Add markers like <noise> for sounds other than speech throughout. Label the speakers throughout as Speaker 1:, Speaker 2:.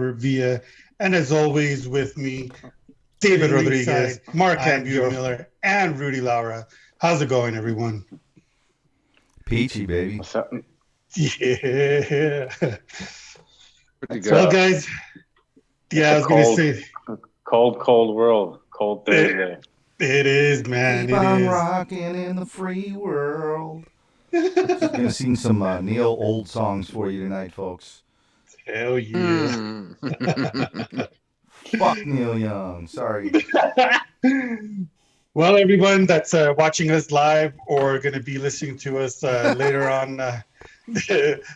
Speaker 1: Robert Villa, and as always, with me, David
Speaker 2: Sitting
Speaker 1: Rodriguez,
Speaker 2: ringside,
Speaker 1: Mark
Speaker 2: I'm
Speaker 1: Andrew Miller, and Rudy Laura. How's it going, everyone?
Speaker 3: Peachy, baby.
Speaker 4: What's up?
Speaker 1: Yeah.
Speaker 4: Pretty good.
Speaker 1: Well, guys, yeah, I was
Speaker 4: It's a
Speaker 1: going to
Speaker 4: cold-
Speaker 1: say
Speaker 4: cold, cold world. Cold Thursday.
Speaker 1: it is, man.
Speaker 3: Keep on
Speaker 1: It is.
Speaker 3: rocking in the free world. <laughs> Just gonna sing some uh, Neil old songs for you tonight, folks.
Speaker 1: Hell yeah.
Speaker 4: Hmm. <laughs>
Speaker 3: Fuck Neil Young. Sorry. <laughs>
Speaker 1: well, everyone that's uh, watching us live or going to be listening to us uh, <laughs> later on uh,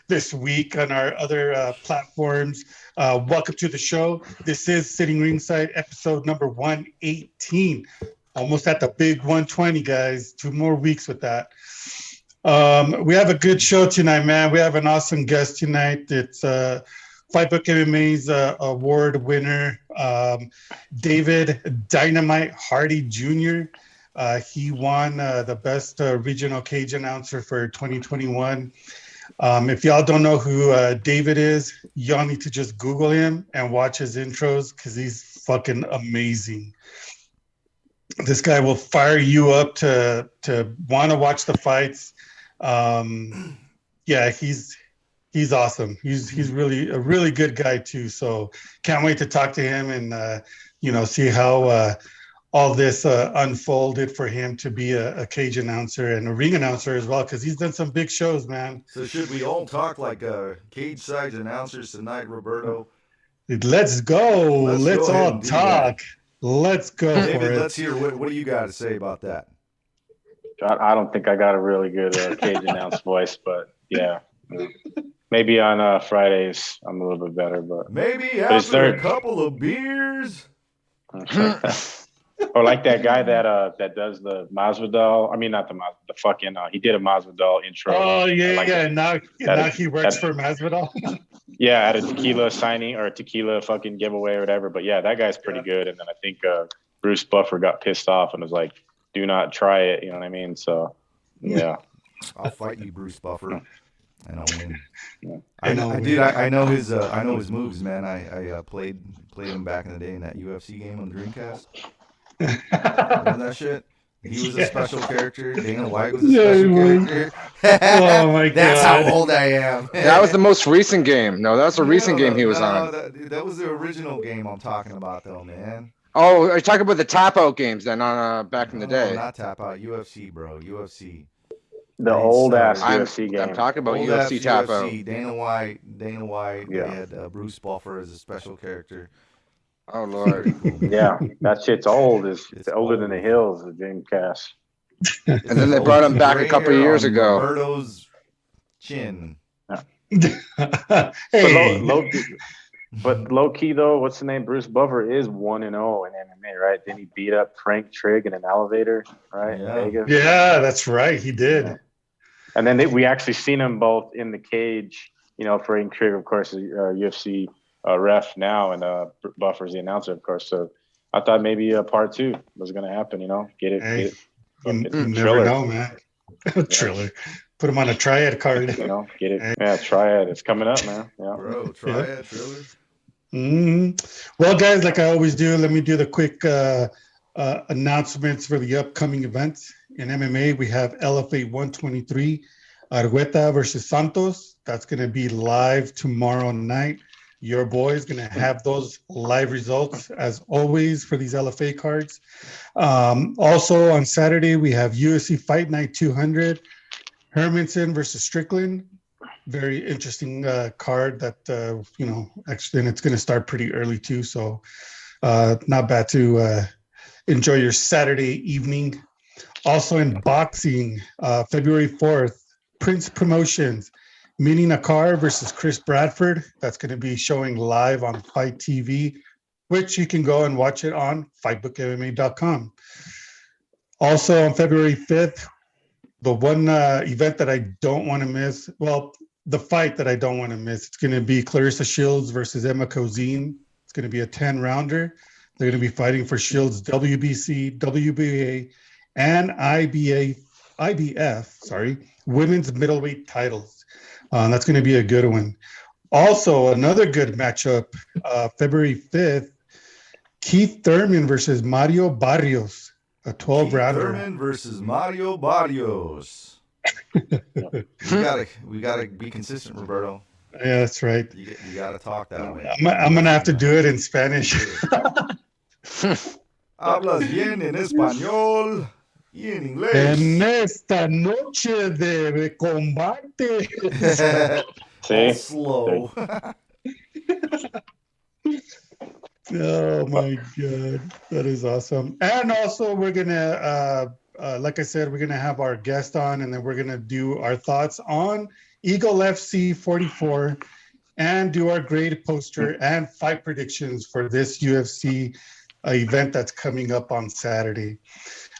Speaker 1: this week on our other uh, platforms, uh, welcome to the show. This is Sitting Ringside, episode number 118. Almost at the big 120, guys. Two more weeks with that. Um, we have a good show tonight, man. We have an awesome guest tonight. It's uh, Fight Book MMA's uh, award winner, um, David Dynamite Hardy Jr. Uh, he won uh, the best uh, regional cage announcer for 2021. Um, if y'all don't know who uh, David is, y'all need to just Google him and watch his intros because he's fucking amazing. This guy will fire you up to to want to watch the fights. Um, yeah, he's he's awesome. He's he's really a really good guy too. So can't wait to talk to him and uh, you know see how uh, all this uh, unfolded for him to be a, a cage announcer and a ring announcer as well because he's done some big shows, man.
Speaker 3: So should we all talk like uh, cage side announcers tonight, Roberto?
Speaker 1: Let's go.
Speaker 3: Let's
Speaker 1: Let's,
Speaker 3: go
Speaker 1: all talk. Let's go
Speaker 3: David, let's hear what, what do you got to say about that?
Speaker 4: I, I don't think I got a really good uh, cage announce <laughs> voice, but yeah, maybe Maybe on uh, Fridays I'm a little bit better, but
Speaker 3: Maybe
Speaker 4: it's
Speaker 3: after
Speaker 4: there-
Speaker 3: a couple of beers. <laughs>
Speaker 4: or like that guy that uh that does the Masvidal. I mean, not the Mas, the fucking. Uh, he did a Masvidal intro.
Speaker 1: Oh yeah,
Speaker 4: like
Speaker 1: yeah.
Speaker 4: it.
Speaker 1: Now, now
Speaker 4: is-
Speaker 1: he works
Speaker 4: that-
Speaker 1: for Masvidal. <laughs>
Speaker 4: Yeah, at a tequila signing or a tequila fucking giveaway or whatever. But yeah, that guy's pretty good. And then I think uh, Bruce Buffer got pissed off and was like, "Do not try it." You know what I mean? So yeah,
Speaker 3: I'll fight you, Bruce Buffer, <laughs> <laughs> and I'll win.
Speaker 4: Yeah.
Speaker 3: I know,
Speaker 1: I'll
Speaker 3: dude. I, I know his. Uh, I know his moves, man. I I uh, played played him back in the day in that UFC game on Dreamcast. Remember that shit? He was a special character. Dana White was a
Speaker 1: Yeah,
Speaker 3: special
Speaker 1: was.
Speaker 3: character.
Speaker 1: Oh, my god! <laughs>
Speaker 3: That's how old I am.
Speaker 2: That was the most recent game. No, that was the recent
Speaker 3: No,
Speaker 2: game he was
Speaker 3: no,
Speaker 2: on.
Speaker 3: That, that was the original game I'm talking about, though, man.
Speaker 2: Oh, are you talking about the tap out games then on uh, back in the
Speaker 3: No,
Speaker 2: day?
Speaker 3: not tap out. UFC, bro. UFC.
Speaker 4: The
Speaker 3: Nice,
Speaker 4: old ass
Speaker 3: uh,
Speaker 2: I'm,
Speaker 4: UFC game.
Speaker 2: I'm talking about
Speaker 3: Old
Speaker 2: UFC
Speaker 3: ass
Speaker 2: tap out.
Speaker 3: UFC, Dana White. Dana White.
Speaker 4: Yeah.
Speaker 3: They had uh, Bruce Buffer as a special character.
Speaker 2: Oh lord. <laughs>
Speaker 4: yeah, that shit's old. It's,
Speaker 3: It's
Speaker 4: older than the
Speaker 3: old.
Speaker 4: hills. The Dreamcast.
Speaker 2: And then they brought him back a couple
Speaker 3: hair
Speaker 2: years ago.
Speaker 3: Roberto's chin. <laughs>
Speaker 4: But
Speaker 1: hey,
Speaker 4: low, low, but low key though, what's the name? Bruce Buffer is one and zero in MMA, right? Then he beat up Frank Trigg in an elevator, right? in
Speaker 3: Yeah.
Speaker 4: Vegas.
Speaker 1: yeah, that's right. He did.
Speaker 4: And then they, we actually seen them both in the cage. You know, Frank Trigg, of course, is uh, UFC uh, ref now, and uh, Buffer's the announcer, of course. So I thought maybe a part two was going to happen. You know, get it,
Speaker 1: Hey,
Speaker 4: get it
Speaker 1: You, you
Speaker 4: fucking
Speaker 1: never know, man. <laughs> Triller. Put him on a Triller card.
Speaker 4: you know, get it. Yeah, try it. It's coming up, man. Yeah.
Speaker 3: Bro, try
Speaker 1: Yeah.
Speaker 3: it, Triller.
Speaker 1: Mhm. Well, guys, like I always do, let me do the quick uh, uh, announcements for the upcoming events. In MMA, we have LFA 123, Argueta versus Santos. That's going to be live tomorrow night. Your boy is going to have those live results as always for these LFA cards. Um, also on Saturday, we have UFC Fight Night 200, Hermansson versus Strickland very interesting uh, card that uh, you know actually and it's going to start pretty early too so uh, not bad to uh, enjoy your saturday evening also in boxing uh, february 4th prince promotions mini nakar versus chris bradford that's going to be showing live on fight tv which you can go and watch it on fightbookmma.com also on february 5th the one uh, event that i don't want to miss well the fight that I don't want to miss. It's going to be Claressa Shields versus Ema Kozin. It's going to be a 10 rounder. They're going to be fighting for Shields WBC, WBA, and IBA, IBF, sorry, women's middleweight titles. Um, that's going to be a good one. Also, another good matchup, uh, February 5th, Keith Thurman versus Mario Barrios, a 12
Speaker 3: Keith
Speaker 1: rounder.
Speaker 3: Thurman versus Mario Barrios. <laughs> we gotta, we gotta be consistent, Roberto.
Speaker 1: Yeah, that's right.
Speaker 3: You, you gotta talk that way.
Speaker 1: I'm, I'm going to have to do it in Spanish. <laughs>
Speaker 3: Hablas bien en español y en inglés.
Speaker 1: En esta noche de combate.
Speaker 4: See,
Speaker 3: All slow.
Speaker 1: Oh my god, that is awesome! And also, we're gonna, uh, uh, like I said, we're gonna have our guest on, and then we're gonna do our thoughts on Eagle FC 44, and do our grade poster and fight predictions for this UFC uh, event that's coming up on Saturday.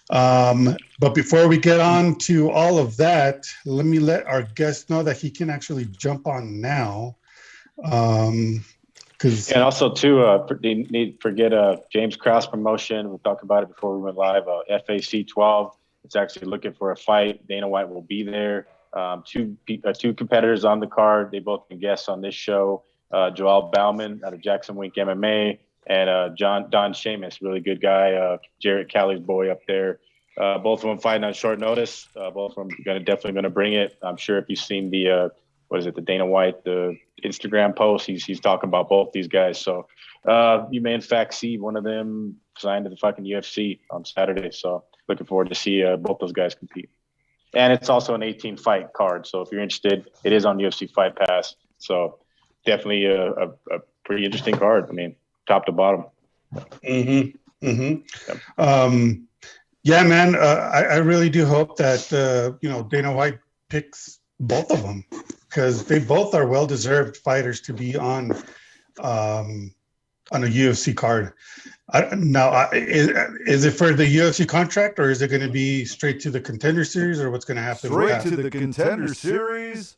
Speaker 1: Um, but before we get on to all of that, let me let our guest know that he can actually jump on now. Um,
Speaker 4: and also too, uh, need forget uh James Krause promotion. We talked about it before we went live. Uh, FAC 12. It's actually looking for a fight. Dana White will be there. Um, two uh, two competitors on the card. They both been guests on this show. Uh, Joel Bauman out of Jackson Wink MMA and uh, John Don Shainis, really good guy. Uh, Jarrett Callie's boy up there. Uh, both of them fighting on short notice. Uh, both of them gonna definitely gonna bring it. I'm sure if you've seen the uh, what is it, the Dana White the Instagram post, he's he's talking about both these guys. So uh, you may in fact see one of them signed to the fucking UFC on Saturday. So looking forward to see both those guys compete. And it's also an 18 fight card. So if you're interested, it is on UFC Fight Pass. So definitely a, a, a pretty interesting card. I mean, top to bottom.
Speaker 1: Mm-hmm. Mm-hmm. Um, yeah, man. Uh, I, I really do hope that uh, you know Dana White picks both of them. because they both are well deserved fighters to be on um, on a UFC card. I, now, I, is, is it for the UFC contract or is it going to be straight to the contender series or what's going to happen?
Speaker 3: Straight to the contender series.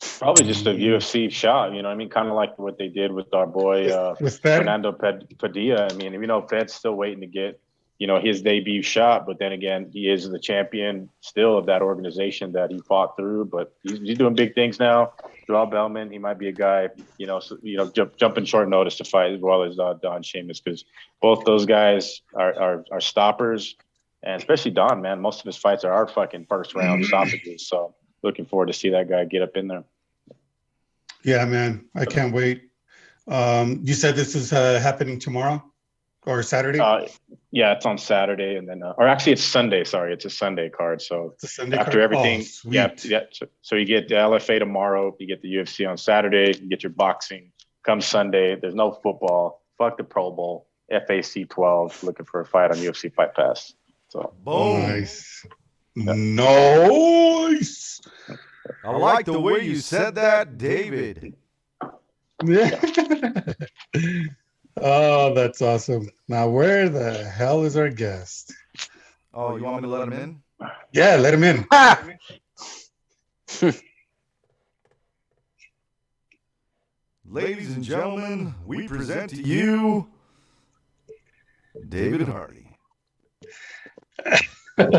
Speaker 4: Probably just a UFC shot, you know. what I mean, kind of like what they did with our boy uh,
Speaker 1: with.
Speaker 4: Fernando Padilla. I mean, you know, Fed's still waiting to get, you know, his debut shot. But then again, he is the champion still of that organization that he fought through. But he's, he's doing big things now. Joel Bauman, he might be a guy, you know, so, you know, jump, jump in short notice to fight as well as uh, Don Shainis because both those guys are, are are stoppers, and especially Don, man. Most of his fights are our fucking first round stoppages. So looking forward to see that guy get up in there.
Speaker 1: Yeah, man, I can't wait. Um, you said this is uh, happening tomorrow or Saturday?
Speaker 4: Uh, yeah, it's on Saturday, and then, uh, or actually, it's Sunday. Sorry, it's a Sunday card. So
Speaker 1: It's a Sunday
Speaker 4: after
Speaker 1: card?
Speaker 4: everything,
Speaker 1: Oh,
Speaker 4: yeah, yeah. So, so you get the LFA tomorrow, you get the UFC on Saturday, you get your boxing. Come Sunday, there's no football. Fuck the Pro Bowl. FAC 12, looking for a fight on UFC Fight Pass. So
Speaker 3: Boom.
Speaker 1: Nice. Nice.
Speaker 3: I like the way you said that, David. <laughs>
Speaker 1: oh, that's awesome. Now, where the hell is our guest?
Speaker 3: Oh, you want me to let him in?
Speaker 1: Yeah, let him in.
Speaker 2: Ah! <laughs>
Speaker 3: Ladies and gentlemen, we present to you David Hardy. <laughs>
Speaker 1: What's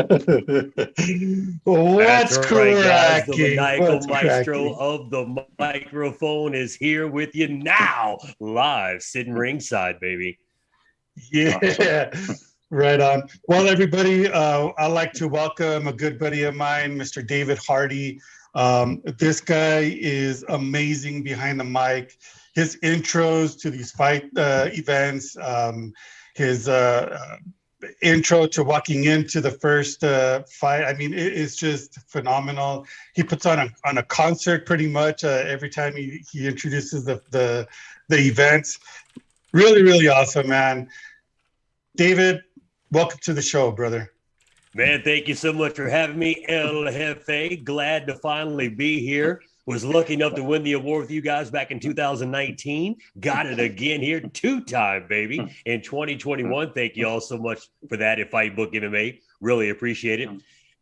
Speaker 5: That's right. The
Speaker 1: cracking?
Speaker 5: maniacal maestro
Speaker 1: cracking?
Speaker 5: of the microphone is here with you now, live, sitting ringside, baby.
Speaker 1: Yeah, right on. Well, everybody, uh, I'd like to welcome a good buddy of mine, Mr. David Hardy. Um, this guy is amazing behind the mic. His intros to these fight uh, events, um, his uh, uh, intro to walking into the first uh, fight. I mean, it is just phenomenal. He puts on a on a concert pretty much uh, every time he, he introduces the, the the events. Really, really awesome, man. David, welcome to the show, brother.
Speaker 5: Man, thank you so much for having me, El Jefe. Glad to finally be here. Was lucky enough to win the award with you guys back in 2019. Got it again here, two time, baby, in 2021. Thank you all so much for that at Fight Book MMA. Really appreciate it.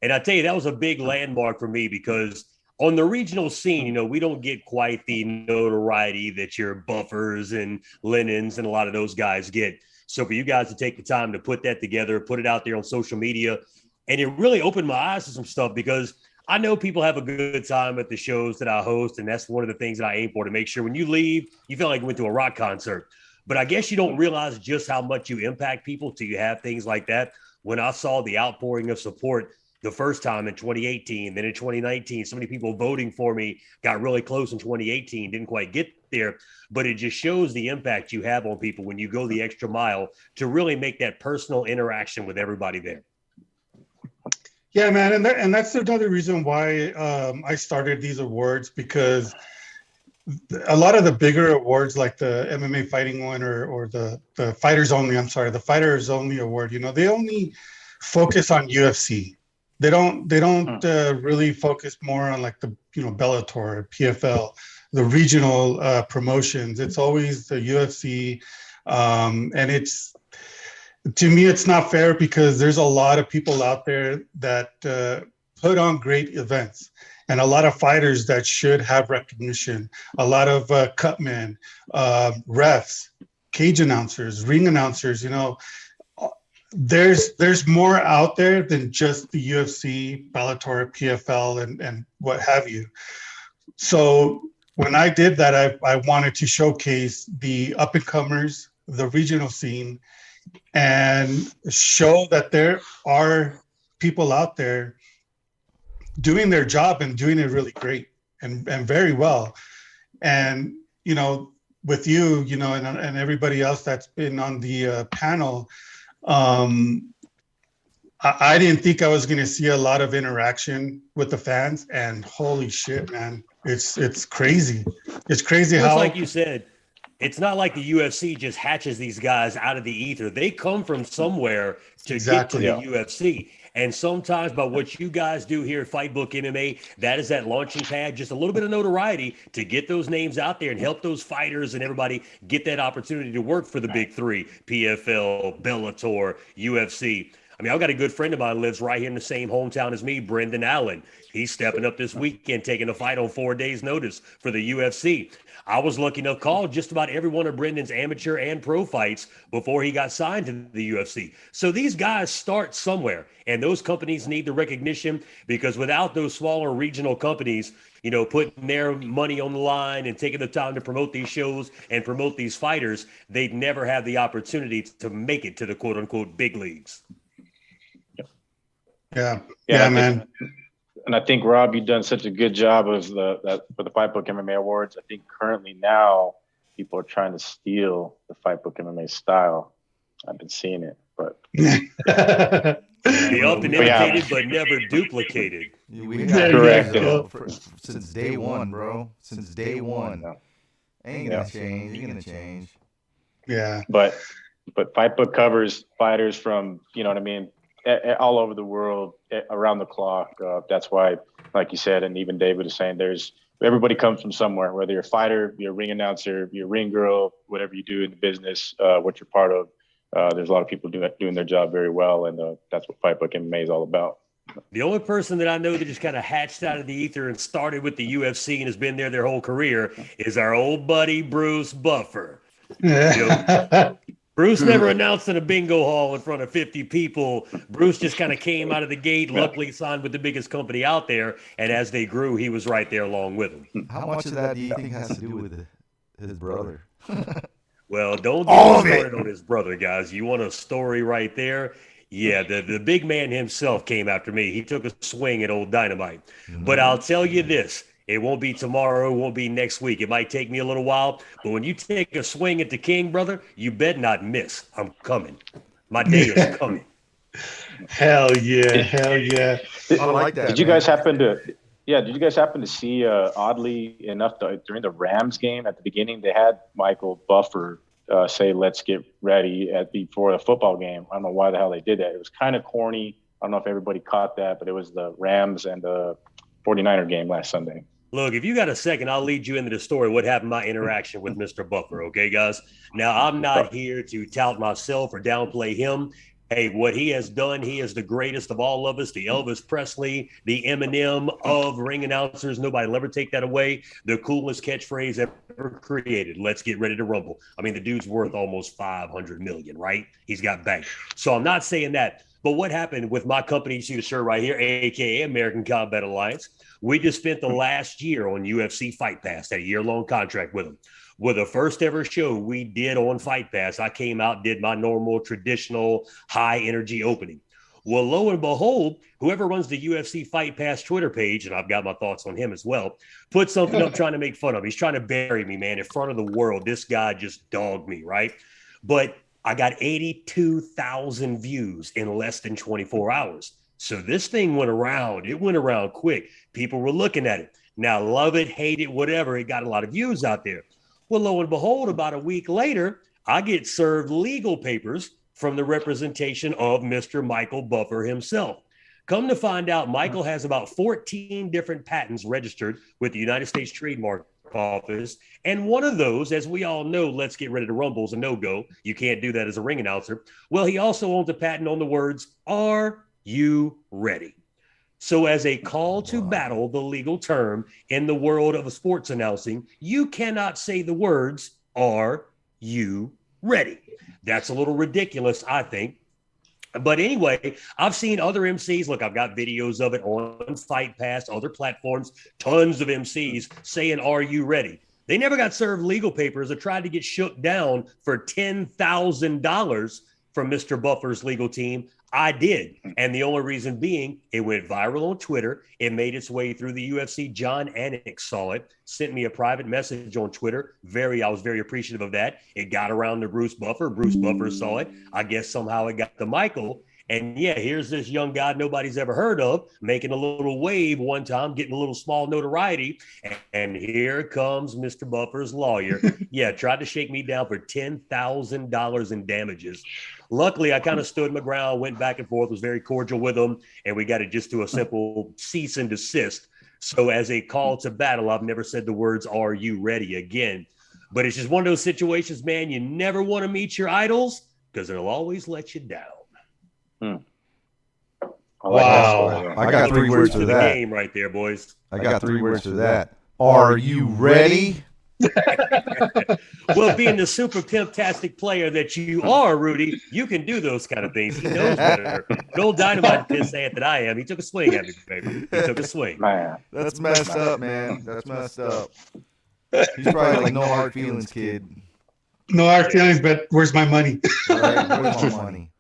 Speaker 5: And I tell you, that was a big landmark for me because on the regional scene, you know, we don't get quite the notoriety that your buffers and Lennons and a lot of those guys get. So for you guys to take the time to put that together, put it out there on social media, and it really opened my eyes to some stuff because I know people have a good time at the shows that I host, and that's one of the things that I aim for to make sure when you leave, you feel like you went to a rock concert. But I guess you don't realize just how much you impact people till you have things like that. When I saw the outpouring of support the first time in 2018, then in 2019, so many people voting for me got really close in 2018, didn't quite get there, but it just shows the impact you have on people when you go the extra mile to really make that personal interaction with everybody there.
Speaker 1: Yeah, man, and that, and that's another reason why um, I started these awards because a lot of the bigger awards, like the MMA fighting one or or the the fighters only, I'm sorry, the fighters only award, you know, they only focus on UFC. They don't they don't uh, really focus more on like the you know Bellator, PFL, the regional uh, promotions. It's always the UFC, um, and it's to me it's not fair because there's a lot of people out there that uh, put on great events and a lot of fighters that should have recognition a lot of uh, cutmen uh, refs cage announcers ring announcers you know. There's there's more out there than just the ufc bellator pfl and and what have you. So when i did that i, I wanted to showcase the up and comers the regional scene and show that there are people out there doing their job and doing it really great and, and very well. And, you know, with you, you know, and, and everybody else that's been on the uh, panel, um, I, I didn't think I was going to see a lot of interaction with the fans. And holy shit, man, it's it's crazy. It's crazy
Speaker 5: Just
Speaker 1: how
Speaker 5: like you said, it's not like the UFC just hatches these guys out of the ether. They come from somewhere to
Speaker 1: Exactly.
Speaker 5: get to the UFC. And sometimes by what you guys do here at Fightbook MMA, that is that launching pad, just a little bit of notoriety to get those names out there and help those fighters and everybody get that opportunity to work for the big three PFL, Bellator, UFC. I mean, I've got a good friend of mine lives right here in the same hometown as me, Brendan Allen. He's stepping up this weekend, taking a fight on four days' notice for the UFC. I was lucky enough to call just about every one of Brendan's amateur and pro fights before he got signed to the UFC. So these guys start somewhere, and those companies need the recognition because without those smaller regional companies, you know, putting their money on the line and taking the time to promote these shows and promote these fighters, they'd never have the opportunity to make it to the quote unquote big leagues.
Speaker 1: Yeah.
Speaker 4: Yeah,
Speaker 1: Yeah, man.
Speaker 4: think- And I think Rob, you've done such a good job of the that for the Fight Book MMA awards. I think currently now people are trying to steal the Fight Book MMA style. I've been seeing it, but
Speaker 5: Be up and
Speaker 4: Yeah.
Speaker 5: imitated, but never duplicated.
Speaker 3: We got
Speaker 4: you
Speaker 3: years
Speaker 4: go.
Speaker 3: for- since day one, bro. Since day one.
Speaker 4: Yeah.
Speaker 3: Ain't gonna change. Ain't gonna change.
Speaker 1: yeah.
Speaker 4: but but Fight Book covers fighters from you know what I mean a- a- all over the world around the clock. Uh, that's why, like you said, and even David is saying, there's everybody comes from somewhere. Whether you're a fighter, you're a ring announcer, you're a ring girl, whatever you do in the business, uh, what you're part of. Uh, there's a lot of people doing doing their job very well, and uh, that's what Fight Book MMA is all about.
Speaker 5: The only person that I know that just kind of hatched out of the ether and started with the UFC and has been there their whole career is our old buddy Bruce Buffer. <laughs> Bruce hmm. never announced in a bingo hall in front of 50 people. Bruce just kind of came out of the gate, luckily signed with the biggest company out there. And as they grew, he was right there along with them. Hmm.
Speaker 3: How much of that do you think has to do with his brother? <laughs>
Speaker 5: Well, don't
Speaker 1: All
Speaker 5: get
Speaker 1: of it.
Speaker 5: started on his brother, guys. You want a story right there? Yeah, the, the big man himself came after me. He took a swing at old dynamite. But hmm. I'll tell you this it won't be tomorrow, it won't be next week. It might take me a little while. But when you take a swing at the king, brother, you bet not miss. I'm coming. My day is <laughs> coming.
Speaker 1: Hell yeah. Hell yeah.
Speaker 3: I like that.
Speaker 4: Did you
Speaker 3: man.
Speaker 4: guys happen to? Yeah, did you guys happen to see? Uh, oddly enough, the, during the Rams game at the beginning, they had Michael Buffer uh, say, "Let's get ready" at before the football game. I don't know why the hell they did that. It was kind of corny. I don't know if everybody caught that, but it was the Rams and the 49er game last Sunday.
Speaker 5: Look, if you got a second, I'll lead you into the story. What happened? My interaction with Mr. Buffer. Okay, guys. Now I'm not here to tout myself or downplay him. Hey, what he has done, he is the greatest of all of us, the Elvis Presley, the Eminem of ring announcers. Nobody will ever take that away. The coolest catchphrase ever created. Let's get ready to rumble. I mean, the dude's worth almost 500 million, right? He's got bank. So I'm not saying that. But what happened with my company, you see the shirt right here, aka American Combat Alliance? We just spent the last year on UFC Fight Pass, that year long contract with them. With the first ever show we did on Fight Pass, I came out, did my normal traditional high energy opening. Well, lo and behold, whoever runs the UFC Fight Pass Twitter page, and I've got my thoughts on him as well, put something up <laughs> trying to make fun of me. He's trying to bury me, man, in front of the world. This guy just dogged me, right? But I got 82,000 views in less than 24 hours. So this thing went around. It went around quick. People were looking at it. Now, love it, hate it, whatever. It got a lot of views out there. Well, lo and behold, about a week later, I get served legal papers from the representation of Mr. Michael Buffer himself. Come to find out, Michael has about 14 different patents registered with the United States Trademark Office. And one of those, as we all know, let's get ready to rumble is a no go. You can't do that as a ring announcer. Well, he also owns a patent on the words, Are you ready? So, as a call to battle, the legal term in the world of sports announcing, you cannot say the words, Are you ready? That's a little ridiculous, I think. But anyway, I've seen other MCs. Look, I've got videos of it on Fight Pass, other platforms, tons of MCs saying, Are you ready? They never got served legal papers or tried to get shook down for $10,000 from Mr. Buffer's legal team. I did. Hmm. And the only reason being, it went viral on Twitter. It made its way through the UFC. Jon Anik saw it, sent me a private message on Twitter. Very, I was very appreciative of that. It got around to Bruce Buffer. Bruce Buffer saw it. I guess somehow it got to Michael. And yeah, here's this young guy nobody's ever heard of making a little wave one time, getting a little small notoriety. And here comes Mr. Buffer's lawyer. <laughs> yeah, tried to shake me down for $10,000 in damages. Luckily, I kind of mm. stood my ground, went back and forth, was very cordial with them, and we got it just to a mm. simple cease and desist. So, as a call mm. to battle, I've never said the words, Are you ready again? But it's just one of those situations, man, you never want to meet your idols because they'll always let you down. Hmm.
Speaker 4: I like
Speaker 1: Wow.
Speaker 4: story, though.
Speaker 3: I got three words
Speaker 5: to
Speaker 3: to
Speaker 5: the
Speaker 3: that.
Speaker 5: game right there, boys.
Speaker 3: I got three words to that. Are you ready? <laughs>
Speaker 5: Well, being the super pimptastic player that you are, Rudy, you can do those kind of things. He knows better. No dynamite piss ant that I am. He took a swing at me, baby. He took a swing.
Speaker 4: Man,
Speaker 3: That's messed up, man. That's messed up. He's probably like no hard feelings, kid.
Speaker 1: No hard feelings, but where's my money?
Speaker 3: All right, where's my <laughs> money?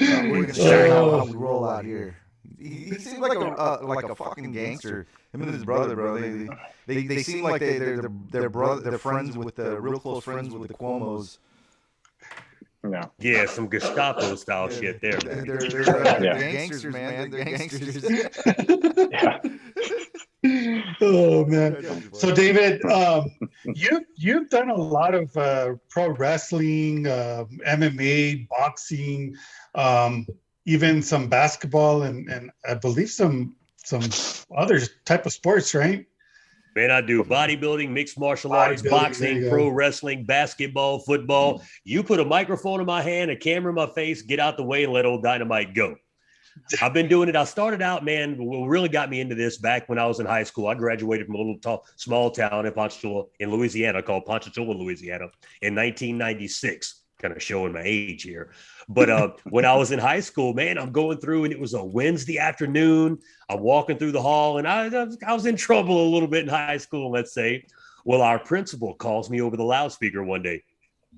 Speaker 3: Uh, we're gonna show you how, how we roll out here. He, he seems like a uh, like a fucking gangster. Him and his brother, bro. They they, they seem like they they're they're, they're brother they're friends with the real close friends with the Cuomo's.
Speaker 4: no.
Speaker 5: Yeah, some Gestapo style shit there.
Speaker 3: They're,
Speaker 5: man.
Speaker 3: they're, they're,
Speaker 4: Yeah.
Speaker 3: gangsters, man. They're gangsters.
Speaker 4: Yeah.
Speaker 1: oh man. So David, um, you you've done a lot of uh, pro wrestling, uh, MMA, boxing, um, even some basketball, and and I believe some some other type of sports, right?
Speaker 5: Man, I do bodybuilding, mixed martial arts, boxing, pro wrestling, basketball, football. You put a microphone in my hand, a camera in my face, get out the way and let old dynamite go. I've been doing it. I started out, man. What really got me into this back when I was in high school. I graduated from a little tall, small town in Ponchatoula, in Louisiana, called Ponchatoula, Louisiana, in 1996. Kind of showing my age here. But uh, <laughs> when I was in high school, man, I'm going through, and it was a Wednesday afternoon. I'm walking through the hall, and I, I was- in trouble a little bit in high school, let's say. Well, our principal calls me over the loudspeaker one day.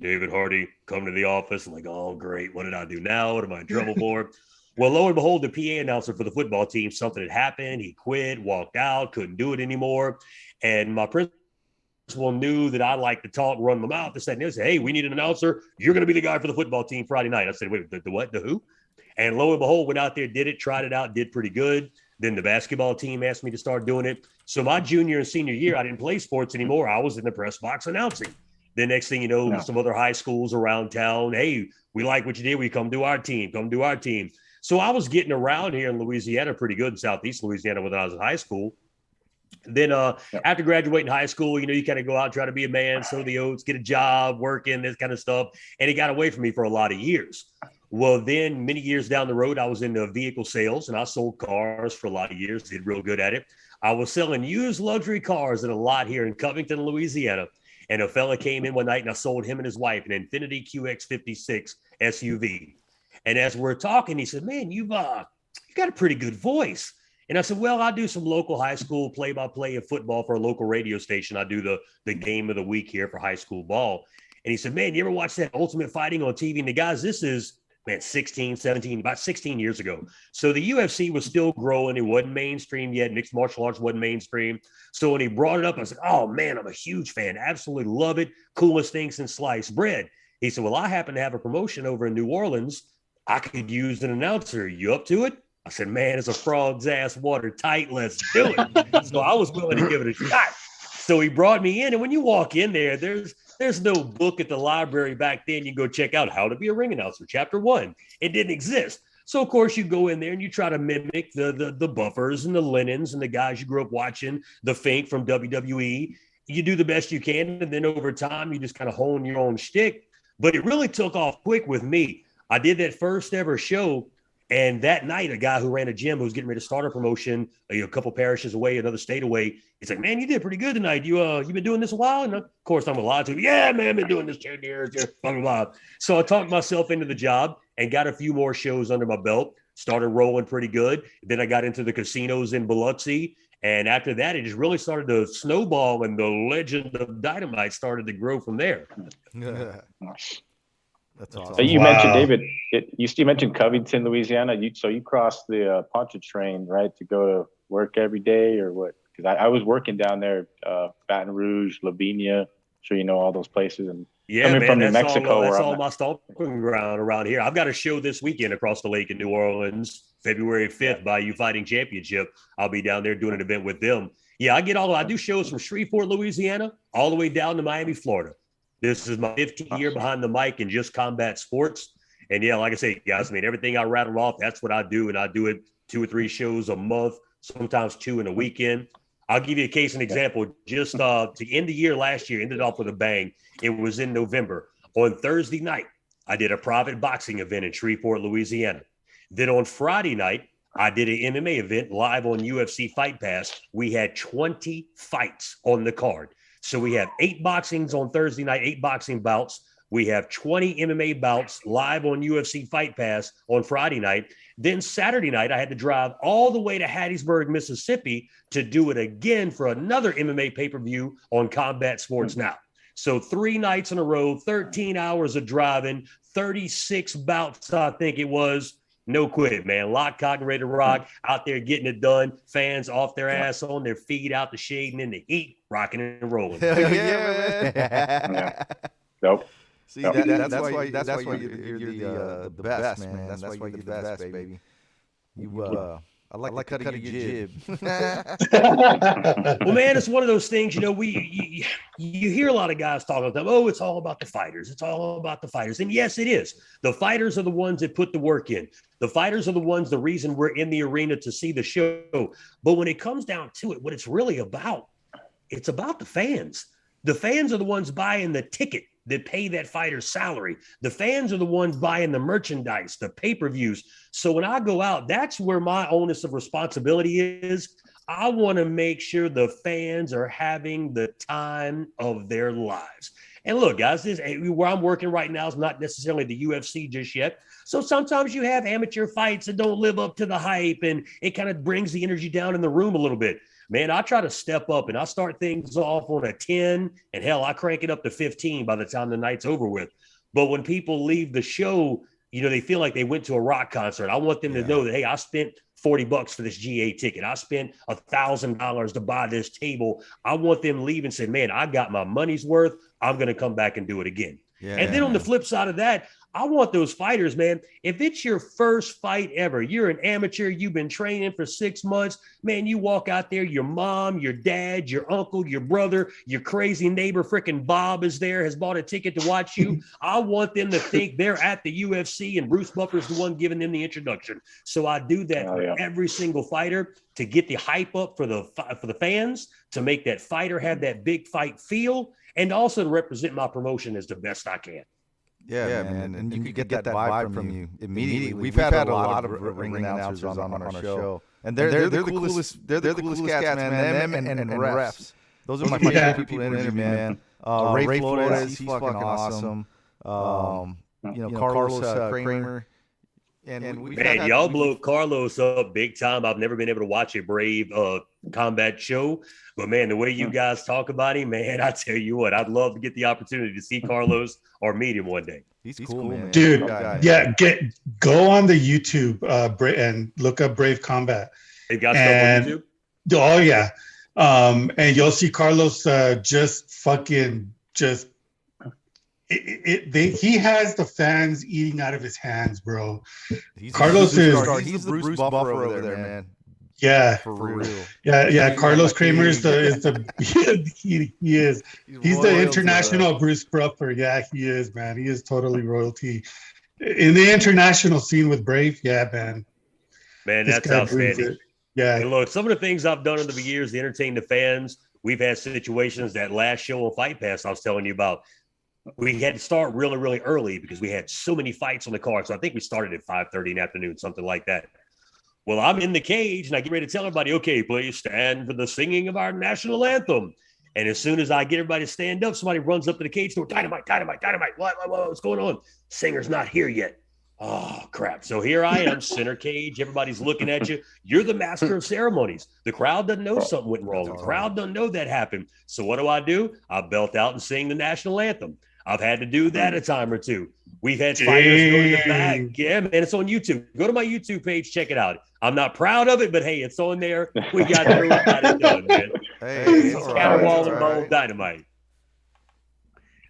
Speaker 5: David Hardy, come to the office. I'm like, oh, great. What did I do now? What am I in trouble <laughs> for? Well, lo and behold, the PA announcer for the football team, something had happened. He quit, walked out, couldn't do it anymore. And my principal knew that I like to talk, run my mouth. They said, they said, hey, we need an announcer. You're going to be the guy for the football team Friday night. I said, wait, the, the what? The who? And lo and behold, went out there, did it, tried it out, did pretty good. Then the basketball team asked me to start doing it. So my junior and senior year, I didn't play sports anymore. I was in the press box announcing. The next thing you know,
Speaker 4: Yeah.
Speaker 5: some other high schools around town, hey, we like what you did. We come do our team, come do our team. So I was getting around here in Louisiana pretty good in Southeast Louisiana when I was in high school. Then uh,
Speaker 4: Yep.
Speaker 5: after graduating high school, you know, you kind of go out and try to be a man, sow the oats, get a job, working, this kind of stuff. And it got away from me for a lot of years. Well, then many years down the road, I was into vehicle sales and I sold cars for a lot of years, did real good at it. I was selling used luxury cars in a lot here in Covington, Louisiana. And a fella came in one night and I sold him and his wife an Infiniti QX56 SUV. And as we're talking, he said, Man, you've uh you got a pretty good voice. And I said, Well, I do some local high school play-by-play of football for a local radio station. I do the the game of the week here for high school ball. And he said, Man, you ever watch that ultimate fighting on TV? And the guys, this is man, 16, 17, about 16 years ago. So the UFC was still growing. It wasn't mainstream yet. Mixed martial arts wasn't mainstream. So when he brought it up, I was like, oh man, I'm a huge fan. Absolutely love it. Coolest thing since sliced bread. He said, Well, I happen to have a promotion over in New Orleans. I could use an announcer. You up to it? I said, Man, it's a frog's ass watertight. Let's do it. so I was willing to give it a shot. So he brought me in. And when you walk in there, there's there's no book at the library back then. You go check out how to be a ring announcer, chapter one. It didn't exist. So of course you go in there and you try to mimic the the, the buffers and the Lennons and the guys you grew up watching, the Fink from WWE. You do the best you can, and then over time you just kind of hone your own shtick. But it really took off quick with me. I did that first ever show, and that night, a guy who ran a gym who was getting ready to start a promotion, you know, a couple parishes away, another state away, he's like, "Man, you did pretty good tonight. You uh, you been doing this a while?" And of course, I'm a lot to, yeah, man, I've been doing this ten years, yeah, blah blah blah. So I talked myself into the job and got a few more shows under my belt. Started rolling pretty good. Then I got into the casinos in Biloxi, and after that, it just really started to snowball, and the legend of Dynamite started to grow from there. <laughs>
Speaker 3: That's
Speaker 4: So you
Speaker 1: Wow.
Speaker 4: mentioned David. It, you, you mentioned Covington, Louisiana. You so you crossed the uh, Pontchartrain, right, to go to work every day, or what? Because I, I was working down there, uh, Baton Rouge, Lavinia. Sure, you know all those places, and
Speaker 5: Yeah,
Speaker 4: Coming
Speaker 5: man,
Speaker 4: from New
Speaker 5: that's
Speaker 4: Mexico,
Speaker 5: all, that's all
Speaker 4: at.
Speaker 5: my stomping ground around here. I've got a show this weekend across the lake in New Orleans, February 5th, by You Fighting Championship. I'll be down there doing an event with them. Yeah, I get all I do shows from Shreveport, Louisiana, all the way down to Miami, Florida. This is my 15th year behind the mic in just combat sports. And yeah, like I say, guys, I mean, everything I rattled off, that's what I do. And I do it two or three shows a month, sometimes two in a weekend. I'll give you a case and example. Just uh, to end the year last year, ended off with a bang. It was in November. On Thursday night, I did a private boxing event in Shreveport, Louisiana. Then on Friday night, I did an MMA event live on UFC Fight Pass. We had 20 fights on the card. So we have eight boxings on Thursday night, eight boxing bouts. We have 20 MMA bouts live on UFC Fight Pass on Friday night. Then Saturday night, I had to drive all the way to Hattiesburg, Mississippi to do it again for another MMA pay per view on Combat Sports hmm. Now. So three nights in a row, 13 hours of driving, 36 bouts, I think it was. No quit, man. Lock, cock, ready to rock. Out there getting it done. Fans off their ass on their feet, out the shade and in the heat, rocking and rolling.
Speaker 3: Hell yeah, man.
Speaker 4: Nope. <laughs>
Speaker 3: See,
Speaker 4: Yep.
Speaker 3: that, that's, why, why that's why you're, you're the, uh, the best, man. That's why you're the best, baby. You, uh, I like, the cut of your jib. <laughs>
Speaker 5: well, man, it's one of those things. You know, we you, you hear a lot of guys talking about, oh, it's all about the fighters. It's all about the fighters, and yes, it is. The fighters are the ones that put the work in. The fighters are the ones, the reason we're in the arena to see the show. But when it comes down to it, what it's really about, it's about the fans. The fans are the ones buying the ticket that pay that fighter's salary. The fans are the ones buying the merchandise, the pay per views. So when I go out, that's where my onus of responsibility is. I want to make sure the fans are having the time of their lives. And look, guys, this eh, where I'm working right now is not necessarily the UFC just yet. So sometimes you have amateur fights that don't live up to the hype, and it kind of brings the energy down in the room a little bit man, I try to step up and I start things off on a 10, and hell, I crank it up to 15 by the time the night's over with. But when people leave the show, you know, they feel like they went to a rock concert. I want them
Speaker 3: Yeah.
Speaker 5: to know that, hey, I spent 40 bucks for this GA ticket. I spent a thousand dollars to buy this table. I want them leaving say, man, I got my money's worth. I'm going to come back and do it again.
Speaker 3: Yeah,
Speaker 5: And then on the flip side of that, I want those fighters, man. If it's your first fight ever, you're an amateur, you've been training for six months, man, you walk out there, your mom, your dad, your uncle, your brother, your crazy neighbor, freaking Bob is there, has bought a ticket to watch you. <laughs> I want them to think they're at the UFC and Bruce Buffer's the one giving them the introduction. So I do that
Speaker 4: Oh,
Speaker 5: for every single fighter to get the hype up for the for the fans, to make that fighter have that big fight feel, and also to represent my promotion as the best I can.
Speaker 3: Yeah, man, and you can get that vibe from you immediately. We've had a lot of ring announcers on, on our show, and they're they're, the coolest. They're the coolest cats, man. Them and, and, and refs. Those are my
Speaker 1: Yeah.
Speaker 3: favorite people to interview, man. <laughs> Uh, Ray Flores, he's fucking awesome. Um, you know, Carlos uh, Kramer. And we've
Speaker 5: Man, y'all blow Carlos up big time. I've never been able to watch a Brave uh, combat show, but man, the way you guys talk about him, man, <laughs> I tell you what, I'd love to get the opportunity to see Carlos <laughs> or meet him one day.
Speaker 3: He's cool, man.
Speaker 1: Dude,
Speaker 3: Good guy.
Speaker 1: Yeah, get go on the YouTube uh, Bra- and look up Brave Combat.
Speaker 5: They got stuff on YouTube.
Speaker 1: Oh yeah, um, and you'll see Carlos uh, just fucking just. It, it, it- they, he has the fans eating out of his hands, bro.
Speaker 3: He's
Speaker 1: Carlos is-
Speaker 3: superstar. He's the Bruce Buffer over there, man.
Speaker 1: Yeah,
Speaker 3: For real.
Speaker 1: yeah, yeah.
Speaker 3: He's
Speaker 1: Carlos Kramer is the
Speaker 3: he-
Speaker 1: is the <laughs> he, he is he's
Speaker 3: royal
Speaker 1: the
Speaker 3: to
Speaker 1: international Bruce Buffer. Yeah, he is, man. He is totally royalty in the international scene with Brave. Yeah, man.
Speaker 5: Man,
Speaker 1: This
Speaker 5: that's
Speaker 1: guy brings
Speaker 5: outstanding.
Speaker 1: Yeah,
Speaker 5: And look, some of the things I've done over the years to entertain the fans, we've had situations that last show on Fight Pass I was telling you about. We had to start really, really early because we had so many fights on the card. So I think we started at 5:30 in the afternoon, something like that. Well, I'm in the cage and I get ready to tell everybody, okay, please stand for the singing of our national anthem. And as soon as I get everybody to stand up, somebody runs up to the cage door, dynamite, dynamite, dynamite. What, what, what- what's going on? Singer's not here yet. Oh crap! So here I am, center cage. Everybody's looking at you. You're the master of ceremonies. The crowd doesn't know something went wrong. The crowd doesn't know that happened. So what do I do? I belt out and sing the national anthem. I've had to do that a time or two. We've had fighters go to the back.
Speaker 1: Dang.
Speaker 5: Yeah, man, it's on YouTube. Go to my YouTube page, check it out. I'm not proud of it, but hey, it's on there. We got through <laughs> it, got it done, man.
Speaker 3: Hey,
Speaker 1: It's
Speaker 3: it's all right,
Speaker 5: Caterwall and
Speaker 3: all
Speaker 5: Ball
Speaker 3: right.
Speaker 5: Dynamite.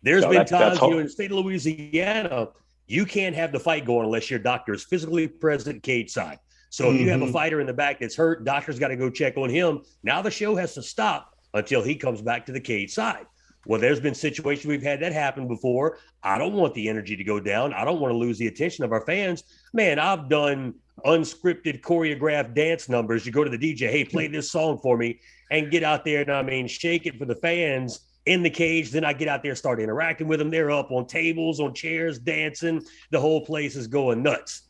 Speaker 5: There's
Speaker 4: So
Speaker 5: been
Speaker 4: that's- that's
Speaker 5: times, you know, in the state of Louisiana, you can't have the fight going unless your doctor is physically present cage side. So if you have a
Speaker 1: Mhm.
Speaker 5: fighter in the back that's hurt, doctor's got to go check on him. Now the show has to stop until he comes back to the cage side. Well, there's been situations we've had that happen before. I don't want the energy to go down. I don't want to lose the attention of our fans. Man, I've done unscripted choreographed dance numbers. You go to the DJ, hey, play this song for me, and get out there and I mean, shake it for the fans in the cage. Then I get out there, start interacting with them. They're up on tables, on chairs, dancing. The whole place is going nuts.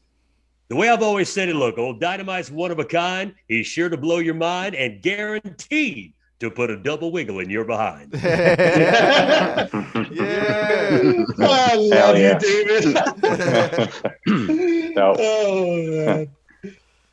Speaker 5: The way I've always said it, look, old Dynamite's one of a kind. He's sure to blow your mind and guaranteed to put a double wiggle in your behind. <laughs>
Speaker 3: yeah.
Speaker 1: I love
Speaker 4: Hell yeah.
Speaker 1: you, David.
Speaker 4: So- <laughs> <laughs>
Speaker 1: oh, man.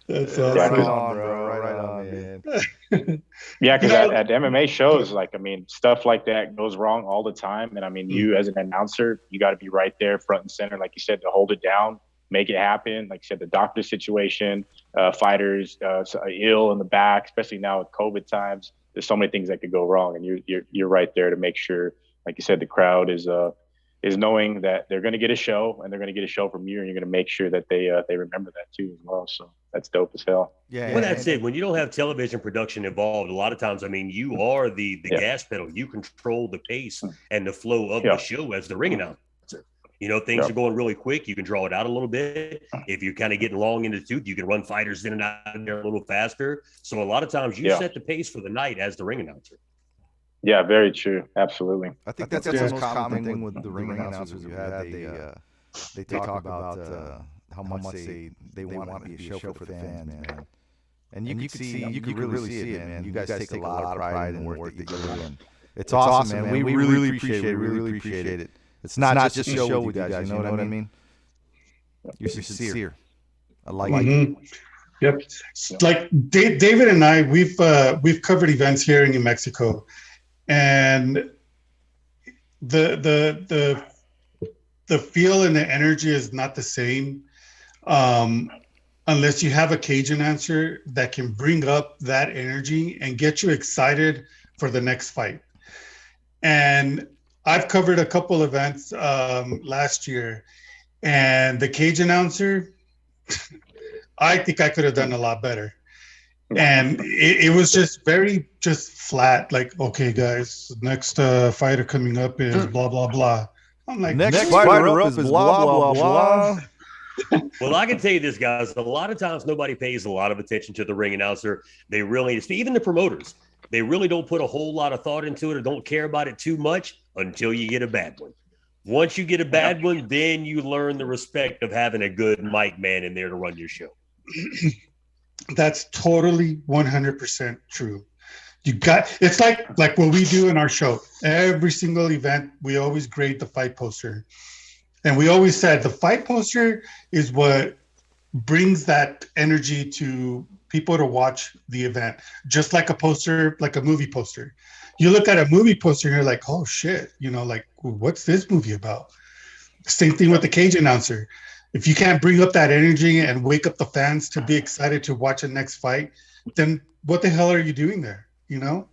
Speaker 1: That's
Speaker 4: Yeah,
Speaker 3: Right
Speaker 1: awesome.
Speaker 3: on, bro. Right on, man.
Speaker 4: Yeah, because
Speaker 1: You
Speaker 4: at, at MMA shows, like I mean, stuff like that goes wrong all the time. And I mean, you as an announcer, you got to be right there, front and center, like you said, to hold it down, make it happen. Like you said, the doctor situation, uh, fighters uh, ill in the back, especially now with COVID times. There's so many things that could go wrong, and you're you're you're right there to make sure, like you said, the crowd is uh is knowing that they're going to get a show and they're going to get a show from you, and you're going to make sure that they uh, they remember that too as well. So that's dope as hell.
Speaker 3: Yeah.
Speaker 5: Well, that's it. When you don't have television production involved, a lot of times, I mean, you are the the
Speaker 4: Yeah.
Speaker 5: gas pedal. You control the pace and the flow of
Speaker 4: Yeah.
Speaker 5: the show as the ring announcer. You know, things
Speaker 4: Yeah.
Speaker 5: are going really quick. You can draw it out a little bit. If you're kind of getting long in the tooth, you can run fighters in and out of there a little faster. So a lot of times, you
Speaker 4: Yeah.
Speaker 5: set the pace for the night as the ring announcer.
Speaker 4: Yeah, very true. Absolutely.
Speaker 3: I think that's, the most common thing with the ring announcers you had. They uh, they talk about uh, how much they they want to be a show for the fans, man. And you, you can see you can really see it, man. You guys take a lot of pride in the work that you do, and it's awesome, man. We really appreciate it. We really appreciate it. It's not just a show with you guys. You know what I mean? You're sincere. I like it.
Speaker 1: Mhm. Yep. Like Da- David and I, we've uh, we've covered events here in New Mexico, and the the the the feel and the energy is not the same um, unless you have a cage announcer that can bring up that energy and get you excited for the next fight. And I've covered a couple events um, last year, and the cage announcer. <laughs> I think I could have done a lot better. And it, it was just very just flat, like, okay, guys, next uh, fighter coming up is blah blah blah. I'm like,
Speaker 3: Next fighter up is blah blah blah. <laughs>
Speaker 5: Well, I can tell you this, guys. A lot of times, nobody pays a lot of attention to the ring announcer. They really, even the promoters, they really don't put a whole lot of thought into it or don't care about it too much until you get a bad one. Once you get a bad one, then you learn the respect of having a good mic man in there to run your show. <clears throat>
Speaker 1: That's totally 100% true. You got it's like like what we do in our show. Every single event, we always grade the fight poster. And we always said the fight poster is what brings that energy to people to watch the event. Just like a poster, like a movie poster. You look at a movie poster and you're like, "Oh shit," you know, like what's this movie about? Same thing with the cage announcer if you can't bring up that energy and wake up the fans to be excited to watch the next fight, then what the hell are you doing there? You know?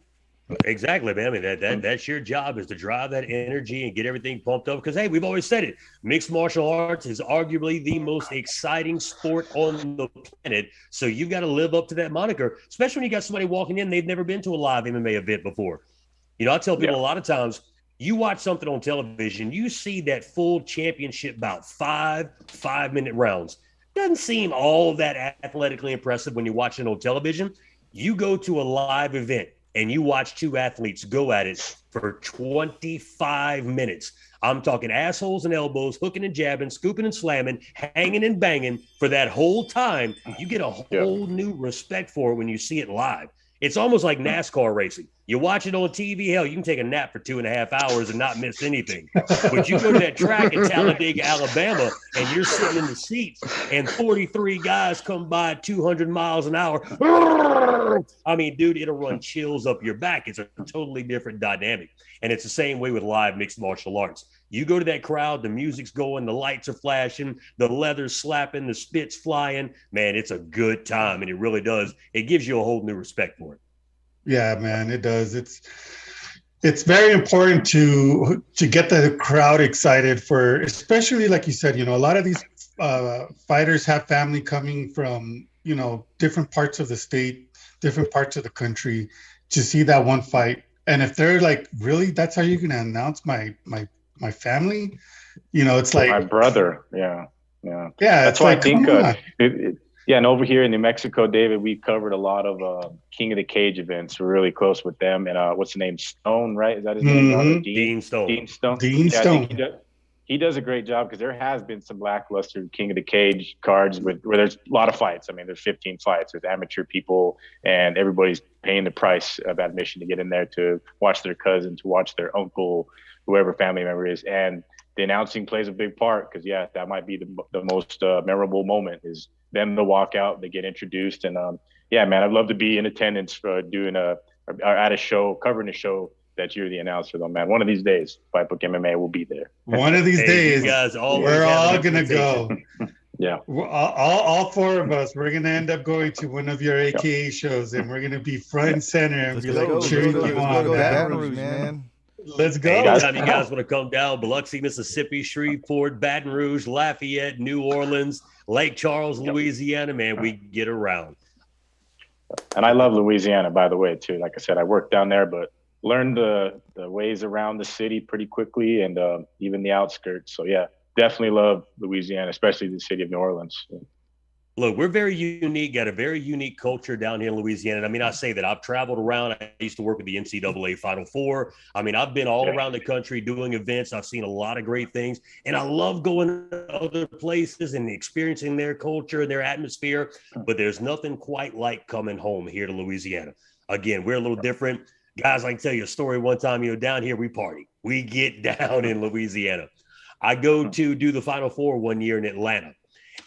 Speaker 5: Exactly, man. I mean, that, that that's your job is to drive that energy and get everything pumped up. Because hey, we've always said it: mixed martial arts is arguably the most exciting sport on the planet. So you've got to live up to that moniker, especially when you got somebody walking in they've never been to a live MMA event before. You know, I tell people a lot of times you watch something on television, you see that full championship bout, five five minute rounds. Doesn't seem all that athletically impressive when you watch it on television. You go to a live event and you watch two athletes go at it for 25 minutes. I'm talking assholes and elbows, hooking and jabbing, scooping and slamming, hanging and banging for that whole time. You get a whole new respect for it when you see it live. It's almost like NASCAR racing. You watch it on TV, hell, you can take a nap for two and a half hours and not miss anything. But you go to that track in Talladega, Alabama, and you're sitting in the seats, and 43 guys come by 200 miles an hour. I mean, dude, it'll run chills up your back. It's a totally different dynamic. And it's the same way with live mixed martial arts. You go to that crowd, the music's going, the lights are flashing, the leather's slapping, the spit's flying. Man, it's a good time. And it really does. It gives you a whole new respect for it.
Speaker 1: Yeah, man, it does. It's it's very important to to get the crowd excited for especially like you said you know a lot of these uh, fighters have family coming from you know different parts of the state different parts of the country to see that one fight and if they're like really that's how you're gonna announce my my my family you know it's like
Speaker 4: My brother, yeah, yeah.
Speaker 1: yeah
Speaker 4: That's
Speaker 1: it's
Speaker 4: why I think,
Speaker 1: come
Speaker 4: uh. It, it, yeah, and over here in New Mexico, David, we covered a lot of uh, King of the Cage events. We're really close with them. And uh, what's the name? Stone, right? Is that his name?
Speaker 1: Mhm.
Speaker 4: Dean,
Speaker 5: Dean Stone.
Speaker 4: Dean Stone.
Speaker 1: Dean
Speaker 4: Yeah,
Speaker 1: Stone.
Speaker 4: He does, he does a great job because there has been some lackluster King of the Cage cards with where there's a lot of fights. I mean, there's 15 fights. There's amateur people, and everybody's paying the price of admission to get in there to watch their cousin, to watch their uncle, whoever family member is, and the announcing plays a big part because yeah, that might be the, the most uh, memorable moment is them to walk out, they get introduced, and um, yeah, man, I'd love to be in attendance for doing a or at a show, covering a show that you're the announcer though, man. One of these days, Fight Book MMA will be there.
Speaker 1: one of these
Speaker 5: Hey,
Speaker 1: days
Speaker 5: guys always
Speaker 1: we're all gonna go <laughs>
Speaker 4: Yeah.
Speaker 1: All, all, all four of us, we're gonna end up going to one of your AKA shows, and we're gonna be front and center and
Speaker 3: Let's
Speaker 1: be
Speaker 3: go.
Speaker 1: like
Speaker 3: Let's
Speaker 1: cheering
Speaker 3: go.
Speaker 1: you on.
Speaker 3: go to
Speaker 1: man.
Speaker 3: Man.
Speaker 1: Let's go.
Speaker 5: Anytime you guys want to come down, Biloxi, Mississippi, Shreveport, Baton Rouge, Lafayette, New Orleans, Lake Charles, Louisiana, man, we get around.
Speaker 4: And I love Louisiana, by the way, too. Like I said, I worked down there, but learned the, the ways around the city pretty quickly and uh, even the outskirts. So, yeah, definitely love Louisiana, especially the city of New Orleans.
Speaker 5: Look, we're very unique, got a very unique culture down here in Louisiana. And I mean, I say that I've traveled around. I used to work with the NCAA Final Four. I mean, I've been all around the country doing events. I've seen a lot of great things. And I love going to other places and experiencing their culture and their atmosphere. But there's nothing quite like coming home here to Louisiana. Again, we're a little different. Guys, I can tell you a story one time, you know, down here we party. We get <laughs> down in Louisiana. I go to do the Final Four one year in Atlanta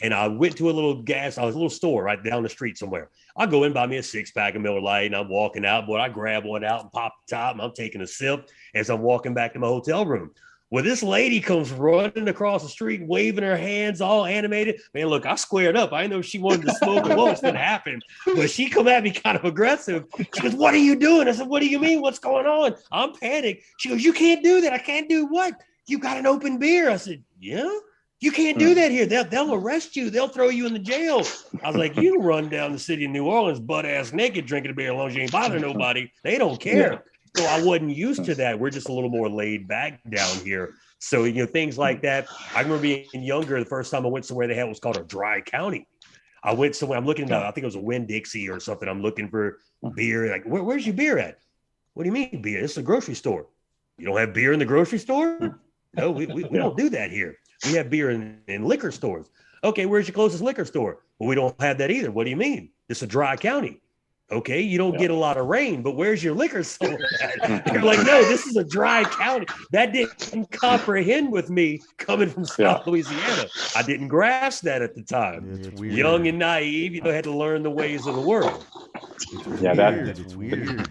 Speaker 5: and I went to a little gas, I was a little store right down the street somewhere. I go in, buy me a six pack of Miller Lite, and I'm walking out. Boy, I grab one out and pop the top, and I'm taking a sip as I'm walking back to my hotel room. Well, this lady comes running across the street, waving her hands, all animated. Man, look, I squared up. I know she wanted to smoke and what was going to happen, but she come at me kind of aggressive. She goes, "What are you doing?" I said, "What do you mean? What's going on?" I'm panicked. She goes, "You can't do that. I can't do what? You got an open beer." I said, "Yeah." You can't do hmm. that here. They'll, they'll arrest you. They'll throw you in the jail. I was like, you <laughs> run down the city of New Orleans butt ass naked drinking a beer as long as you ain't bothering nobody. They don't care. So I wasn't used to that. We're just a little more laid back down here. So, you know, things like that. I remember being younger, the first time I went somewhere they had was called a dry county. I went somewhere, I'm looking at, I think it was a Winn Dixie or something. I'm looking for hmm. beer. Like, Where, where's your beer at? What do you mean beer? It's a grocery store. You don't have beer in the grocery store? Hmm. No, we, we, we don't do that here. We have beer in, in liquor stores. Okay, where's your closest liquor store? Well, we don't have that either. What do you mean? It's a dry county. Okay, you don't
Speaker 4: Yeah.
Speaker 5: get a lot of rain, but where's your liquor store? at? <laughs> You're like, no, this is a dry county. That didn't comprehend with me coming from South Louisiana. I didn't grasp that at the time.
Speaker 3: It's weird.
Speaker 5: Young and naive, you know, had to learn the ways of the world.
Speaker 3: It's
Speaker 4: Yeah, that-
Speaker 3: weird. It's weird.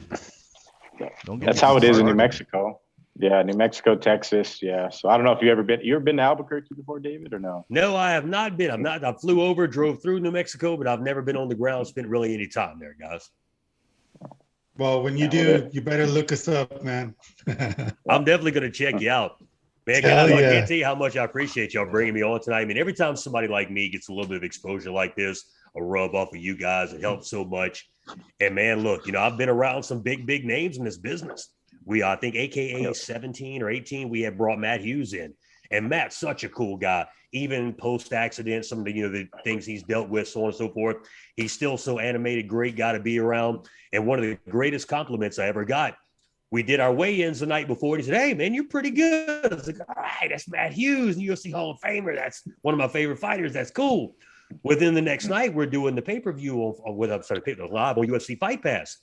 Speaker 3: Don't get
Speaker 4: That's how it is in New
Speaker 3: started.
Speaker 4: Mexico. Yeah, New Mexico, Texas. Yeah. So I don't know if you ever been, you ever been to Albuquerque before, David, or no?
Speaker 5: No, I have not been. I'm not. I flew over, drove through New Mexico, but I've never been on the ground. Spent really any time there, guys.
Speaker 1: Well, when you
Speaker 4: Yeah,
Speaker 1: do, you better look us up, man. <laughs>
Speaker 5: I'm definitely going to check you out. Man,
Speaker 1: Hell
Speaker 5: guys, I can't tell you how much I appreciate y'all bringing me on tonight. I mean, every time somebody like me gets a little bit of exposure like this, a rub off of you guys, it helps so much. And man, look, you know, I've been around some big, big names in this business. We, I think, AKA 17 or 18, we had brought Matt Hughes in. And Matt's such a cool guy, even post accident, some of the, you know, the things he's dealt with, so on and so forth. He's still so animated, great guy to be around. And one of the greatest compliments I ever got we did our weigh-ins the night before. And he said, "Hey, man, you're pretty good." I was like, "All right, that's Matt Hughes, the UFC Hall of Famer. That's one of my favorite fighters. That's cool." Within the next night, we're doing the pay-per-view of, of with I'm sorry, pay- live on UFC Fight Pass,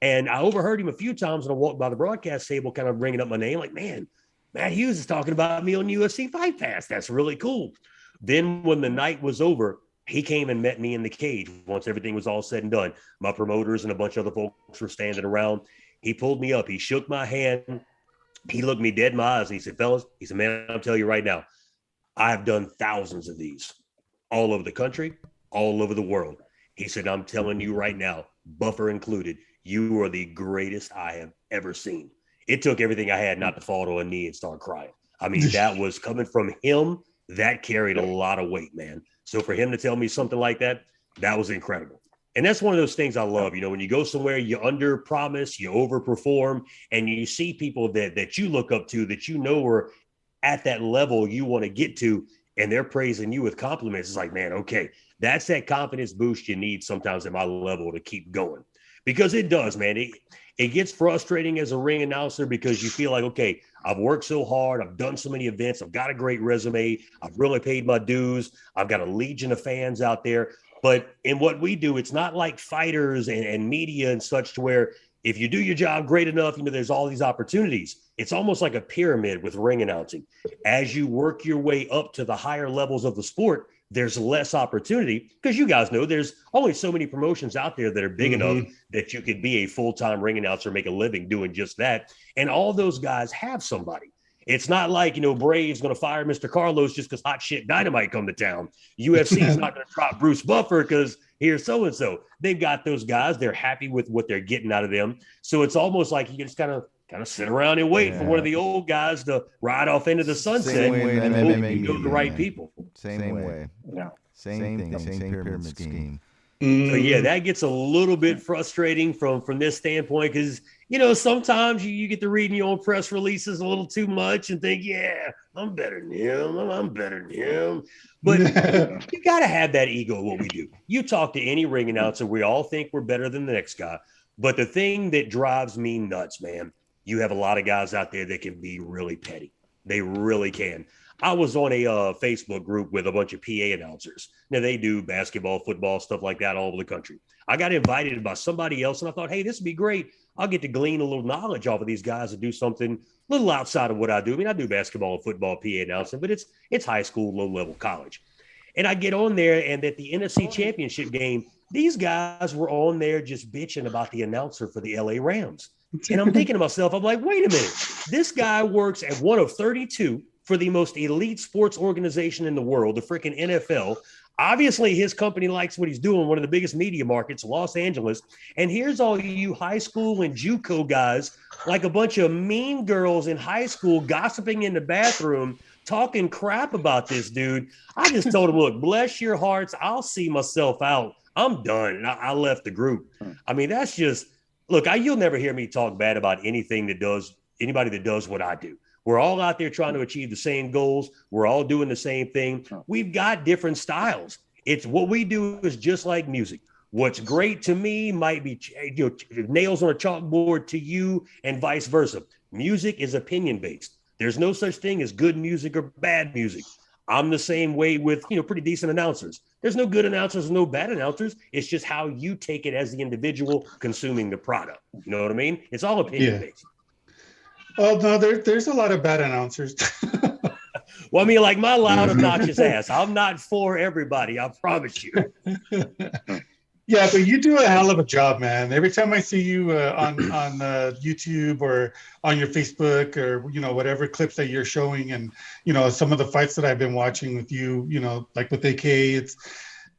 Speaker 5: and I overheard him a few times when I walked by the broadcast table, kind of bringing up my name, like, "Man, Matt Hughes is talking about me on UFC Fight Pass. That's really cool." Then, when the night was over, he came and met me in the cage once everything was all said and done. My promoters and a bunch of other folks were standing around. He pulled me up. He shook my hand. He looked me dead in my eyes and he said, Fellas, he said, Man, I'm telling you right now, I've done thousands of these all over the country, all over the world. He said, I'm telling you right now, buffer included, you are the greatest I have ever seen. It took everything I had not to fall to a knee and start crying. I mean, <laughs> that was coming from him. That carried a lot of weight, man. So for him to tell me something like that, that was incredible. And that's one of those things I love. You know, when you go somewhere, you under promise, you overperform, and you see people that that you look up to, that you know are at that level you want to get to, and they're praising you with compliments. It's like, man, okay, that's that confidence boost you need sometimes at my level to keep going. Because it does, man. It, it gets frustrating as a ring announcer because you feel like, okay, I've worked so hard, I've done so many events, I've got a great resume, I've really paid my dues, I've got a legion of fans out there. But in what we do, it's not like fighters and, and media and such to where if you do your job great enough, you know, there's all these opportunities. It's almost like a pyramid with ring announcing. As you work your way up to the higher levels of the sport, there's less opportunity because you guys know there's only so many promotions out there that are big
Speaker 1: Mhm.
Speaker 5: enough that you could be a full-time ring announcer, make a living doing just that. And all those guys have somebody. It's not like, you know, Braves going to fire Mr. Carlos just because hot shit dynamite come to town. UFC is not going to drop Bruce Buffer because here's so and so. They've got those guys. They're happy with what they're getting out of them. So it's almost like you can just kind of kind of sit around and wait for one of the old guys to ride off into the sunset.
Speaker 3: Same way
Speaker 5: and
Speaker 3: the
Speaker 5: hope
Speaker 3: MMA
Speaker 5: you know the right people.
Speaker 3: Same, way.
Speaker 4: Yeah.
Speaker 3: Same, thing. Same, pyramid, scheme.
Speaker 5: So yeah, that gets a little bit frustrating from from this standpoint because you know sometimes you, you get to reading your own press releases a little too much and think, yeah, I'm better than him. I'm, I'm better than him. But <laughs> you got to have that ego. What we do, you talk to any ring announcer, we all think we're better than the next guy. But the thing that drives me nuts, man, you have a lot of guys out there that can be really petty. They really can. I was on a uh, Facebook group with a bunch of PA announcers. Now they do basketball, football, stuff like that all over the country. I got invited by somebody else, and I thought, hey, this would be great. I'll get to glean a little knowledge off of these guys and do something a little outside of what I do. I mean, I do basketball and football, PA announcing, but it's it's high school, low level college. And I get on there, and at the NFC Championship game, these guys were on there just bitching about the announcer for the LA Rams. And I'm thinking to myself, I'm like, wait a minute. This guy works at one of 32 for the most elite sports organization in the world, the freaking NFL. Obviously, his company likes what he's doing, one of the biggest media markets, Los Angeles. And here's all you high school and JUCO guys, like a bunch of mean girls in high school gossiping in the bathroom, talking crap about this dude. I just told him, look, bless your hearts. I'll see myself out. I'm done. And I, I left the group. I mean, that's just look, I, you'll never hear me talk bad about anything that does anybody that does what I do. We're all out there trying to mm-hmm. achieve the same goals. We're all doing the same thing. We've got different styles. It's what we do is just like music. What's great to me might be you know, nails on a chalkboard to you, and vice versa. Music is opinion based. There's no such thing as good music or bad music. I'm the same way with you know pretty decent announcers. There's no good announcers, no bad announcers. It's just how you take it as the individual consuming the product. You know what I mean? It's all opinion
Speaker 1: Yeah.
Speaker 5: based.
Speaker 1: Oh no, there, there's a lot of bad announcers. <laughs>
Speaker 5: Well, I mean, like my loud, mm-hmm. obnoxious ass. I'm not for everybody. I promise you. <laughs>
Speaker 1: yeah, but you do a hell of a job, man. Every time I see you uh, on <clears throat> on uh, YouTube or on your Facebook or you know whatever clips that you're showing, and you know some of the fights that I've been watching with you, you know, like with AK, it's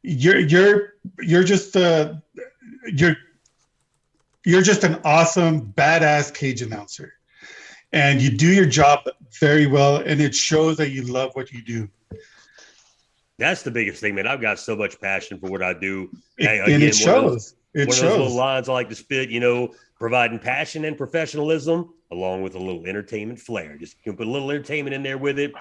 Speaker 1: you're you're you're just uh you're you're just an awesome badass cage announcer and you do your job very well and it shows that you love what you do
Speaker 5: That's the biggest thing, man. I've got so much passion for what I do. Hey,
Speaker 1: and
Speaker 5: again,
Speaker 1: it shows it
Speaker 5: one of those little lines I like to spit, you know, providing passion and professionalism along with a little entertainment flair. Just you can put a little entertainment in there with it.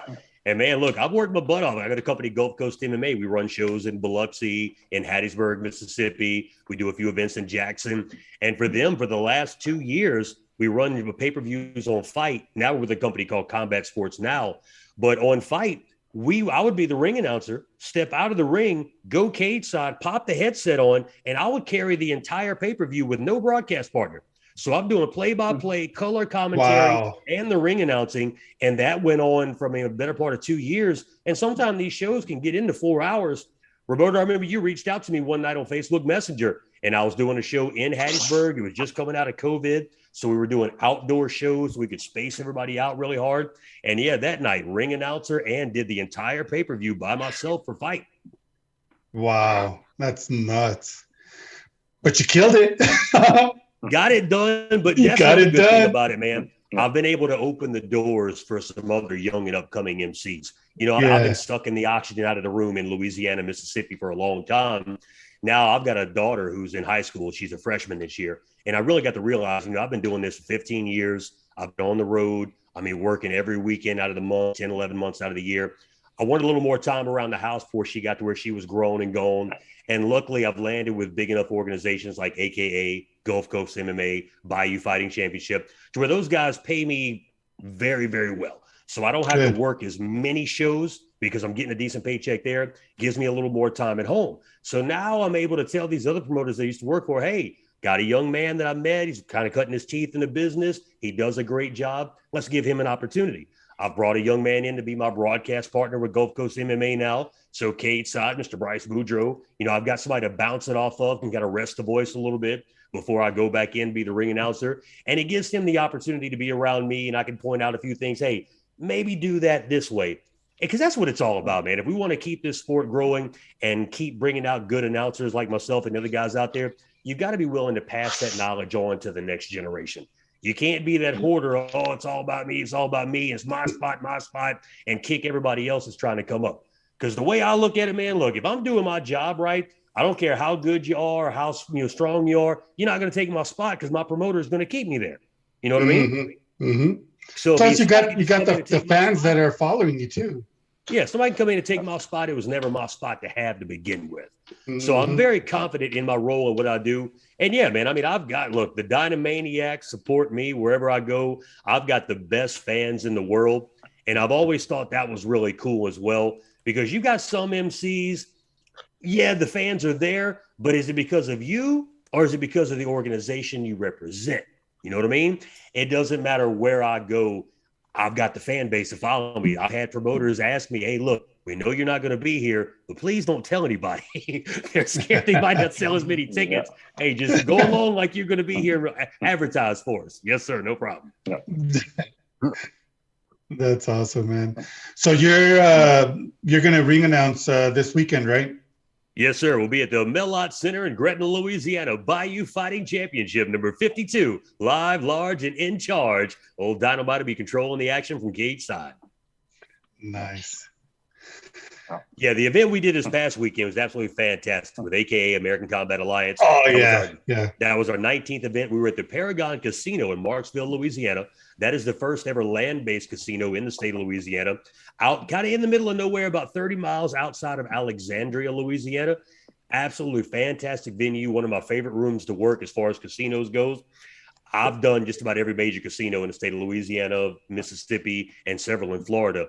Speaker 5: And man, look, I've worked my butt off. I got a company, Gulf Coast MMA. We run shows in Biloxi, in Hattiesburg, Mississippi. We do a few events in Jackson. And for them, for the last two years, we run pay per views on FITE. Now we're with a company called Combat Sports Now. But on FITE, we I would be the ring announcer, step out of the ring, go cage side, pop the headset on, and I would carry the entire pay per view with no broadcast partner. So I'm doing play by play, color commentary,
Speaker 1: wow
Speaker 5: and the ring announcing, and that went on from a better part of two years. And sometimes these shows can get into four hours. Roberto, I remember you reached out to me one night on Facebook Messenger, and I was doing a show in Hattiesburg. It was just coming out of COVID, so we were doing outdoor shows. So we could space everybody out really hard. And yeah, that night, ring announcer and did the entire pay per view by myself for FITE.
Speaker 1: wow that's nuts but you killed it <laughs>
Speaker 5: Got it done, but
Speaker 1: You got it done.
Speaker 5: about it, man. I've been able to open the doors for some other young and upcoming MCs. You know,
Speaker 1: Yeah.
Speaker 5: I've been stuck in the oxygen out of the room in Louisiana, Mississippi for a long time. Now I've got a daughter who's in high school. She's a freshman this year. And I really got to realize, you know, I've been doing this for 15 years. I've been on the road. I mean, working every weekend out of the month, 10, 11 months out of the year. I wanted a little more time around the house before she got to where she was grown and gone. And luckily, I've landed with big enough organizations like AKA, Gulf Coast MMA, Bayou Fighting Championship, to where those guys pay me very, very well. So I don't have
Speaker 1: Good.
Speaker 5: to work as many shows because I'm getting a decent paycheck there. Gives me a little more time at home. So now I'm able to tell these other promoters I used to work for, hey, got a young man that I met. He's kind of cutting his teeth in the business. He does a great job. Let's give him an opportunity. I've brought a young man in to be my broadcast partner with Gulf Coast MMA now. So cage side, Mr. Bryce Boudreau, you know, I've got somebody to bounce it off of and kind of rest the voice a little bit before I go back in, be the ring announcer. And it gives him the opportunity to be around me and I can point out a few things. Hey, maybe do that this way. Because that's what it's all about, man. If we want to keep this sport growing and keep bringing out good announcers like myself and the other guys out there, you got to be willing to pass that knowledge on to the next generation. You can't be that hoarder. of, Oh, it's all about me. It's all about me. It's my spot, my spot, and kick everybody else that's trying to come up. Because the way I look at it, man, look, if I'm doing my job right, I don't care how good you are, how you know strong you are. You're not going to take my spot because my promoter is going to keep me there. You know what I mean?
Speaker 1: hmm
Speaker 5: So
Speaker 1: Plus, you got you got the, the fans that are following you too.
Speaker 5: yeah, somebody can come in and take my spot. It was never my spot to have to begin with. So I'm
Speaker 1: Mhm.
Speaker 5: very confident in my role and what I do. And yeah, man, I mean, I've got look, the Dynamaniacs support me wherever I go. I've got the best fans in the world. And I've always thought that was really cool as well because you got some MCs, yeah, the fans are there, but is it because of you or is it because of the organization you represent? You know what I mean? It doesn't matter where I go. I've got the fan base to follow me. I've had promoters ask me, hey, look, we know you're not going to be here, but please don't tell anybody. <laughs> They're scared they might not sell as many <laughs> tickets. Hey, just go along like you're going to be here. Advertise for us. Yes, sir. No problem. <laughs>
Speaker 1: That's awesome, man. So you're uh, you're gonna ring announce uh, this weekend, right?
Speaker 5: Yes, sir. We'll be at the Mel Ott Center in Gretna, Louisiana. Bayou Fighting Championship number 52. Live, large, and in charge. Old Dynamite will be controlling the action from cage side.
Speaker 1: Nice.
Speaker 5: Yeah, the event we did this past weekend was absolutely fantastic with AKA American Combat Alliance.
Speaker 1: Oh
Speaker 5: That
Speaker 1: yeah,
Speaker 5: our-
Speaker 1: yeah.
Speaker 5: That was our 19th event. We were at the Paragon Casino in Marksville, Louisiana. That is the first ever land based casino in the state of Louisiana, out kind of in the middle of nowhere, about 30 miles outside of Alexandria, Louisiana. Absolutely fantastic venue. One of my favorite rooms to work as far as casinos goes. I've done just about every major casino in the state of Louisiana, Mississippi, and several in Florida.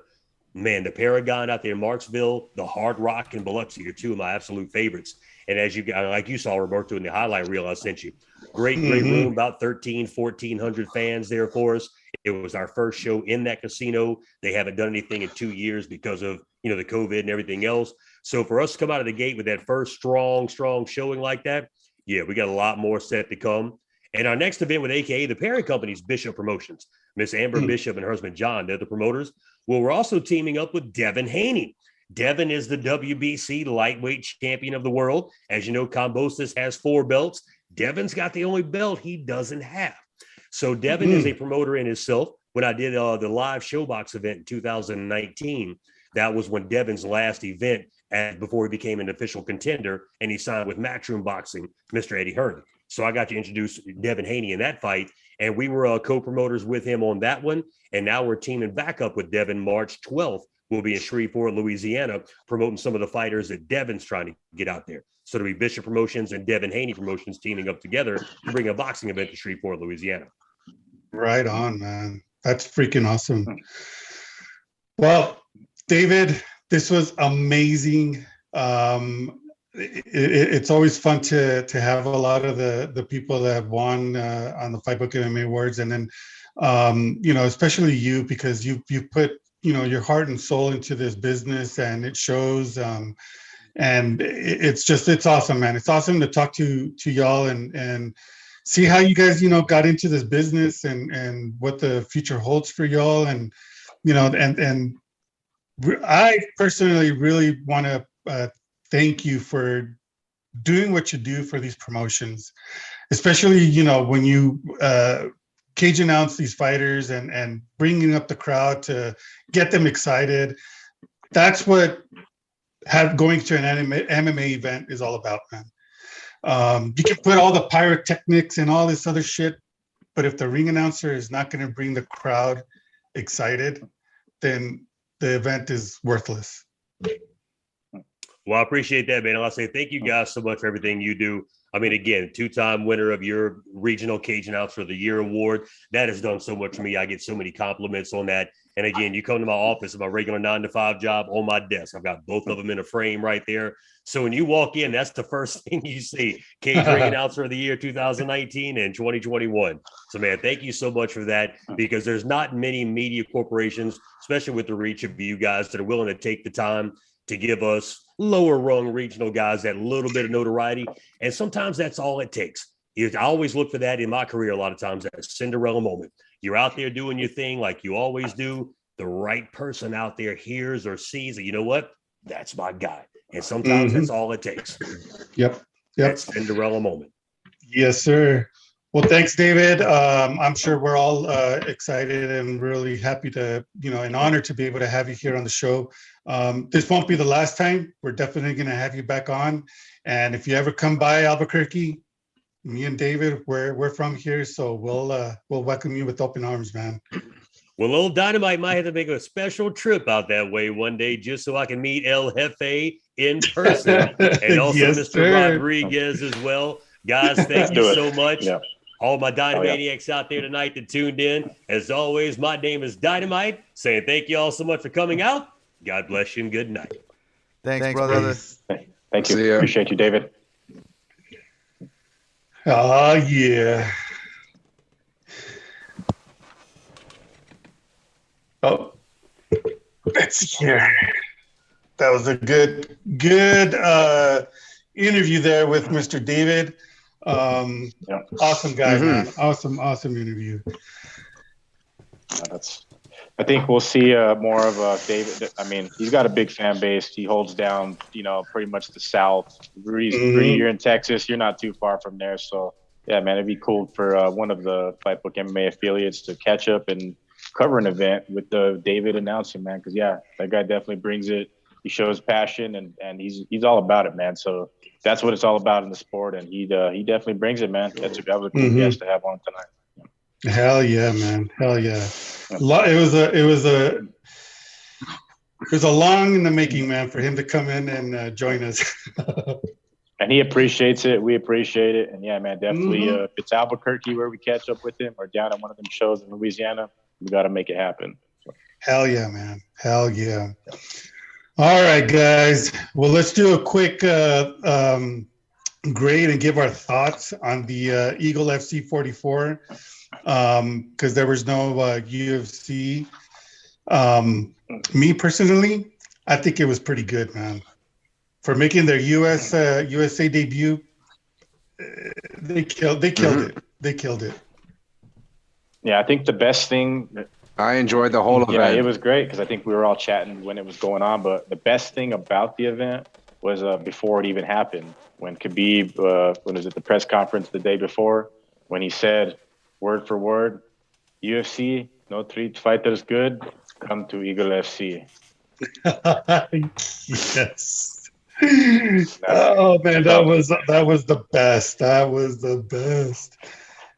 Speaker 5: Man, the Paragon out there in Marksville, the Hard Rock in Biloxi are two of my absolute favorites. And as you got like you saw Roberto in the highlight reel I sent you, great, great
Speaker 1: Mhm.
Speaker 5: room, about 13, 1400 fans there for us. It was our first show in that casino. They haven't done anything in two years because of you know the COVID and everything else. So for us to come out of the gate with that first strong, strong showing like that, yeah, we got a lot more set to come. And our next event with AKA the parent company's Bishop Promotions, Miss Amber
Speaker 1: Hmm.
Speaker 5: Bishop and her husband John, they're the promoters. Well, we're also teaming up with Devin Haney. Devin is the WBC lightweight champion of the world. As you know, Kambosos has four belts. Devin's got the only belt he doesn't have. So Devin is a promoter in himself. When I did uh, the live ShoBox event in 2019, that was when Devin's last event before he became an official contender and he signed with Matchroom Boxing, Mr. Eddie Hearn. So I got to introduce Devin Haney in that fight, and we were uh, co-promoters with him on that one. And now we're teaming back up with Devin March 12th. We'll be in Shreveport, Louisiana, promoting some of the fighters that Devin's trying to get out there. So it'll be Bishop Promotions and Devin Haney Promotions teaming up together to bring a boxing event to Shreveport, Louisiana.
Speaker 1: Right on, man. That's freaking awesome. Well, David, this was amazing. Um, it, it- it's always fun to to have a lot of the the people that have won uh, on the Fight Book MMA Awards, and then um, you know, especially you because you you put you know your heart and soul into this business, and it shows. Um, and it's just it's awesome, man. It's awesome to talk to to y'all and and see how you guys you know got into this business and and what the future holds for y'all and you know and and i personally really want to uh, thank you for doing what you do for these promotions especially you know when you uh cage announce these fighters and and bringing up the crowd to get them excited. That's what have going to an anime, MMA event is all about, man. Um, you can put all the pyrotechnics and all this other shit, but if the ring announcer is not going to bring the crowd excited, then the event is worthless.
Speaker 5: Well, I appreciate that, man. I'll say thank you guys so much for everything you do. I mean, again, two-time winner of your regional Cage Announcer of the Year award. That has done so much for me. I get so many compliments on that. And again, you come to my office, my regular nine to five job on my desk. I've got both of them in a frame right there. So when you walk in, that's the first <laughs> thing you see. Cage <laughs> Ring Announcer of the Year 2019 and 2021. So man, thank you so much for that because there's not many media corporations, especially with the reach of you guys, that are willing to take the time to give us lower rung regional guys that little bit of notoriety. And sometimes that's all it takes. You- I always look for that in my career a lot of times, that Cinderella moment. You're out there doing your thing like you always do. The right person out there hears or sees that, you know what? That's my guy. And sometimes that's all it takes.
Speaker 1: Yep.
Speaker 5: That Cinderella moment.
Speaker 1: Yes, sir. Well, thanks, David. Um, I'm sure we're all uh, excited and really happy to, you know, and honored to be able to have you here on the show. Um, this won't be the last time. We're definitely going to have you back on. And if you ever come by Albuquerque, me and David, we're we're from here, so we'll uh, we'll welcome you with open arms, man.
Speaker 5: Well, old Dynamite might have to make a special trip out that way one day just so I can meet El Jefe in person <laughs> and also
Speaker 1: Yes,
Speaker 5: Mr.
Speaker 1: sir.
Speaker 5: Rodriguez as well. Guys, <laughs> thank you
Speaker 4: it.
Speaker 5: so much.
Speaker 4: Yeah.
Speaker 5: All my
Speaker 4: Oh, yeah.
Speaker 5: Dynamaniacs out there tonight that tuned in. As always, my name is Dynamite, saying thank you all so much for coming out. God bless you and good night.
Speaker 3: Thanks, Thanks, brother. brother.
Speaker 4: Thank you.
Speaker 2: See ya.
Speaker 4: Appreciate you, David.
Speaker 1: Oh yeah. Oh, let's see here. That was a good, good uh, interview there with Mr. David. Um,
Speaker 4: Yeah.
Speaker 1: Awesome guy,
Speaker 2: Mhm.
Speaker 1: man. Awesome, awesome interview.
Speaker 4: Yeah, that's. I think we'll see uh, more of uh, David. I mean, he's got a big fan base. He holds down, you know, pretty much the South. Rudy's,
Speaker 1: Mhm.
Speaker 4: Rudy, you're in Texas. You're not too far from there. So, yeah, man, it'd be cool for uh, one of the Fightbook MMA affiliates to catch up and cover an event with the David announcing, man. Because yeah, that guy definitely brings it. He shows passion and and he's he's all about it, man. So that's what it's all about in the sport, and he uh, he definitely brings it, man. That's a, that was a cool
Speaker 1: Mhm.
Speaker 4: guest to have on tonight.
Speaker 1: Hell yeah, man. Hell yeah. It was a, it was a, it was a long in the making, man, for him to come in and uh, join us. <laughs>
Speaker 4: and he appreciates it. We appreciate it. And yeah, man, definitely.
Speaker 1: Mhm.
Speaker 4: Uh, if it's Albuquerque where we catch up with him, or down at one of them shows in Louisiana, we got to make it happen.
Speaker 1: Hell yeah, man. Hell yeah. All right, guys. Well, let's do a quick uh, um, grade and give our thoughts on the uh, Eagle FC 44 because there was no uh, UFC. Um, me personally, I think it was pretty good, man. For making their US uh, USA debut, uh, they killed. They killed
Speaker 2: Mhm.
Speaker 1: it. They killed it.
Speaker 4: Yeah, I think the best thing.
Speaker 2: I enjoyed the whole
Speaker 4: Yeah,
Speaker 2: event.
Speaker 4: it was great because I think we were all chatting when it was going on. But the best thing about the event was uh, before it even happened. When Khabib, uh, when was it the press conference the day before, when he said word for word, UFC, no three fighters good, come to Eagle FC. <laughs>
Speaker 1: yes. Oh man, that was that was the best. That was the best.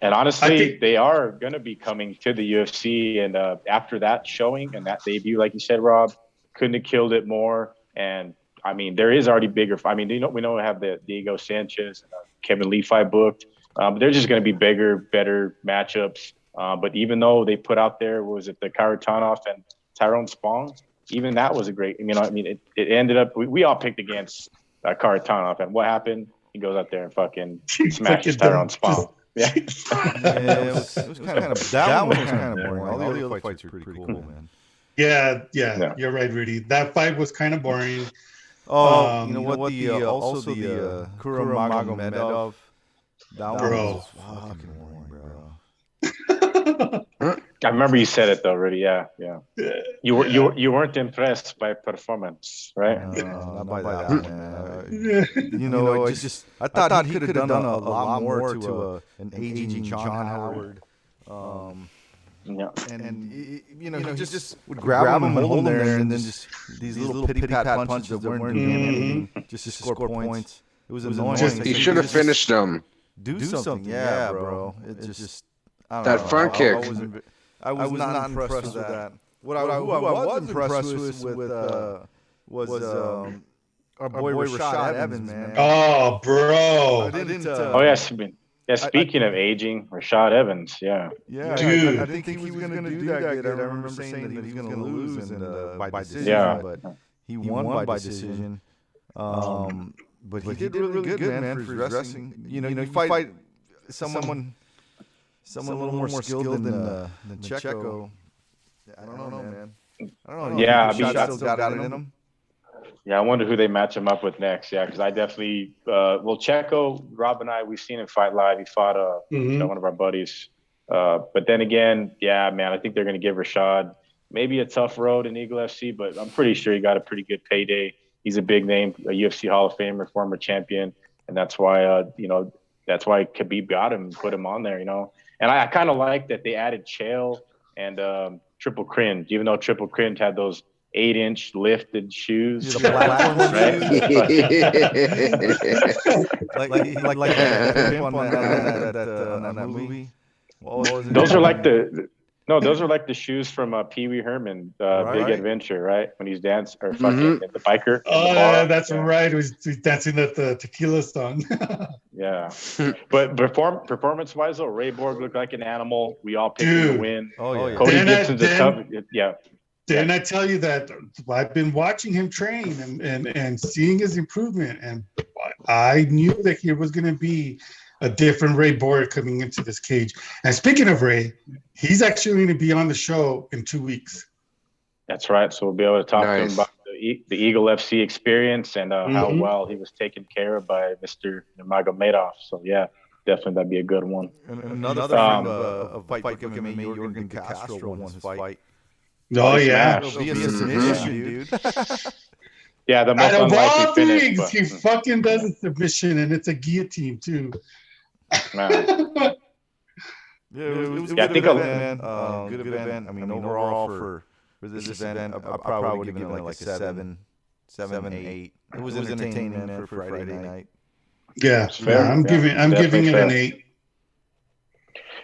Speaker 4: And honestly,
Speaker 1: think-
Speaker 4: they are going to be coming to the UFC. And uh, after that showing and that debut, like you said, Rob, couldn't have killed it more. And I mean, there is already bigger. I mean, you know, we know we have the Diego Sanchez and uh, Kevin Lee fight booked. Um, but they're just going to be bigger, better matchups. Uh, but even though they put out there, what was it the Kharitonov and Tyrone Spong? Even that was a great. You know, I mean, it, it ended up. We, we all picked against uh, Kharitonov, and what happened? He goes out there and fucking <laughs> smashes
Speaker 1: Fucking
Speaker 4: Tyrone
Speaker 1: just-
Speaker 4: Spong. <laughs> Yeah.
Speaker 3: Yeah, it was, it was kind of that one was kind of boring. All the other fights were pretty cool, man.
Speaker 1: Yeah, yeah,
Speaker 4: Yeah.
Speaker 1: you're right, Rudy. That fight was kind of boring.
Speaker 3: Oh,
Speaker 1: Um,
Speaker 3: you know what? The uh, also the uh, Kuramagomedov. That
Speaker 1: Bro.
Speaker 3: one was fucking boring, bro. <laughs>
Speaker 4: I remember you said it though, already. Yeah, yeah. You were you you weren't impressed by performance, right?
Speaker 3: Uh, not by that one, man. Uh, <laughs> You know, I just, I thought, he could have done a, a lot more to uh, an aging John Howard. Um,
Speaker 4: Yeah.
Speaker 3: and, and y- y- you know, he just, just would grab, him and hold him there, and then just these little pity pat punches that weren't doing anything, just to score points. It was annoying.
Speaker 2: Just, he should have finished them.
Speaker 3: Do something, yeah, bro. It just I don't
Speaker 2: That
Speaker 3: know.
Speaker 2: front
Speaker 3: I- I
Speaker 2: kick.
Speaker 3: wasn't ve- I was, not, impressed, with that. What I, who I was impressed with, with uh, was um, our boy, Rashad Evans, man.
Speaker 1: Oh, bro.
Speaker 3: I didn't. Uh,
Speaker 4: Oh yes, I mean, yeah. Speaking of aging, Rashad Evans. Yeah.
Speaker 3: Yeah, I-
Speaker 1: Dude.
Speaker 3: I, I didn't think he was going to do that good. I remember saying that he was going to lose and uh, by decision,
Speaker 4: Yeah.
Speaker 3: but he won by decision. Um, but he did really good, man, for his wrestling. You know, you fight someone, someone a little more skilled than uh, than Checco. I don't know, man. I don't know.
Speaker 4: Yeah,
Speaker 3: I
Speaker 4: I mean,
Speaker 3: think Rashad still got it in him.
Speaker 4: Yeah, I wonder who they match him up with next. Yeah, because I definitely, uh, well, Checco, Rob and I, we've seen him fight live. He fought uh, you
Speaker 1: Mhm.
Speaker 4: know, one of our buddies. Uh, but then again, yeah, man, I think they're going to give Rashad maybe a tough road in Eagle FC, but I'm pretty sure he got a pretty good payday. He's a big name, a UFC Hall of Famer, former champion, and that's why, uh, you know, that's why Khabib got him, put him on there, you know. And I, I kind of like that they added Chael and um, Triple Cringe, even though Triple Cringe had those eight-inch lifted shoes.
Speaker 3: The platform
Speaker 4: Right?
Speaker 3: like, like, like, like that on that, that, that, uh, that movie. What was it?
Speaker 4: Those are like the no, those are like the shoes from uh, Pee Wee Herman, uh, Big
Speaker 3: Right.
Speaker 4: Adventure, right? When he's dancing or fucking
Speaker 2: Mhm.
Speaker 4: the biker. in the
Speaker 1: Oh, yeah, that's
Speaker 4: Yeah.
Speaker 1: right. It was he's dancing at the tequila song. <laughs>
Speaker 4: Yeah, but perform performance wise though, Ray Borg looked like an animal. We all picked him to win.
Speaker 3: Oh yeah.
Speaker 4: Cody
Speaker 1: Then I-
Speaker 4: Gibson's a
Speaker 1: then-
Speaker 4: tough. Yeah,
Speaker 1: Didn't I tell you that I've been watching him train and, and, and seeing his improvement, and I knew that he was going to be a different Ray Borg coming into this cage. And speaking of Ray, he's actually going to be on the show in two weeks.
Speaker 4: that's right. So we'll be able to talk to him about the, the Eagle FC experience and uh, how
Speaker 1: Mhm.
Speaker 4: well he was taken care of by Mr. Nurmagomedov. So yeah, definitely that'd be a good one.
Speaker 3: And Another
Speaker 4: Um,
Speaker 3: friend of, of fight book MMA, Jorgen Castro won his fight.
Speaker 1: Oh, yeah.
Speaker 4: smashed.
Speaker 3: It'll be a
Speaker 4: Mhm.
Speaker 3: submission, dude. <laughs>
Speaker 4: Yeah, the most
Speaker 1: Out of all
Speaker 4: unlikely finish. but-
Speaker 1: he fucking does a submission, and it's a guillotine, too.
Speaker 4: Man. <laughs>
Speaker 3: Yeah, it was, it was a
Speaker 4: Yeah, I
Speaker 3: good
Speaker 4: think
Speaker 3: event,
Speaker 4: I'll-
Speaker 3: man. Um, good event. I mean, overall for for this event, I, I probably would have given it like a seven, seven, eight. It was entertaining, man, for Friday night.
Speaker 1: Yeah,
Speaker 4: Fair,
Speaker 1: yeah, I'm
Speaker 4: yeah,
Speaker 1: giving I'm giving it an eight.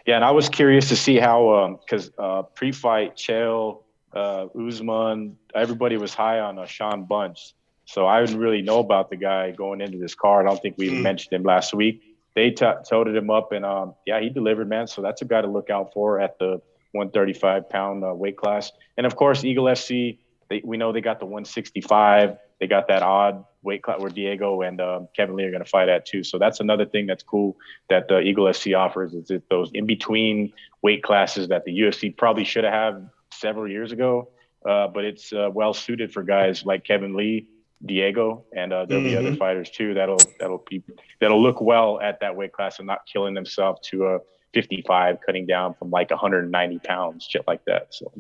Speaker 4: Yeah, and I was curious to see how, because uh, pre-fight, Chael, uh, Usman, everybody was high on uh, Sean Bunch. So I didn't really know about the guy going into this card. I don't think we
Speaker 1: Mm.
Speaker 4: mentioned him last week. They t- toted him up, and um, yeah, he delivered, man. So that's a guy to look out for at the 135 pound uh, weight class. And of course, Eagle FC, they, we know they got the 165. They got that odd weight class where Diego and um, Kevin Lee are going to fight at too. So that's another thing that's cool that the Eagle FC offers is those in between weight classes that the UFC probably should have had several years ago. Uh, but it's uh, well suited for guys like Kevin Lee, Diego, and uh, there'll be other fighters too that'll that'll be that'll look well at that weight class and not killing themselves to a 55, cutting down from like 190 pounds, shit like that. So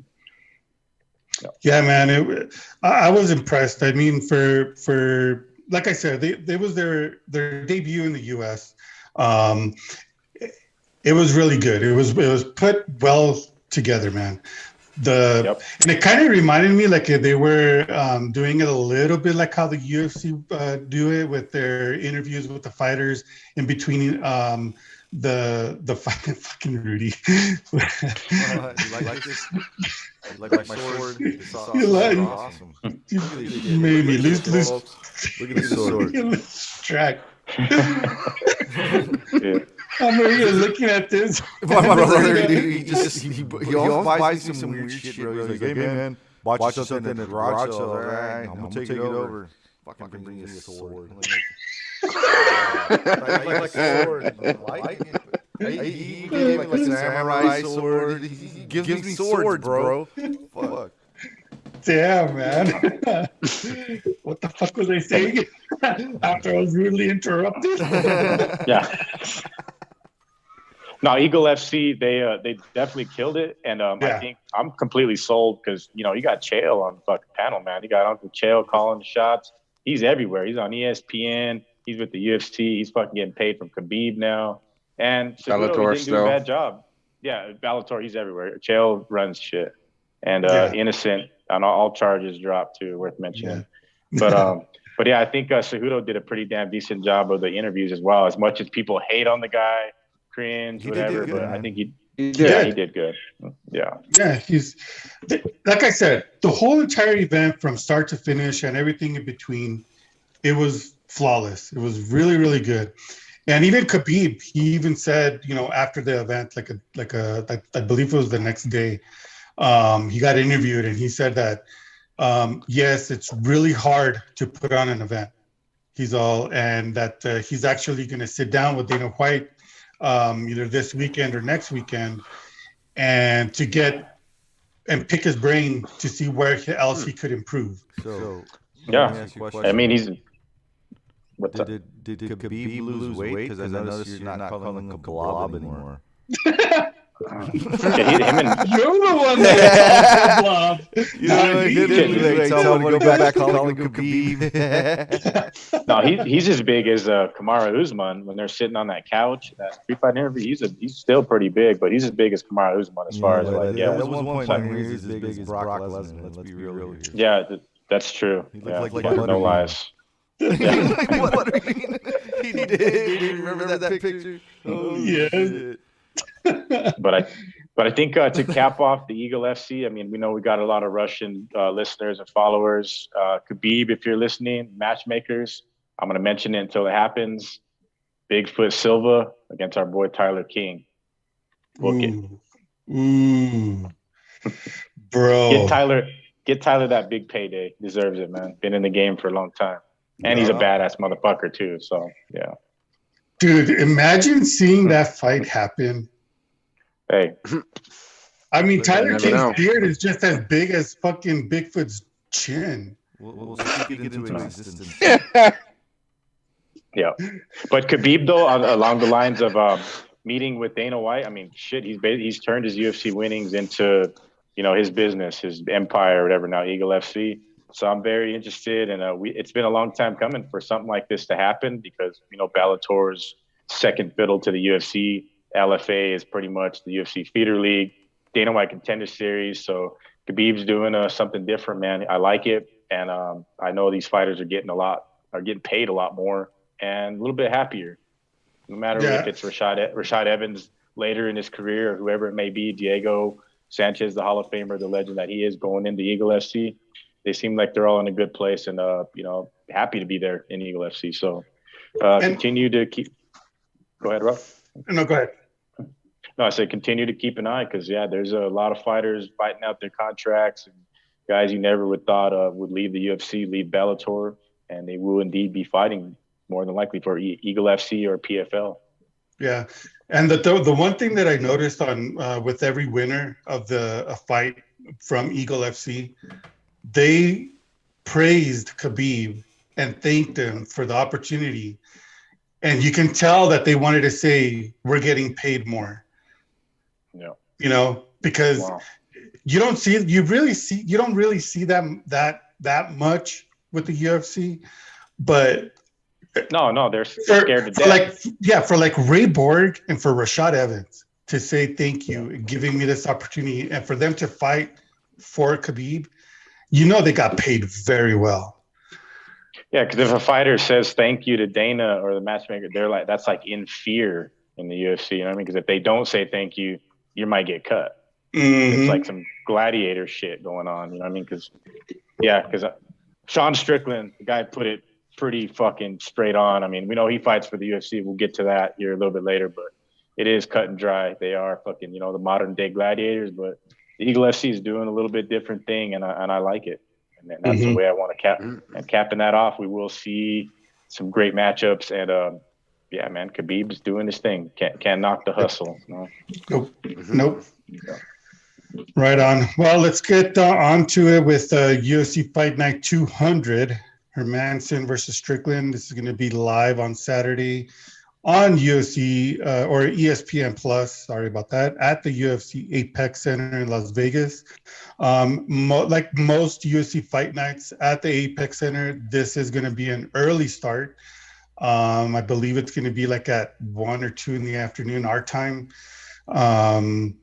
Speaker 1: Yeah, man, it, I, was impressed. I mean, for for like I said, they, they was their their debut in the U.S. Um, it, it was really good. It was it was put well together, man. The
Speaker 4: Yep.
Speaker 1: and it kind of reminded me like they were um, doing it a little bit like how the UFC uh, do it with their interviews with the fighters in between um, the the <laughs> fucking fucking Rudy.
Speaker 3: you like this? You like my sword? <laughs> It's awesome.
Speaker 1: You like-
Speaker 3: awesome. <laughs>
Speaker 1: you made me lose lose
Speaker 3: Look at this sword.
Speaker 1: track.
Speaker 4: yeah.
Speaker 1: I'm over here looking at this. <laughs>
Speaker 3: My, my brother, dude, he just he, he, he always buys me some weird shit, bro. He's like, hey man, watch, watch something at the garage sale. All right, I'm gonna take it over. Fucking bring me a sword. I like my <laughs> sword. I like it. He, he gave me like a samurai sword. He, he gives, me swords, bro. Fuck.
Speaker 1: Damn, man. <laughs> what the fuck was I saying? <laughs> After I was rudely interrupted. <laughs>
Speaker 4: yeah. No, Eagle FC, they uh, they definitely killed it, and um, I think I'm completely sold because you know you got Chael on the fucking panel, man. You got Uncle Chael calling the shots. He's everywhere. He's on ESPN. He's with the UFC. He's fucking getting paid from Khabib now. And Cejudo,
Speaker 2: Bellator
Speaker 4: he didn't do a bad job. yeah, Bellator, he's everywhere. Chael runs shit, and uh,
Speaker 1: Yeah.
Speaker 4: innocent on all, all charges dropped too. Worth mentioning. <laughs> But um, <laughs> but yeah, I think uh, Cejudo did a pretty damn decent job of the interviews as well. As much as people hate on the guy, cringe,
Speaker 3: He
Speaker 4: whatever,
Speaker 3: good,
Speaker 4: but I think he
Speaker 2: He
Speaker 4: yeah,
Speaker 2: did.
Speaker 4: he did good. Yeah,
Speaker 1: Yeah, he's th- like I said, the whole entire event from start to finish and everything in between, it was flawless. It was really, really good. And even Khabib, he even said, you know, after the event, like a like a I, I believe it was the next day, um, he got interviewed and he said that um, yes, it's really hard to put on an event. He's all, and that uh, he's actually going to sit down with Dana White um, either this weekend or next weekend, and to get and pick his brain to see where else he could improve.
Speaker 3: So,
Speaker 4: Yeah.
Speaker 3: me ask you a question.
Speaker 4: I mean he's. What's up?
Speaker 3: Did, did, did Khabib lose weight? Because I noticed you're not calling him Khabib anymore. <laughs>
Speaker 4: Yeah, him and <laughs>
Speaker 1: You're the one that Blob.
Speaker 3: You
Speaker 1: Not
Speaker 3: know,
Speaker 1: me.
Speaker 3: he did lose weight. Tell him to go back to calling him Khabib. <laughs> <laughs>
Speaker 4: no, he, he's as big as uh, Kamaru Usman when they're sitting on that couch. That free fight interview, he's a, he's still pretty big, but he's as big as Kamaru Usman as far as like yeah,
Speaker 3: that was one point where he was as big as Brock Lesnar. Let's be real here.
Speaker 4: yeah, th- that's true.
Speaker 3: He
Speaker 4: Yeah,
Speaker 3: like- like
Speaker 4: no
Speaker 3: Butterbean.
Speaker 4: lies.
Speaker 3: what do you mean? He did. Do you remember that picture? Oh,
Speaker 1: Yes.
Speaker 3: shit.
Speaker 4: But I, but I think uh, to cap off the Eagle FC, I mean, we know we got a lot of Russian uh, listeners and followers. Uh, Khabib, if you're listening, matchmakers, I'm going to mention it until it happens. Bigfoot Silva against our boy Tyler King. Book it.
Speaker 1: Ooh. Ooh. Bro.
Speaker 4: Get Tyler, get Tyler that big payday. Deserves it, man. Been in the game for a long time, and he's a badass motherfucker too. So yeah.
Speaker 1: Dude, imagine seeing that fight happen.
Speaker 4: Hey,
Speaker 1: I mean, Tyler
Speaker 2: never
Speaker 1: King's
Speaker 2: know.
Speaker 1: beard is just as big as fucking Bigfoot's chin.
Speaker 3: We'll, we'll speak it into existence. <laughs> <laughs>
Speaker 4: Yeah, but Khabib though, on, along the lines of um, meeting with Dana White, I mean, shit, he's he's turned his UFC winnings into, you know, his business, his empire, whatever. Now Eagle FC. So I'm very interested, and uh, we, it's been a long time coming for something like this to happen because you know Bellator's second fiddle to the UFC. LFA is pretty much the UFC feeder league. Dana White Contender Series. So Khabib's doing uh, something different, man. I like it, and um, I know these fighters are getting a lot, are getting paid a lot more, and a little bit happier. No matter
Speaker 1: Yeah.
Speaker 4: if it's Rashad Rashad Evans later in his career or whoever it may be, Diego Sanchez, the Hall of Famer, the legend that he is, going into Eagle FC. They seem like they're all in a good place, and uh, you know, happy to be there in Eagle FC. So uh,
Speaker 1: And-
Speaker 4: continue to keep. Go ahead, Rob.
Speaker 1: No, go ahead.
Speaker 4: No, I say continue to keep an eye because yeah, there's a lot of fighters fighting out their contracts and guys you never would thought uh, would leave the UFC, leave Bellator, and they will indeed be fighting more than likely for Eagle FC or PFL.
Speaker 1: Yeah, and the the, the one thing that I noticed on uh, with every winner of the a fight from Eagle FC, they praised Khabib and thanked him for the opportunity, and you can tell that they wanted to say we're getting paid more.
Speaker 4: Yeah.
Speaker 1: You know, because
Speaker 4: Wow.
Speaker 1: you don't see you really see you don't really see that that that much with the UFC, but
Speaker 4: No, no, they're
Speaker 1: for,
Speaker 4: scared to death.
Speaker 1: like yeah for like ray borg and for rashad evans to say thank you giving me this opportunity and for them to fight for khabib you know they got paid very well
Speaker 4: yeah, because if a fighter says thank you to Dana or the matchmaker, they're like that's like in fear in the UFC. You know what I mean? Because if they don't say thank you, you might get cut.
Speaker 1: Mhm.
Speaker 4: it's like some gladiator shit going on. You know what I mean? Because yeah, because Sean Strickland, the guy put it pretty fucking straight on. I mean, we know he fights for the UFC. We'll get to that here a little bit later, but it is cut and dry. They are fucking, you know, the modern day gladiators. But Eagle FC is doing a little bit different thing, and I and I like it. And that's the
Speaker 1: Mhm.
Speaker 4: way I want to cap.
Speaker 2: Mhm.
Speaker 4: And capping that off, we will see some great matchups. And um, yeah, man, Khabib's doing his thing. Can't can't knock the hustle. You know?
Speaker 1: nope
Speaker 2: Mhm.
Speaker 1: nope right on well let's get uh, on to it with uh, ufc fight night 200 Hermansson versus strickland this is going to be live on saturday on UFC uh, or ESPN Plus. Sorry about that. At the UFC Apex Center in Las Vegas. Um, mo- like most UFC fight nights at the Apex Center, this is going to be an early start. Um, I believe it's going to be like at one or two in the afternoon, our time. Um,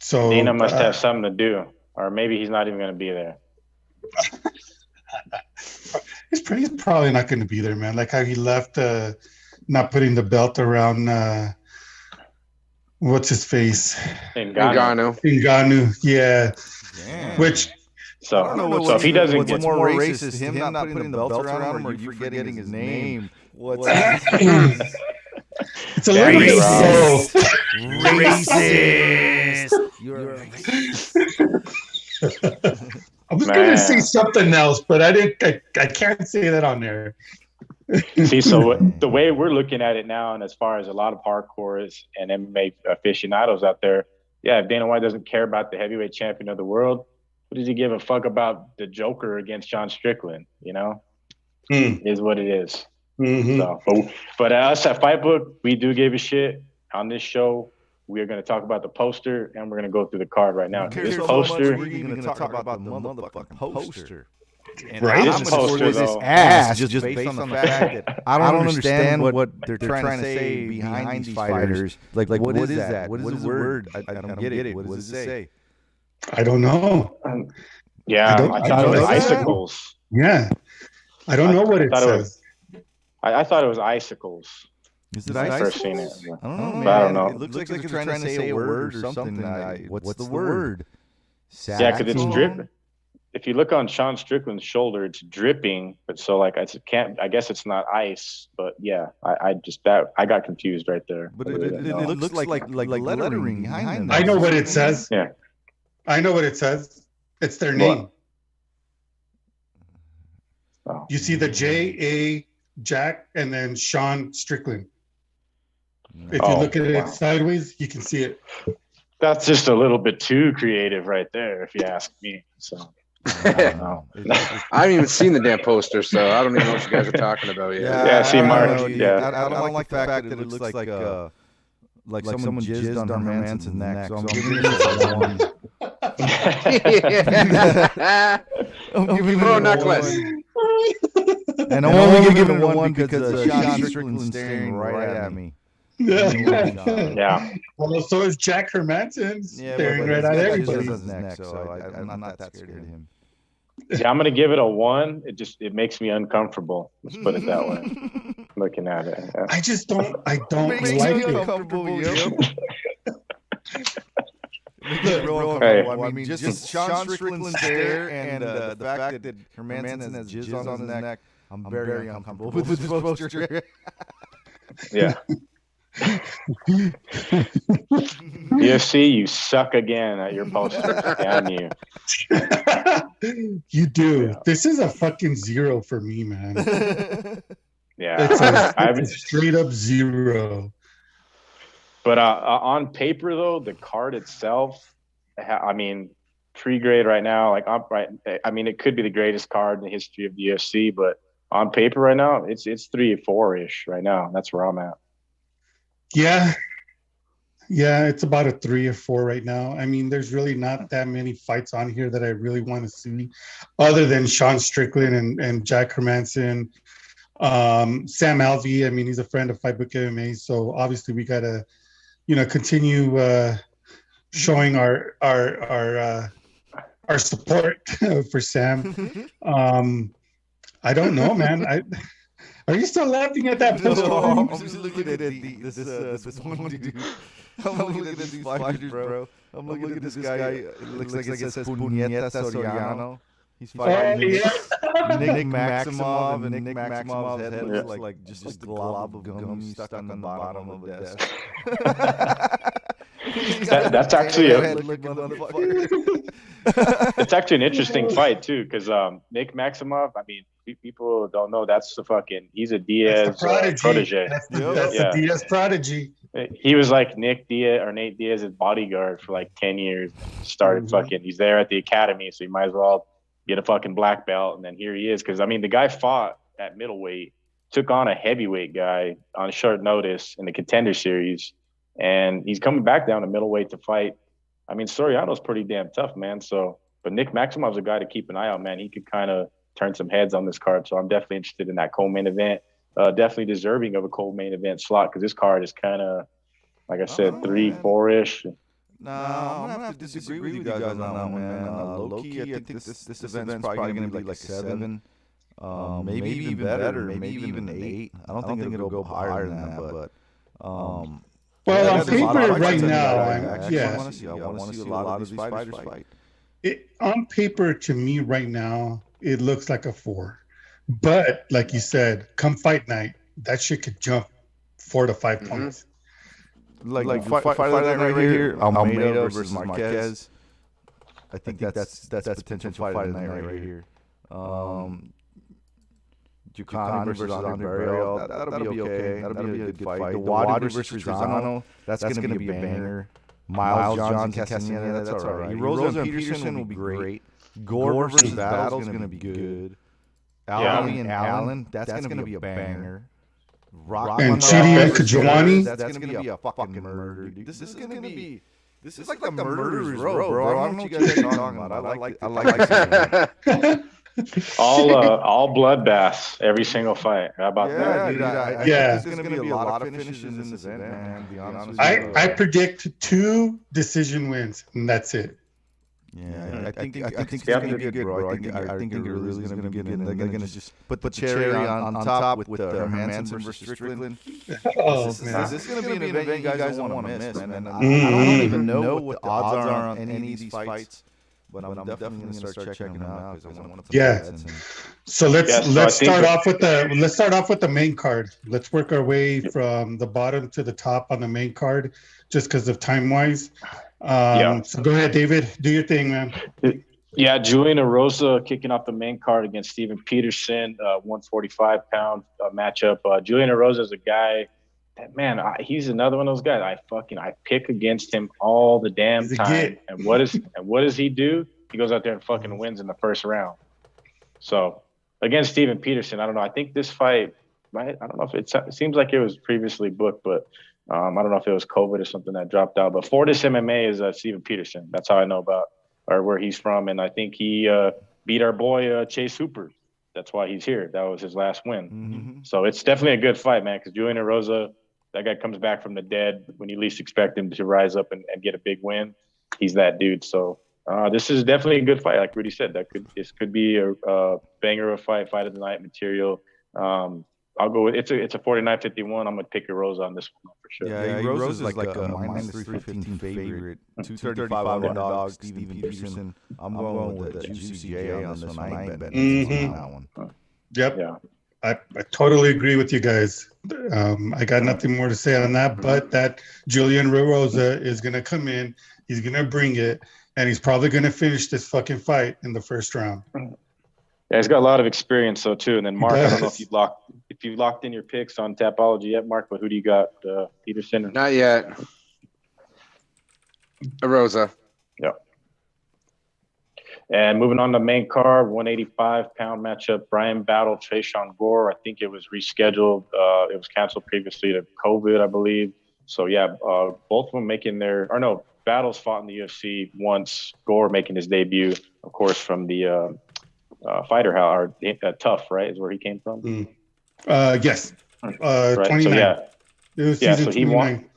Speaker 1: so
Speaker 4: Dana must
Speaker 1: uh,
Speaker 4: have something to do, or maybe he's not even going to be there. <laughs>
Speaker 1: He's, pretty, he's probably not going to be there, man. Like how he left, uh, not putting the belt around. Uh, what's his face?
Speaker 4: Ngannou.
Speaker 2: Ngannou.
Speaker 1: Ngannou. Yeah.
Speaker 3: Damn.
Speaker 1: Which
Speaker 4: So,
Speaker 3: I don't know
Speaker 4: so
Speaker 3: what's,
Speaker 4: if he doesn't
Speaker 3: what's
Speaker 4: get
Speaker 3: more racist, him not putting the belt around him, or you forgetting his name? What's <laughs> <clears throat>
Speaker 1: it's a
Speaker 4: There
Speaker 1: little
Speaker 4: you
Speaker 1: bit
Speaker 4: go.
Speaker 3: racist? You're a <laughs>
Speaker 1: I was
Speaker 4: Man.
Speaker 1: gonna say something else, but I didn't. I, I can't say that on there. <laughs>
Speaker 4: See, so <laughs> the way we're looking at it now, and as far as a lot of hardcores and MMA aficionados out there, yeah, if Dana White doesn't care about the heavyweight champion of the world, what does he give a fuck about the Joker against Sean Strickland? You know,
Speaker 1: Hmm.
Speaker 4: is what it is.
Speaker 1: Mhm.
Speaker 4: So, but, but us at Fightbook, we do give a shit on this show. We are going to talk about the poster, and we're going to go through the card right now. This
Speaker 3: so
Speaker 4: poster,
Speaker 3: we're even going to talk about the motherfucking poster. And
Speaker 1: Right?
Speaker 3: I'm gonna score this ass just, based on the fact that I don't understand what they're trying to say behind these fighters. Like, like what is that? What is the word? I, I don't get it. What does it say?
Speaker 1: I don't know.
Speaker 4: yeah,
Speaker 1: I don't-
Speaker 4: I,
Speaker 1: I
Speaker 4: thought it was
Speaker 1: know that.
Speaker 4: icicles.
Speaker 1: Yeah, I don't
Speaker 4: I
Speaker 1: know what it
Speaker 4: thought it was-
Speaker 1: says.
Speaker 4: I, I thought it was icicles.
Speaker 3: Is it
Speaker 4: I first
Speaker 3: icicles?
Speaker 4: seen it.
Speaker 3: I don't know, man.
Speaker 4: I don't know.
Speaker 3: It looks like they're trying to say a word or something. I- What's the word?
Speaker 4: Yeah, because it's
Speaker 3: Saxophone?
Speaker 4: drip. If you look on Sean Strickland's shoulder, it's dripping. But so like I can't. I guess it's not ice. But yeah, I, I just that I got confused right there.
Speaker 3: But
Speaker 4: I
Speaker 3: it, it, it
Speaker 4: know.
Speaker 3: looks like like like lettering behind
Speaker 1: I know what it says.
Speaker 4: Yeah.
Speaker 1: I know what it says. It's their name.
Speaker 4: Oh.
Speaker 1: You see the J A Jack and then Sean Strickland. If you
Speaker 4: Oh,
Speaker 1: look at it
Speaker 4: wow.
Speaker 1: sideways, you can see it.
Speaker 4: That's just a little bit too creative right there, if you ask me. So I. <laughs>
Speaker 2: I haven't even seen the damn poster, so I don't even know what you guys are talking about yet.
Speaker 4: Yeah, see,
Speaker 3: I don't
Speaker 4: Mark,
Speaker 3: know, dude.
Speaker 4: yeah.
Speaker 3: I, I don't like the fact that it looks like uh, like, someone jizzed on Hermansson's neck. So I'm giving this a one. <laughs> <laughs> I'm giving
Speaker 2: Pro
Speaker 3: it a
Speaker 2: necklace.
Speaker 3: one. And I'm only giving it a one because uh, Sean Strickland's staring right at me.
Speaker 4: yeah,
Speaker 1: Well, so is Jack Hermansson
Speaker 3: Yeah,
Speaker 1: staring
Speaker 3: but,
Speaker 1: right at everybody.
Speaker 3: his neck, so I, I'm not that scared of him.
Speaker 4: Yeah. I'm gonna give it a one. It just it makes me uncomfortable. Let's put it that way. <laughs> Looking at it. Yeah.
Speaker 1: I just don't. I don't
Speaker 3: Makes
Speaker 1: like it.
Speaker 3: uncomfortable, yo. Makes <laughs> real
Speaker 4: Hey.
Speaker 3: uncomfortable. I mean, just, Sean Strickland's stare and uh, the fact that Hermansson has jizz on his neck, I'm very uncomfortable with this poster. <laughs>
Speaker 4: Yeah. UFC, you suck again at your posters. Damn you.
Speaker 1: you do.
Speaker 4: Yeah.
Speaker 1: This is a fucking zero for me, man. <laughs>
Speaker 4: Yeah.
Speaker 1: It's a, <laughs>
Speaker 4: I
Speaker 1: it's a straight up zero.
Speaker 4: But uh, uh, on paper, though, the card itself, I mean, pre-grade right now, like I'm right. I mean, it could be the greatest card in the history of the UFC, but on paper right now, it's it's three or four ish right now. That's where I'm at.
Speaker 1: Yeah. Yeah, it's about a three or four right now. I mean, there's really not that many fights on here that I really want to see, other than Sean Strickland and, and Jack Hermansson. Um, Sam Alvey, I mean, he's a friend of Fightbook MMA, so obviously we gotta, you know, continue uh, showing our our our uh, our support <laughs> for Sam. <laughs> Um, I don't know, man. I are you still laughing at that poster?
Speaker 3: No, I'm <laughs> just looking at the, this, uh, this <laughs> one dude. I'm looking at these fighters, bro. I'm looking at this guy. It looks like it says Puñeta Soriano. He's fighting
Speaker 1: yeah.
Speaker 3: Nick <laughs> Maximov, and Nick Maximov's head looks like, like just a glob of gum stuck on the bottom of a desk.
Speaker 4: That- that's actually a- It's actually an interesting fight too, because um, Nick Maximov. I mean, pe- people don't know that's the fucking. He's a
Speaker 1: That's
Speaker 4: Diaz
Speaker 1: the
Speaker 4: uh,
Speaker 1: prodigy.
Speaker 4: protege.
Speaker 1: That's the,
Speaker 3: Yeah.
Speaker 1: that's
Speaker 4: Yeah.
Speaker 1: the Diaz prodigy.
Speaker 4: He was like Nick Diaz or Nate Diaz's bodyguard for like ten years. Started
Speaker 1: Mhm.
Speaker 4: fucking. He's there at the academy, so you might as well get a fucking black belt, and then here he is. Because I mean, the guy fought at middleweight, took on a heavyweight guy on short notice in the contender series, and he's coming back down to middleweight to fight. I mean, Soriano's pretty damn tough, man. So, but Nick Maximov's a guy to keep an eye on, man. He could kind of turn some heads on this card. So I'm definitely interested in that co-main event. Uh, definitely deserving of a co-main event slot because this card is kind of Like I said,
Speaker 3: Oh,
Speaker 4: three,
Speaker 3: man.
Speaker 4: four ish.
Speaker 3: No, I'm gonna have to disagree with you guys on that one, man. Uh, low key, I think this this event's probably gonna be like a seven, um, maybe even better, maybe even an eight. I don't think it'll go higher than that, but um.
Speaker 1: Well,
Speaker 3: yeah,
Speaker 1: on
Speaker 3: there's a lot of
Speaker 1: paper right now,
Speaker 3: that I
Speaker 1: I'm- yeah.
Speaker 3: wanna see. I want to see a lot of these fighters fight.
Speaker 1: it, on paper to me right now it looks like a four but like you said come fight night that shit could jump four to 5
Speaker 2: Mhm.
Speaker 1: points
Speaker 3: Like like fight, fight, fight that right here, Almeida versus Marquez. I think that's that's that's potential fight of the night right here. Um, Ducani versus Andre Barrio, that, that'll be okay. That'll be a good fight. The Wadi versus Rizano, that's gonna be a banger. Miles Johnson, Castaneda, that's all right. Rosa and Peterson will be great. Gore versus Battle's gonna be good. Ali and Allen, that's gonna be a banger. Rock
Speaker 1: And Chidi and
Speaker 3: versus
Speaker 1: Kajwani?
Speaker 3: That's gonna be a fucking murder, dude. This is gonna be. This is like the murderer's row, bro. I don't know what you guys are talking about. I like. I like. I
Speaker 4: All uh, all bloodbaths, every single fight. How about
Speaker 3: Yeah,
Speaker 4: that?
Speaker 3: dude. I, I
Speaker 1: Yeah.
Speaker 3: think there's gonna be a lot of finishes in this event, man. To be honest with you.
Speaker 1: I, I predict two decision wins and that's it
Speaker 3: Yeah, I think I think it's gonna be good, bro. I think I think it really is gonna be good. And they're gonna just put the cherry on, on top with the Hermansson versus Strickland. <laughs>
Speaker 1: oh
Speaker 3: This,
Speaker 1: man
Speaker 3: is this gonna be an event you guys don't want to miss, man? And I, I don't even know what the odds are on any of these fights, but I'm definitely gonna start checking them out because I want to.
Speaker 1: Yeah. so let's
Speaker 4: Yeah, so
Speaker 1: let's start
Speaker 4: that-
Speaker 1: off with the let's start off with the main card let's work our way from the bottom to the top on the main card just because of time wise um
Speaker 4: Yeah.
Speaker 1: so go ahead david do your thing man
Speaker 4: Yeah, Julian Erosa kicking off the main card against Steven Peterson, uh, 145 pound uh, matchup. Uh, Julian Erosa is a guy that man, I, he's another one of those guys. I fucking I pick against him all the damn time. And what is <laughs> and what does he do? He goes out there and fucking wins in the first round. So against Steven Peterson, I don't know. I think this fight, right? I don't know if it's, it seems like it was previously booked, but um, I don't know if it was COVID or something that dropped out. But Fortis MMA is uh, Steven Peterson. That's how I know about or where he's from, and I think he uh, beat our boy uh, Chase Hooper. That's why he's here. That was his last win.
Speaker 3: Mm-hmm.
Speaker 4: So it's definitely a good fight, man. Because Julian Rosa, that guy comes back from the dead when you least expect him to rise up and, and get a big win. He's that dude. So uh, this is definitely a good fight. Like Rudy said, that could this could be a, a banger of a fight, fight of the night material. Um, I'll go with it's a it's a 49-51. I'm gonna pick a Rosa on this one for sure.
Speaker 3: Yeah, yeah Rose is like, a, minus 315 favorite. 235 underdog, Steven Peterson. I'm going with the Juicy J on this one. I ain't betting on that one.
Speaker 1: yep
Speaker 4: Yeah.
Speaker 1: I, I totally agree with you guys. Um, I got nothing more to say on that, but that Julian Rosa is going to come in. He's going to bring it, and he's probably going to finish this fucking fight in the first round.
Speaker 4: Yeah, he's got a lot of experience though too. And then Mark, I don't know if you've locked if you've locked in your picks on Tapology yet, Mark. But who do you got? Uh, Peterson. Or-
Speaker 2: Not yet. Rosa. Yeah.
Speaker 4: And moving on to main card, 185 pound matchup, Bryan Battle, Tresean Gore. I think it was rescheduled. Uh, it was canceled previously to COVID, I believe. So yeah, uh, both of them making their or no battles fought in the UFC once. Gore making his debut, of course, from the uh, uh, fighter house or uh, Tough, right, is where he came from.
Speaker 1: Uh, yes, uh,
Speaker 4: Right.
Speaker 1: 29.
Speaker 4: So yeah,
Speaker 1: It was
Speaker 4: Yeah,
Speaker 1: season
Speaker 4: so he won.
Speaker 1: 29.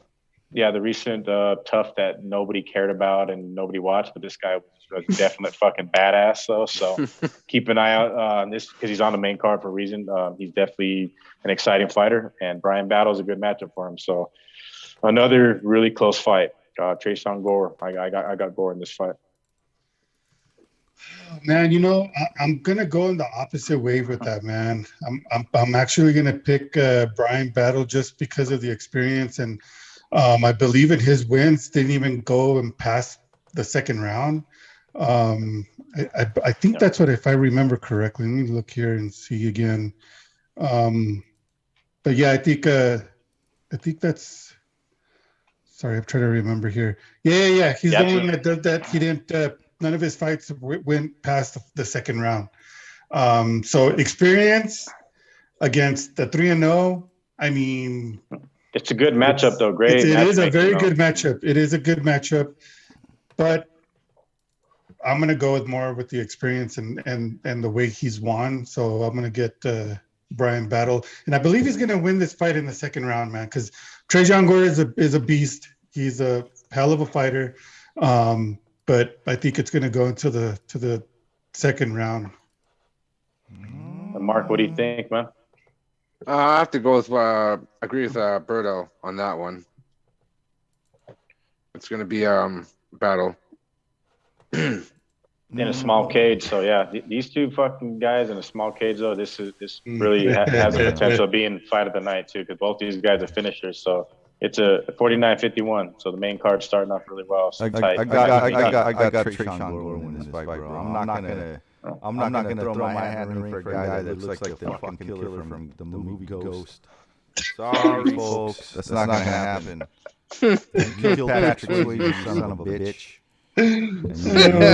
Speaker 4: yeah, the recent uh, Tough that nobody cared about and nobody watched, but this guy was a definite fucking badass though. So <laughs> keep an eye out uh, on this because he's on the main card for a reason. Um, he's definitely an exciting fighter, and Bryan Battle is a good matchup for him. So another really close fight. Uh, Tresean Gore. I, I got I got Gore in this fight.
Speaker 1: Man, you know, I, I'm gonna go in the opposite way with that, man. I'm I'm, I'm actually gonna pick uh, Bryan Battle just because of the experience, and um, I believe in his wins didn't even go and pass the second round. Um, I, I, I think
Speaker 4: Yeah.
Speaker 1: that's what, if I remember correctly. Let me look here and see again. Um, but yeah, I think uh, I think that's. Sorry, I'm trying to remember here. Yeah, yeah, yeah. He's
Speaker 4: Yeah,
Speaker 1: the one that did that. He didn't. Uh, none of his fights went past the, the second round. Um, so experience against the three and zero. I mean,
Speaker 4: It's a good matchup though. Great.
Speaker 1: it's, it is a very good matchup. It is a good matchup, but I'm gonna go with more with the experience and and and the way he's won. So I'm gonna get uh, Bryan Battle, and I believe he's going to win this fight in the second round, man. Because Trajan Gore is a is a beast. He's a hell of a fighter, um, but I think it's going to go into the to the second round.
Speaker 4: Mark, what do you think, man?
Speaker 2: Uh, I have to go with uh, agree with uh, Berto on that one. It's gonna be um battle. <clears throat>
Speaker 4: in a small cage. So yeah, these two fucking guys in a small cage though, this is this really ha- has the <laughs> potential of being fight of the night too, because both these guys are finishers. So it's a 49-51. So the main card's starting off really well. So
Speaker 3: I, I,
Speaker 4: tight.
Speaker 3: I got, I got, I got, I got Tresean Gore winning this fight, bro. I'm not gonna, I'm not gonna throw my hat in the ring for a guy that looks like the fucking killer from the movie Ghost. Sorry, folks, that's not gonna happen. <laughs> You killed Patrick Swayze, you son of a bitch. <laughs> And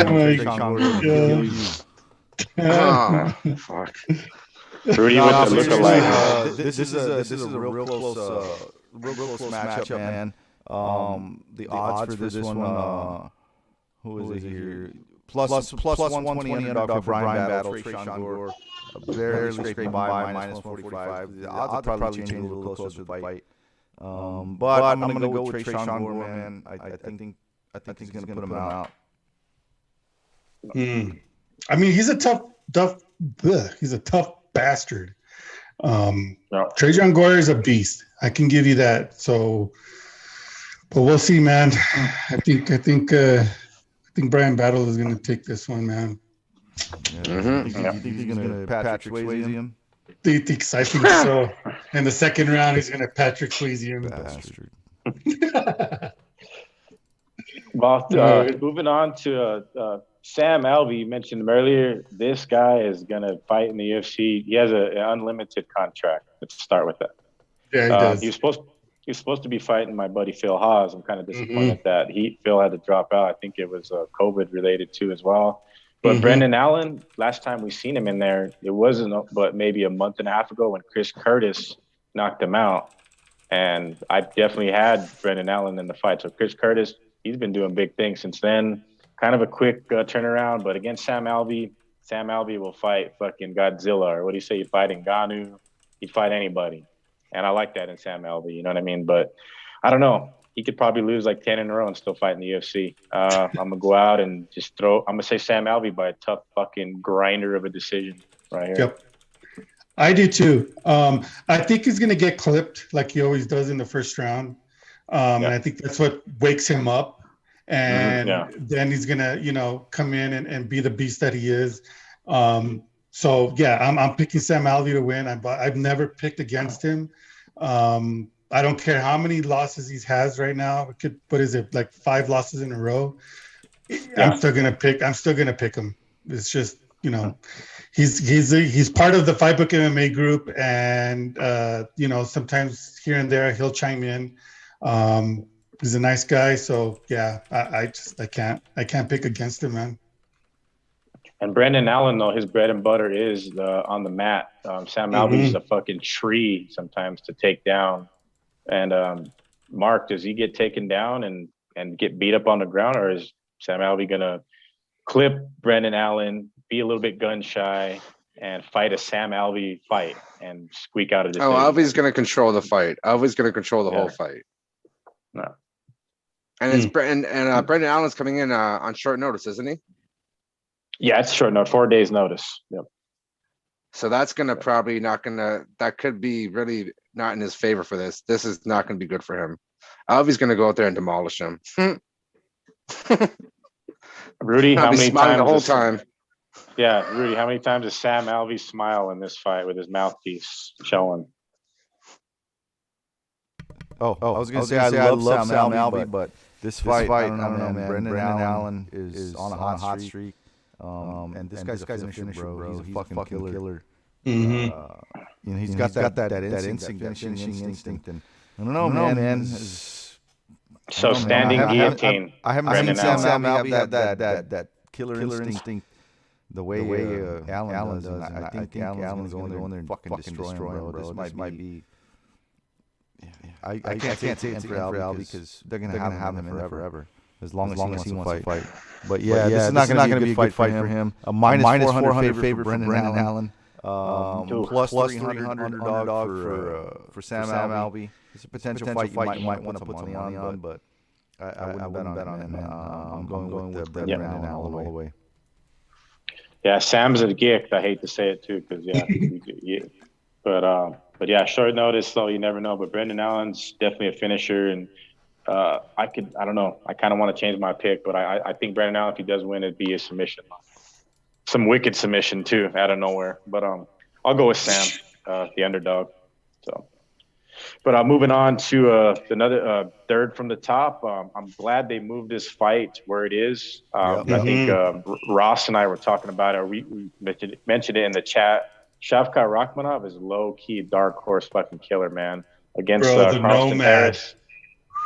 Speaker 1: Oh my God.
Speaker 3: will kill you.
Speaker 2: Oh, fuck.
Speaker 4: Rudy with the
Speaker 3: seriously,
Speaker 4: look-alike.
Speaker 3: uh, this, is a this is a real close, uh, real close matchup, man. Um, the odds for this one, uh, who is it here? Plus, plus, plus 120 underdog for Bryan Battle, Tresean Gore. Barely scraping by, minus 145. The odds will probably change a little closer to the fight. Um, but I'm gonna go with Tresean Gore, man. I, I think, I think he's gonna put him out.
Speaker 1: Hmm. I mean, he's a tough, tough. Ugh, he's a tough bastard. Um,
Speaker 4: Yeah.
Speaker 1: Trajan Gore is a beast. I can give you that. So, but we'll see, man. I think, I think, uh, I think Bryan Battle is going to take this one, man.
Speaker 2: mm-hmm
Speaker 3: You think, you think he's gonna Patrick Swayze him?
Speaker 1: He thinks, I think <laughs> so. In the second round, he's going to Patrick Swayze him.
Speaker 3: Bastard. <laughs>
Speaker 4: Well, uh, moving on to uh, uh, Sam Alvey, you mentioned him earlier. This guy is gonna fight in the UFC. He has a, an unlimited contract. Let's start with that.
Speaker 1: Yeah, he
Speaker 4: Uh,
Speaker 1: does.
Speaker 4: he was supposed he was supposed to be fighting my buddy Phil Hawes. I'm kind of
Speaker 1: Mm-hmm.
Speaker 4: disappointed that he Phil had to drop out. I think it was uh, COVID related too as well. But
Speaker 1: Mhm.
Speaker 4: Brendan Allen, last time we seen him in there, it wasn't but maybe a month and a half ago when Chris Curtis knocked him out. And I definitely had Brendan Allen in the fight. So Chris Curtis, he's been doing big things since then. Kind of a quick uh, turnaround, but against Sam Alvey, Sam Alvey will fight fucking Godzilla or what do you say? He'd fight Ngannou. He'd fight anybody. And I like that in Sam Alvey, you know what I mean? But I don't know. He could probably lose like 10 in a row and still fight in the UFC. Uh, I'm going to go out and just throw, I'm going to say Sam Alvey by a tough fucking grinder of a decision right here.
Speaker 1: Yep. I do too. Um, I think he's going to get clipped like he always does in the first round. Um,
Speaker 4: Yeah.
Speaker 1: And I think that's what wakes him up. And
Speaker 4: yeah.
Speaker 1: then he's going to, you know, come in and, and be the beast that he is. Um, so, yeah, I'm, I'm picking Sam Alvey to win. I, I've never picked against him. Um, I don't care how many losses he has right now. It could, what is it, like five losses in a row?
Speaker 4: Yeah.
Speaker 1: I'm still going to pick, I'm still to pick him. It's just, you know, he's he's he's part of the Fightbook MMA group, and uh, you know sometimes here and there he'll chime in. Um, he's a nice guy, so yeah, I, I just I can't I can't pick against him, man.
Speaker 4: And Brendan Allen, though, his bread and butter is uh, on the mat. Um, Sam Alvey's a fucking tree sometimes to take down. And um, Mark, does he get taken down and, and get beat up on the ground, or is Sam Alvey going to clip Brendan Allen, be a little bit gun shy, and fight a Sam Alvey fight and squeak out of decision?
Speaker 2: Oh, Alvey's gonna control the fight. Alvey's gonna control the whole fight.
Speaker 4: No.
Speaker 2: And it's Brendan and uh, Brendan Allen's coming in uh, on short notice, isn't he?
Speaker 4: Yeah, it's short. No, four days notice. Yep.
Speaker 2: So that's gonna probably not gonna. That could be really not in his favor for this. This is not gonna be good for him. Alvey's gonna go out there and demolish him. <laughs>
Speaker 4: Rudy, how many times?
Speaker 2: the whole
Speaker 4: does-
Speaker 2: time.
Speaker 4: Yeah, Rudy, how many times does Sam Alvey smile in this fight with his mouthpiece showing?
Speaker 3: Oh, oh, I was gonna, say, I love Sam, Alvey, but, this fight, I don't know, man. Brendan, Allen is, on a hot, streak. Um, and this guy's, guy's a finisher, bro. He's, a fucking, killer.
Speaker 1: Mhm.
Speaker 3: Uh, you know, he's got that, that, that instinct, that finishing instinct, and I don't know, man. man. it's-
Speaker 4: So
Speaker 3: I don't know, man.
Speaker 4: standing
Speaker 3: I haven't- I haven't- I haven't seen Sam, Sam Alvey have that, that, that killer, instinct. The way, the way uh, Allen, does, and I, I think, Allen's going to go in there and fucking destroy him, bro. This might, might be. I, I, I can't, say it's for Alvey because they're gonna, have, him in there forever, as long as, he wants to fight. But yeah, this is not gonna be a good fight for him. A minus, 400 favorite for Brendan Allen. Um,
Speaker 4: Ooh.
Speaker 3: plus three hundred underdog for uh, for Sam Alvey. It's a potential, fight you might, might want to put some money on, but I, I, wouldn't bet on him. man. Uh, I'm going, going with Brendan Allen all the way.
Speaker 4: Yeah, Sam's a gift. I hate to say it too, because yeah, <laughs> yeah. But um, but yeah, short notice, so you never know. But Brendan Allen's definitely a finisher, and uh, I could, I don't know, I kind of want to change my pick, but I, I- I think Brendan Allen, if he does win, it'd be a submission, some wicked submission too, out of nowhere. But um, I'll go with Sam, uh, the underdog. So, but uh, moving on to uh, another uh, third from the top. Um, I'm glad they moved this fight where it is. Um,
Speaker 3: Yep.
Speaker 4: I think um, R- Ross and I were talking about it. We, we mentioned, mentioned it in the chat. Shavkat Rakhmonov is low key dark horse fucking killer, man. Against
Speaker 1: Bro,
Speaker 4: uh,
Speaker 1: the
Speaker 4: Carlston
Speaker 1: Nomad.
Speaker 4: Harris.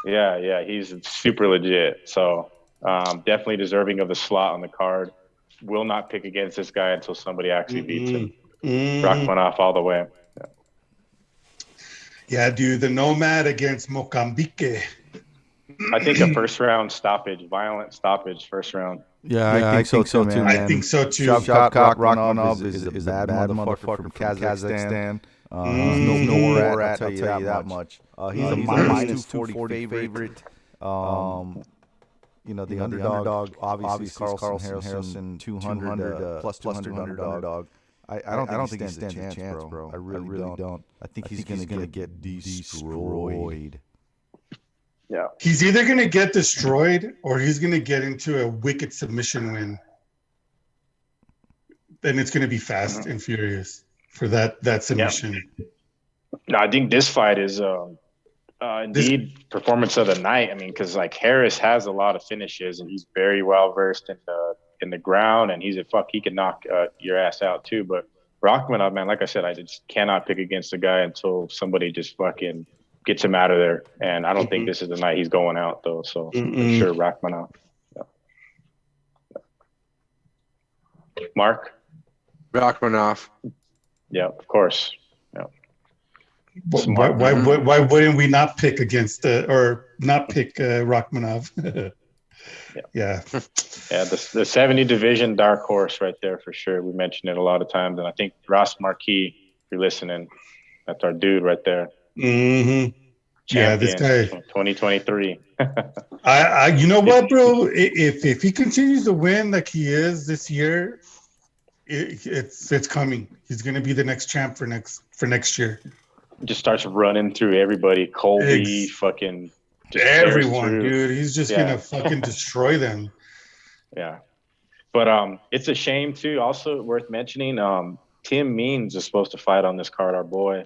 Speaker 4: Yeah, yeah, he's super legit. So um, definitely deserving of the slot on the card. Will not pick against this guy until somebody actually beats him.
Speaker 1: Mm.
Speaker 4: Rakhmonov all the way.
Speaker 1: Yeah, dude, the Nomad against Mocambique.
Speaker 4: I think a first round stoppage, violent stoppage, first round.
Speaker 3: Yeah, I, think, so, too, man.
Speaker 1: I think so too.
Speaker 3: Shavkat Rakhmonov is, is, is a bad, motherfucker from Kazakhstan. Uh,
Speaker 1: Mm.
Speaker 3: no, no more
Speaker 1: Mm.
Speaker 3: at, I'll tell you that much. Uh, he's
Speaker 1: Uh,
Speaker 3: a
Speaker 1: he's a
Speaker 3: minus 240 favorite. Um, you know, the, you know, the underdog, underdog, obviously, obviously Carlson, Carlson Harrison, Harrison, 200, 200 uh, plus 200 underdog. I, I don't, I don't think he stands a chance, bro. I really, really don't. I think he's, gonna, gonna get destroyed.
Speaker 4: Yeah.
Speaker 1: He's either going to get destroyed or he's going to get into a wicked submission win. Then it's going to be fast and furious for that that submission.
Speaker 4: No, I think this fight is um, uh, indeed performance of the night. I mean, because like Harris has a lot of finishes and he's very well versed in the in the ground, and he's a fuck. He can knock uh, your ass out too. But Rockman, man, like I said, I just cannot pick against the guy until somebody just fucking gets him out of there. And I don't think this is the night he's going out though. So
Speaker 1: Mm-mm.
Speaker 4: sure, Rockman Yeah. Mark,
Speaker 2: Rakhmonov.
Speaker 4: Yeah, of course.
Speaker 1: Why, why, why, why wouldn't we not pick against uh, or not pick uh, Rakhmonov? <laughs> yeah. <laughs>
Speaker 4: Yeah, the, the 70 division dark horse right there for sure. We mentioned it a lot of times. And I think Ross Marquis, if you're listening, that's our dude right there.
Speaker 1: Mm-hmm. Yeah, this guy.
Speaker 4: 2023. <laughs>
Speaker 1: I, I, you know what, bro? If if he continues to win like he is this year, it, it's it's coming. He's gonna be the next champ for next for next year.
Speaker 4: Just starts running through everybody. Colby,
Speaker 1: Ex-
Speaker 4: fucking
Speaker 1: Everyone, dude, he's just
Speaker 4: Yeah.
Speaker 1: gonna fucking destroy them. <laughs>
Speaker 4: Yeah. But um, it's a shame too. Also worth mentioning, um, Tim Means is supposed to fight on this card, our boy,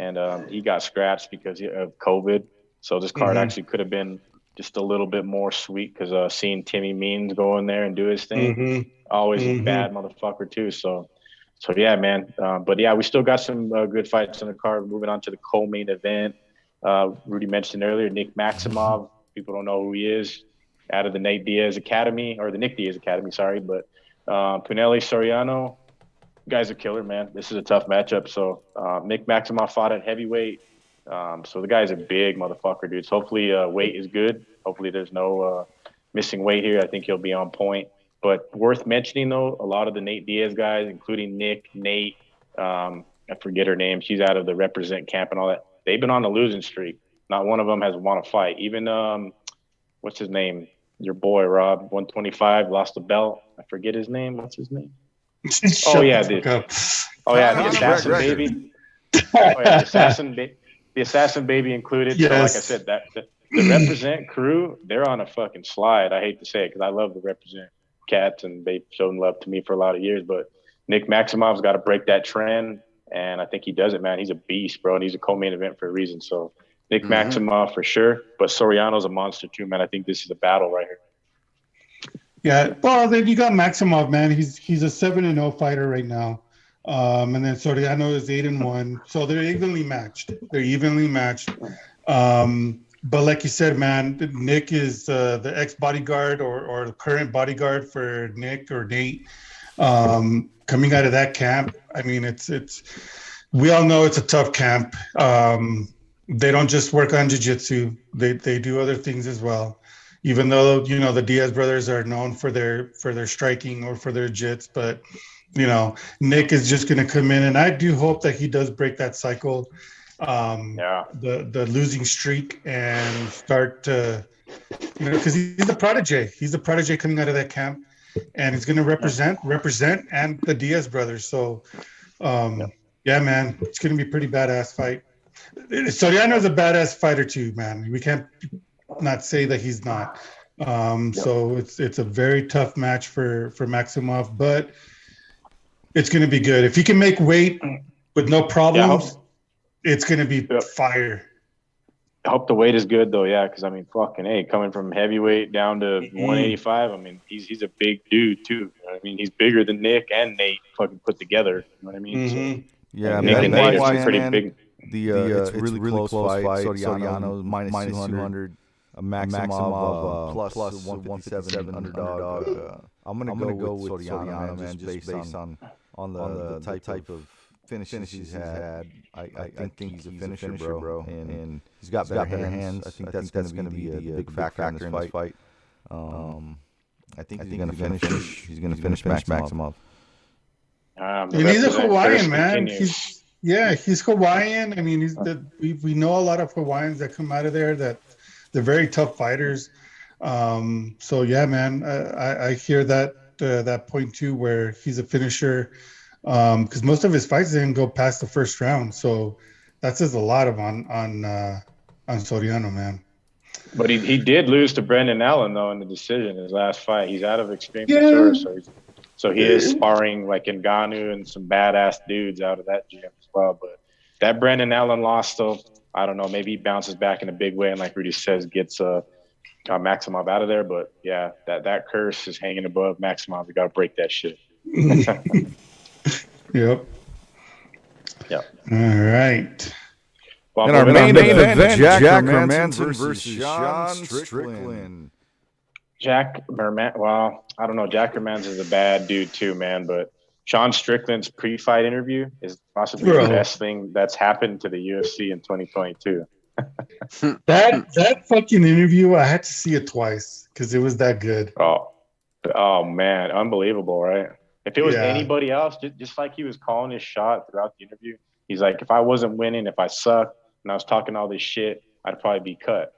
Speaker 4: and um, he got scratched because of COVID. So this card
Speaker 1: Mhm.
Speaker 4: actually could have been just a little bit more sweet because uh, seeing Timmy Means go in there and do his thing,
Speaker 1: Mhm.
Speaker 4: Always
Speaker 1: Mhm.
Speaker 4: a bad motherfucker too. So, so yeah, man. Uh, but yeah, we still got some uh, good fights on the card. Moving on to the co-main event. Uh, Rudy mentioned earlier, Nick Maximov. People don't know who he is. Out of the Nate Diaz Academy or the Nick Diaz Academy, sorry, but uh, Punahele Soriano, guy's a killer, man. This is a tough matchup. So uh, Nick Maximov fought at heavyweight. Um, so the guy's a big motherfucker, dude. So hopefully uh, weight is good. Hopefully there's no uh, missing weight here. I think he'll be on point. But worth mentioning though, a lot of the Nate Diaz guys, including Nick, Nate, um, I forget her name. She's out of the represent camp and all that. They've been on a losing streak. Not one of them has won a fight. Even um, what's his name? Your boy Rob, 125, lost the belt. I forget his name. What's his name?
Speaker 1: Shut
Speaker 4: yeah,
Speaker 1: the
Speaker 4: dude. Oh yeah, the assassin baby. <laughs> Oh, yeah, the assassin, ba- the assassin baby included. So like I said, that the, the represent crew, they're on a fucking slide. I hate to say it because I love the represent cats and they've shown love to me for a lot of years. But Nick Maximov's got to break that trend, and I think he does it, man. He's a beast, bro, and he's a co-main event for a reason. So Nick
Speaker 2: Mhm.
Speaker 4: Maximov for sure, but Soriano's a monster too, man. I think this is a battle right here.
Speaker 1: Yeah, well, then you got Maximov, man. He's he's a seven and zero fighter right now, um, and then Soriano is eight and one. So they're evenly matched. They're evenly matched. Um, but like you said, man, Nick is uh, the ex bodyguard or or the current bodyguard for Nick or Nate. Um, coming out of that camp, I mean, it's it's. We all know it's a tough camp. Um, they don't just work on jiu-jitsu. They they do other things as well even though you know the Diaz brothers are known for their for their striking or for their jits, but you know, Nick is just going to come in, and I do hope that he does break that cycle, um,
Speaker 4: Yeah.
Speaker 1: the the losing streak, and start to, you know, because he's a protege. He's a protege coming out of that camp, and he's going to represent represent and the Diaz brothers. So, um, yeah, man, it's going to be a pretty badass fight. Soriano's a badass fighter too, man. We can't not say that he's not. Um, So it's it's a very tough match for for Maximov, but it's going to be good if he can make weight with no problems. It's going to be
Speaker 4: Yeah.
Speaker 1: fire.
Speaker 4: I hope the weight is good though, yeah, because I mean, fucking, hey, coming from heavyweight down to
Speaker 1: Mhm.
Speaker 4: 185, I mean, he's he's a big dude too. You know I mean, he's bigger than Nick and Nate fucking put together. You know what I mean? So,
Speaker 1: Mhm.
Speaker 3: Yeah,
Speaker 4: Nick
Speaker 3: man,
Speaker 4: and Nate
Speaker 3: likewise,
Speaker 4: are pretty
Speaker 3: man,
Speaker 4: big.
Speaker 3: The, uh, it's, really, really close, fight. Soriano minus, minus 200. A Maximov, uh, plus, plus 157 underdog. Uh, I'm gonna, go, go with Soriano, man, just based on on the, the type, of finishes he's had. I, I, think, he's a finisher, bro, and, and he's got better, hands. I think that's, gonna be a big factor in this fight. Um, I think he's gonna finish. He's gonna finish Maximov.
Speaker 4: Um,
Speaker 1: And he's a
Speaker 4: rest of that
Speaker 1: Hawaiian man. He's yeah, he's Hawaiian. I mean, he's the we, we know a lot of Hawaiians that come out of there that they're very tough fighters. Um, so yeah, man, I, I, I hear that uh, that point too, where he's a finisher. Because most of his fights didn't go past the first round, so that says a lot of on on uh, on Soriano, man.
Speaker 4: But he, he did lose to Brendan Allen though in the decision his last fight. He's out of Extreme
Speaker 1: Yeah.
Speaker 4: Couture, so he's, so he is sparring like Ngannou and some badass dudes out of that gym as well. But that Brendan Allen loss though, I don't know. Maybe he bounces back in a big way and like Rudy says, gets uh, uh Maximov out of there. But yeah, that that curse is hanging above Maximov. We got to break that shit. <laughs> <laughs>
Speaker 1: Yep.
Speaker 4: Yep.
Speaker 1: All right.
Speaker 4: Well,
Speaker 3: And our
Speaker 4: moving
Speaker 3: main
Speaker 4: on to
Speaker 3: event, Jack,
Speaker 6: Jack
Speaker 3: Hermansson
Speaker 6: Hermansson
Speaker 3: versus
Speaker 6: versus
Speaker 3: Sean
Speaker 6: Sean
Speaker 3: Strickland.
Speaker 4: Jack Merman. Well, I don't know. Jack Merman's is a bad dude too, man. But Sean Strickland's pre-fight interview is possibly
Speaker 1: Bro.
Speaker 4: the best thing that's happened to the UFC in 2022. <laughs>
Speaker 1: That that fucking interview, I had to see it twice because it was that good.
Speaker 4: Oh, oh man, unbelievable, right? If it was
Speaker 1: Yeah.
Speaker 4: anybody else, just, just like he was calling his shot throughout the interview, he's like, if I wasn't winning, if I sucked, and I was talking all this shit, I'd probably be cut.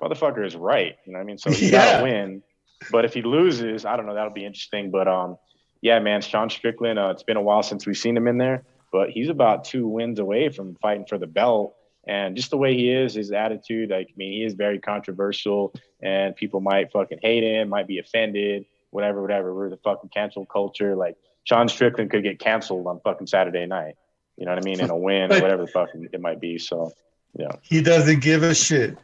Speaker 4: Motherfucker is right, you know what I mean? So <laughs> he
Speaker 1: Yeah.
Speaker 4: gotta win. But if he loses, I don't know, that'll be interesting. But um, yeah, man, Sean Strickland. Uh, it's been a while since we've seen him in there, but he's about two wins away from fighting for the belt. And just the way he is, his attitude, like, I mean, he is very controversial, and people might fucking hate him, might be offended, whatever, whatever. We're the fucking cancel culture. Like, Sean Strickland could get canceled on fucking Saturday night. You know what I mean? In a win, or <laughs> whatever the fuck it might be. So, yeah,
Speaker 1: He doesn't give a shit.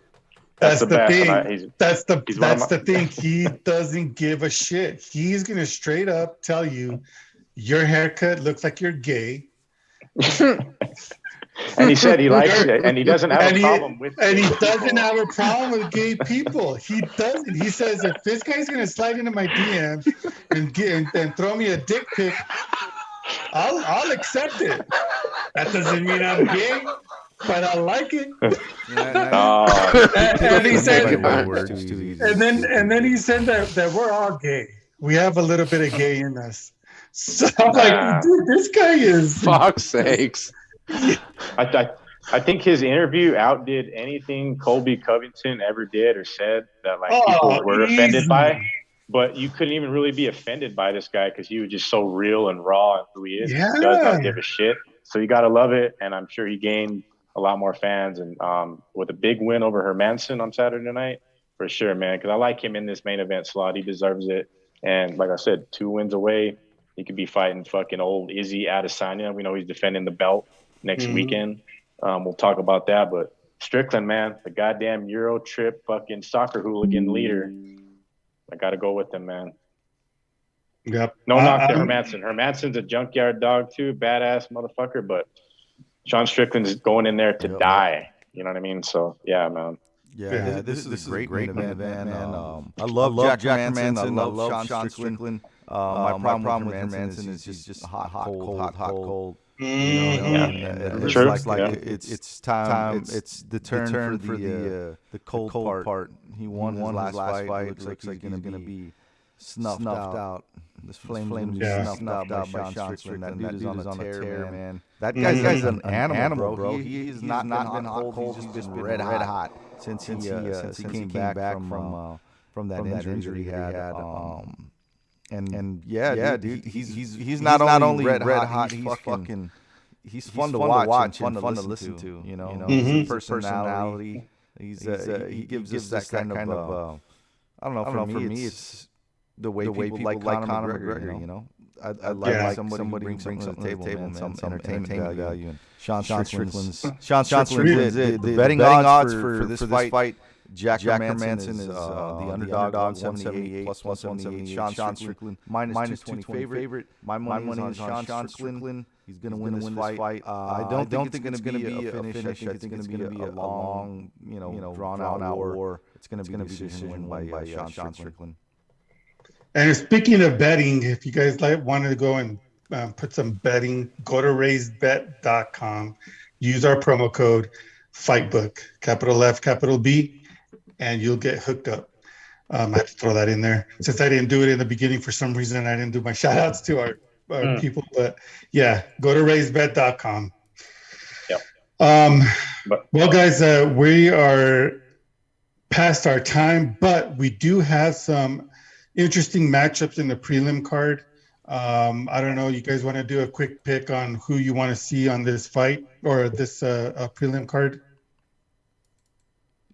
Speaker 4: that's,
Speaker 1: That's,
Speaker 4: the,
Speaker 1: the, thing.
Speaker 4: I, he's,
Speaker 1: that's the
Speaker 4: he's one of
Speaker 1: that's
Speaker 4: my-
Speaker 1: the thing. He doesn't give a shit. He's gonna straight up tell you, your haircut looks like you're gay, <laughs>
Speaker 4: and he said he likes it, and he <laughs> doesn't have
Speaker 1: And
Speaker 4: a
Speaker 1: he-
Speaker 4: problem with
Speaker 1: and he
Speaker 4: it.
Speaker 1: doesn't have a problem with gay people. He doesn't. He says if this guy's gonna slide into my DMs and get and, and throw me a dick pic, I'll I'll accept it. That doesn't mean I'm gay, but I like it. <laughs> <laughs> And, and he said,
Speaker 3: and
Speaker 1: and then and then he said that that we're all gay. We have a little bit of gay in us. So I'm
Speaker 4: Nah.
Speaker 1: like, dude, this guy is.
Speaker 2: Fuck's sakes. <laughs>
Speaker 4: I, I, I think his interview outdid anything Colby Covington ever did or said that like
Speaker 1: Oh,
Speaker 4: people were offended by. But you couldn't even really be offended by this guy because he was just so real and raw and who he is. He does not give a shit. So you gotta love it, and I'm sure he gained a lot more fans. And um, with a big win over Hermansson on Saturday night, for sure, man. Because I like him in this main event slot. He deserves it. And like I said, two wins away, he could be fighting fucking old Izzy Adesanya. We know he's defending the belt next
Speaker 1: Mhm.
Speaker 4: weekend. Um, we'll talk about that. But Strickland, man, the goddamn Euro trip fucking soccer hooligan leader. I got to go with him, man.
Speaker 1: Yep.
Speaker 4: No
Speaker 1: I-
Speaker 4: knock to
Speaker 1: I'm-
Speaker 4: Hermansson. Hermansson's a junkyard dog too, badass motherfucker. But Sean Strickland's going in there to
Speaker 3: Yep.
Speaker 4: die. You know what I mean? So yeah, man.
Speaker 3: Yeah,
Speaker 1: Yeah,
Speaker 3: this, this, is a great, main event, man. Um, I love, Jack, Hermansson. I love, Sean Strickland. Uh, my, problem with Hermansson is he's just hot, hot, cold, hot, hot, cold. You know.
Speaker 4: Yeah.
Speaker 3: and, and
Speaker 4: Yeah.
Speaker 3: it's
Speaker 4: True.
Speaker 3: like, like
Speaker 4: Yeah.
Speaker 3: it's it's time. It's, the turn, for the uh, the cold, part. He won, his last, fight. Looks like he's gonna be snuffed, out. This flame's gonna be
Speaker 1: Yeah.
Speaker 3: snuffed out by Sean Strickland. That dude is on a tear, man. That
Speaker 1: Mhm.
Speaker 3: guy's, guy's an, animal, bro. He, he's not, not been hot cold. He's just been red hot since he uh, since he came back from uh, from that injury he had. And and yeah, yeah, dude, he's he's he's not only red hot, he's fucking he's fun to watch and fun to listen to. You know,
Speaker 1: Mhm.
Speaker 3: his personality. He's uh, he gives us that kind of uh, I don't know. For me, it's the way the people like Conor McGregor. You know, I, I like
Speaker 1: Yeah.
Speaker 3: somebody, who brings something to the table, man, some entertainment value.
Speaker 1: value.
Speaker 3: And Sean Strickland's Sean
Speaker 1: Strickland's
Speaker 3: Strickland's
Speaker 1: it.
Speaker 3: it.
Speaker 1: The
Speaker 3: The betting
Speaker 1: betting
Speaker 3: odds for for this fight. Jack,
Speaker 1: Jack
Speaker 3: Manson
Speaker 1: Hermansson
Speaker 3: is
Speaker 1: is,
Speaker 3: uh,
Speaker 1: uh,
Speaker 3: the
Speaker 1: the
Speaker 3: underdog,
Speaker 1: underdog,
Speaker 3: 178 plus 178. Sean,
Speaker 1: Sean
Speaker 3: Strickland minus, minus 220 favorite. My money, is on Sean, Sean Strickland. He's going to win this fight. Uh, I don't think it's going to be a finish. I think it's going to be a long, you know, drawn out war. It's going to be a decision win by uh, Sean Strickland.
Speaker 1: And speaking of betting, if you guys like wanted to go and um, put some betting, go to raisedbet.com, use our promo code FIGHTBOOK, capital F, capital B, and you'll get hooked up. Um, I have to throw that in there since I didn't do it in the beginning for some reason. I didn't do my <laughs> shout outs to our, our
Speaker 4: Mm.
Speaker 1: people, but yeah, go to raisedbet.com.
Speaker 4: Yep.
Speaker 1: Um,
Speaker 4: But-
Speaker 1: well, guys, uh, we are past our time, but we do have some interesting matchups in the prelim card. Um, I don't know. You guys want to do a quick pick on who you want to see on this fight or this uh, uh, prelim card?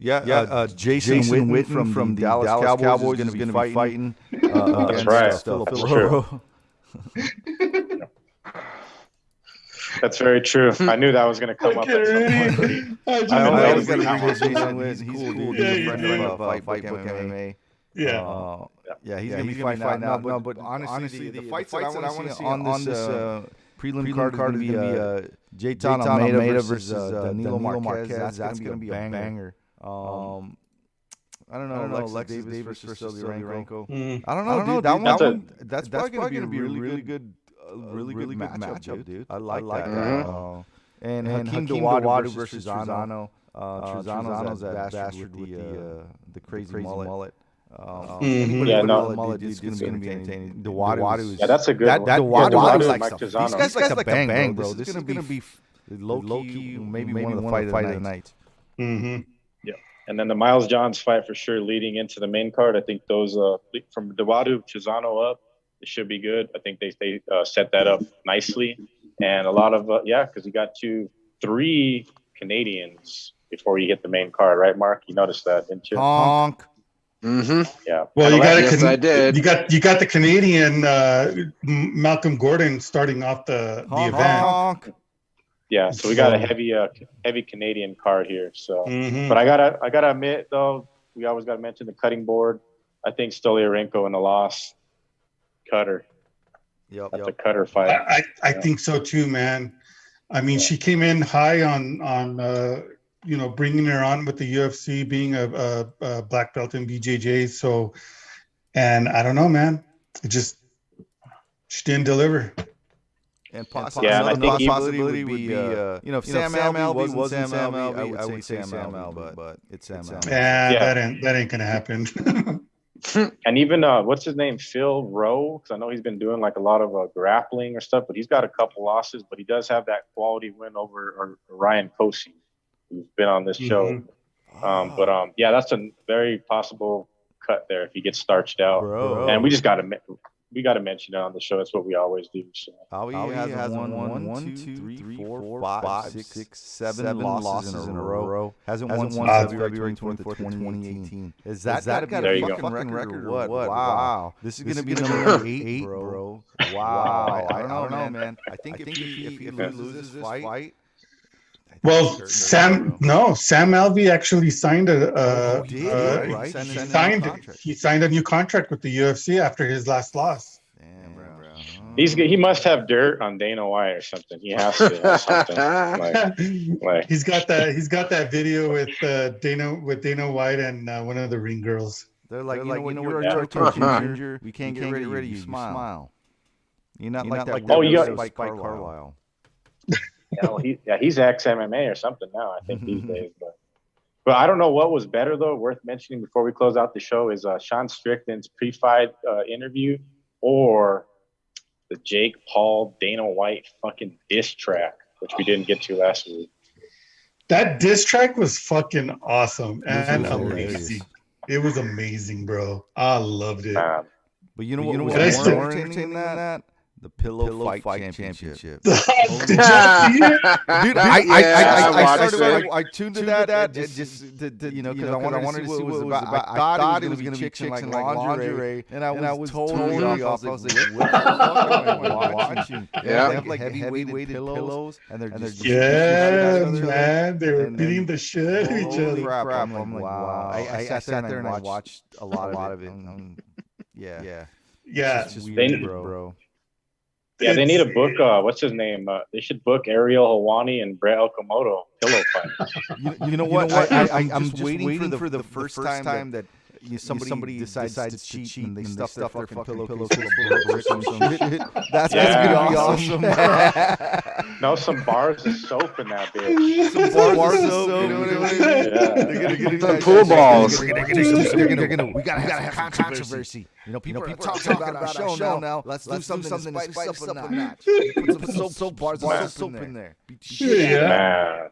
Speaker 3: Yeah, yeah. Uh, Jason,
Speaker 6: Jason
Speaker 3: Witten,
Speaker 6: Witten
Speaker 3: from,
Speaker 6: from
Speaker 3: the
Speaker 6: the
Speaker 3: Dallas,
Speaker 6: Dallas
Speaker 3: Cowboys,
Speaker 6: Cowboys
Speaker 3: is
Speaker 6: is
Speaker 3: going to be
Speaker 6: be
Speaker 3: fighting.
Speaker 6: fighting,
Speaker 3: uh, <laughs>
Speaker 4: That's right.
Speaker 3: uh, Phil
Speaker 4: That's
Speaker 3: Filippo.
Speaker 4: That's very true. I knew that was going to come up at some point.
Speaker 1: I just
Speaker 4: I
Speaker 3: I
Speaker 4: always
Speaker 3: always
Speaker 4: bring
Speaker 3: got to
Speaker 4: that
Speaker 3: read. Jason Witten. He's cool.
Speaker 1: Yeah,
Speaker 3: He's a
Speaker 1: you
Speaker 3: friend of uh, Fightbook MMA.
Speaker 1: Yeah.
Speaker 3: Uh,
Speaker 4: Yeah.
Speaker 3: yeah, he's
Speaker 6: Yeah,
Speaker 3: gonna
Speaker 6: he's
Speaker 3: be
Speaker 6: gonna
Speaker 3: fighting
Speaker 6: be
Speaker 3: out
Speaker 6: fighting
Speaker 3: now.
Speaker 6: out
Speaker 3: But,
Speaker 6: now,
Speaker 3: but
Speaker 6: but
Speaker 3: honestly,
Speaker 6: honestly,
Speaker 3: the,
Speaker 6: the
Speaker 3: fights
Speaker 6: fights
Speaker 3: that I want to see
Speaker 6: on
Speaker 3: on
Speaker 6: this,
Speaker 3: this uh, prelim
Speaker 6: prelim
Speaker 3: card
Speaker 6: card
Speaker 3: is
Speaker 6: is
Speaker 3: going to be
Speaker 6: be,
Speaker 3: uh,
Speaker 6: Jailton
Speaker 3: Jailton
Speaker 6: Almeida
Speaker 3: Almeida
Speaker 6: versus,
Speaker 3: versus
Speaker 6: uh,
Speaker 3: uh,
Speaker 6: Danilo
Speaker 3: Danilo
Speaker 6: Marques.
Speaker 3: Marques.
Speaker 6: That's
Speaker 3: That's
Speaker 6: gonna
Speaker 3: going to
Speaker 6: be
Speaker 3: be
Speaker 6: a
Speaker 3: a banger. Um, I don't know,
Speaker 6: I don't know,
Speaker 3: Alexis,
Speaker 6: Alexis
Speaker 3: Davis,
Speaker 6: Davis
Speaker 3: versus
Speaker 6: versus
Speaker 3: Stoliarenko.
Speaker 1: Mm.
Speaker 3: I don't know,
Speaker 6: I don't know,
Speaker 3: dude. That
Speaker 6: dude.
Speaker 3: one,
Speaker 4: That's a-
Speaker 3: one, that's, probably going to be a really, really good, uh, really, really good matchup, dude. I like,
Speaker 4: that.
Speaker 3: that. Uh, and,
Speaker 4: Mm-hmm.
Speaker 3: and Hakeem Dawodu versus Trizano. Uh, Trizano's that bastard with the uh, the crazy mullet. Um,
Speaker 1: Mhm.
Speaker 4: Yeah,
Speaker 3: with a
Speaker 4: no.
Speaker 3: mullet is going to be entertaining. Dawodu is
Speaker 4: Yeah, that's a good
Speaker 3: that
Speaker 4: one.
Speaker 3: that
Speaker 4: Yeah,
Speaker 3: Dawodu
Speaker 4: Dawodu
Speaker 3: likes
Speaker 4: and
Speaker 3: These guys like to bang,
Speaker 6: bang,
Speaker 3: bro.
Speaker 6: bro.
Speaker 3: This is going to be low key, maybe
Speaker 6: maybe
Speaker 3: one of the
Speaker 6: one of
Speaker 3: fight
Speaker 6: the
Speaker 3: of the night.
Speaker 1: hmm
Speaker 4: And then the Miles Johns fight for sure leading into the main card. I think those uh, from Dawodu Chizano up, it should be good. I think they they uh, set that up nicely, and a lot of uh, yeah, because you got two, three Canadians before you hit the main card, right, Mark? You noticed that, didn't you?
Speaker 3: Honk.
Speaker 2: Mm-hmm.
Speaker 4: Yeah.
Speaker 1: Well, you got a
Speaker 2: Yes,
Speaker 1: Can-
Speaker 2: I did.
Speaker 1: You got you got the Canadian uh, Malcolm Gordon starting off the the
Speaker 3: Honk.
Speaker 1: event.
Speaker 3: honk.
Speaker 4: Yeah, so we got a heavy, uh, heavy Canadian card here. So,
Speaker 1: Mhm.
Speaker 4: but I gotta, I gotta admit though, we always gotta mention the cutting board. I think Stoliarenko in the loss, cutter.
Speaker 3: Yep,
Speaker 4: That's
Speaker 3: yep.
Speaker 4: a cutter fight.
Speaker 1: I, I I think so too, man. I mean, she came in high on on uh, you know bringing her on with the UFC, being a, a, a black belt in BJJ. So, and I don't know, man. It just she didn't deliver.
Speaker 3: And possibly
Speaker 4: Yeah, and I
Speaker 3: another
Speaker 4: think he-
Speaker 3: possibility would be, uh, you know, if Sam Alvey wasn't Sam Alvey, I would say Sam Alvey, but but it's Sam Alvey.
Speaker 1: Yeah,
Speaker 4: Yeah.
Speaker 1: that ain't that ain't gonna happen. <laughs>
Speaker 4: And even uh, what's his name, Phil Rowe? Because I know he's been doing like a lot of uh, grappling or stuff, but he's got a couple losses. But he does have that quality win over or, Ryan Cosce, who's been on this show.
Speaker 1: Mhm.
Speaker 4: Um, but um, yeah, that's a very possible cut there if he gets starched out.
Speaker 3: Bro.
Speaker 4: And we just got to we got to mention it on the show. That's what we always do. So.
Speaker 3: Alvey
Speaker 6: Alvey
Speaker 3: has,
Speaker 6: has
Speaker 3: won
Speaker 6: won
Speaker 3: one,
Speaker 6: one,
Speaker 3: two,
Speaker 6: two,
Speaker 3: three,
Speaker 6: three,
Speaker 3: four,
Speaker 6: four,
Speaker 3: five,
Speaker 6: five,
Speaker 3: six,
Speaker 6: six,
Speaker 3: seven
Speaker 6: seven
Speaker 3: losses
Speaker 6: losses
Speaker 3: in a row.
Speaker 6: row.
Speaker 3: Hasn't,
Speaker 6: Hasn't
Speaker 3: won
Speaker 6: won
Speaker 3: since
Speaker 1: since
Speaker 3: February
Speaker 6: February
Speaker 3: 24th, 2018. Is
Speaker 6: Is
Speaker 3: that,
Speaker 6: that
Speaker 3: that got
Speaker 4: There
Speaker 3: a
Speaker 4: you go.
Speaker 3: fucking record,
Speaker 6: record
Speaker 3: or what?
Speaker 6: what?
Speaker 3: Wow. This is going to be number eight,
Speaker 6: eight,
Speaker 3: bro.
Speaker 6: bro.
Speaker 3: Wow. I don't
Speaker 4: know,
Speaker 3: know, man. I think if he, if he loses this fight, I think
Speaker 1: well, Sam, no, Sam Alvey actually signed a. Uh,
Speaker 3: Oh, he did,
Speaker 1: uh,
Speaker 3: right?
Speaker 1: He
Speaker 3: Signed a new
Speaker 1: signed
Speaker 3: contract.
Speaker 1: he signed a new contract with the UFC after his last loss.
Speaker 3: Damn, bro.
Speaker 4: He's he must have dirt on Dana White or something. He has to have something. <laughs> Like, like
Speaker 1: he's got that. He's got that video with uh, Dana with Dana White and uh, one of the ring girls.
Speaker 3: They're like,
Speaker 6: They're
Speaker 3: you
Speaker 6: like,
Speaker 3: know what,
Speaker 6: you know
Speaker 3: you're
Speaker 6: what,
Speaker 3: a
Speaker 4: yeah.
Speaker 3: cartoon
Speaker 2: Uh-huh.
Speaker 3: ginger. We can't, get, rid of you. You smile. You're not
Speaker 6: You're
Speaker 3: like
Speaker 6: not
Speaker 3: that.
Speaker 6: like
Speaker 4: Oh, you got-
Speaker 3: Spike Carlyle.
Speaker 4: You know, he, yeah, he's ex MMA or something now. I think these <laughs> days, but But I don't know what was better though. Worth mentioning before we close out the show is uh, Sean Strickland's pre-fight uh, interview or the Jake Paul Dana White fucking diss track, which we didn't get to last week.
Speaker 1: That diss track was fucking awesome and amazing. It was amazing, bro. I loved it.
Speaker 4: Um,
Speaker 3: But you know
Speaker 6: But
Speaker 3: what
Speaker 6: you know
Speaker 3: was
Speaker 1: what I
Speaker 3: more entertaining than that? The Pillow,
Speaker 6: Pillow
Speaker 3: Fight,
Speaker 6: Fight
Speaker 3: Championship.
Speaker 1: Did y'all see it?
Speaker 3: Dude, I, I, I, I, I, started. I, I tuned to that, that just, just to, to, you know, because I wanted to see what it was about. I thought it was going to be chicks in like lingerie, and I was totally off. I was like, what the fuck am I watching? <laughs>
Speaker 2: Yeah.
Speaker 3: They have like heavy-weighted pillows, and they're just
Speaker 1: Yeah,
Speaker 3: shooting each other.
Speaker 1: man. They were beating the shit out of each
Speaker 3: Holy
Speaker 1: other.
Speaker 3: crap! I'm like, wow. I, I, sat there and I watched a lot of it. Um, yeah, yeah.
Speaker 1: Yeah.
Speaker 3: It's just
Speaker 4: They-
Speaker 3: weird, bro.
Speaker 4: Yeah, they need a book. Uh, what's his name? Uh, they should book Ariel Helwani and Brett Okamoto pillow fight. <laughs>
Speaker 3: You, you know what? I, I, I, I'm just waiting, for the, first time that you, somebody, somebody decides, to cheat and they stuff, their fucking pillowcase full of bricks or some shit. <laughs> That's
Speaker 4: Yeah.
Speaker 3: gonna be awesome. <laughs>
Speaker 4: no, some bars of soap in that bitch.
Speaker 3: Some bars of soap, you know what I mean?
Speaker 4: Yeah.
Speaker 3: They're gonna get
Speaker 2: Some pool balls.
Speaker 3: They're gonna, they're gonna, they're gonna, we gotta have some controversy. You know, people, people are talking about our show now. Let's do something to spice up a notch. Put <laughs> some soap, soap bars, of soap in there. Beat the shit out of
Speaker 1: Yeah.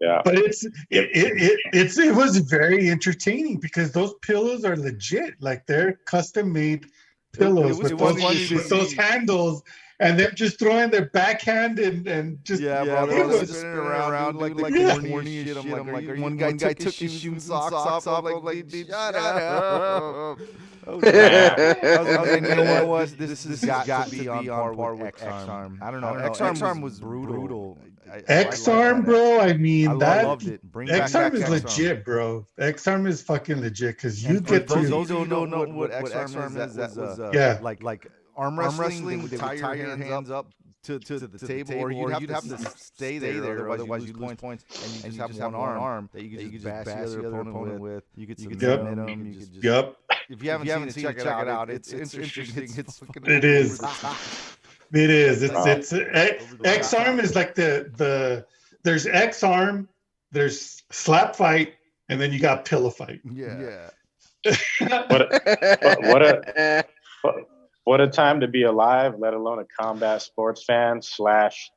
Speaker 4: Man. Yeah.
Speaker 1: But it's it, it, it it's it was very entertaining because those pillows are legit. Like they're custom made pillows
Speaker 3: was-
Speaker 1: with,
Speaker 3: it was
Speaker 1: those, with those handles and them just throwing their backhand and, and just
Speaker 3: Yeah,
Speaker 1: yeah,
Speaker 3: bro.
Speaker 1: it was
Speaker 3: just spinning around like like
Speaker 1: Yeah.
Speaker 3: the horny shit. I'm like, I'm like, one guy took his shoes and socks off. I'm like, like, dude, shut up. <laughs> <laughs> I was like, I was like, you know what? This has got to be on par with X-Arm. I don't know. X-Arm was brutal. I- I- I
Speaker 1: X Arm, bro. I mean
Speaker 3: I lo-
Speaker 1: that
Speaker 3: loved it. Bring
Speaker 1: X Arm is
Speaker 3: X-Arm.
Speaker 1: legit, bro. X Arm is fucking legit because you
Speaker 3: And
Speaker 1: get
Speaker 3: those,
Speaker 1: to
Speaker 3: those who don't know what X-Arm is, that was uh,
Speaker 1: Yeah.
Speaker 3: like like arm wrestling. They would tie your hands up to, to, the, table, or you'd have, to stay there, otherwise you lose points, and you just have one arm that you could just bash the other opponent with. You could
Speaker 1: Yep.
Speaker 3: submit him. You could just
Speaker 1: Yep.
Speaker 3: if you haven't, seen, it, check, it out. It's it's interesting. It's fucking
Speaker 1: It is. <laughs>
Speaker 3: over the top.
Speaker 1: It is. It's
Speaker 4: Wow.
Speaker 1: it's X Arm is like the the there's X Arm, there's slap fight, and then you got pillow fight.
Speaker 3: Yeah. yeah.
Speaker 4: What a, what a what, what a time to be alive, let alone a combat sports fan slash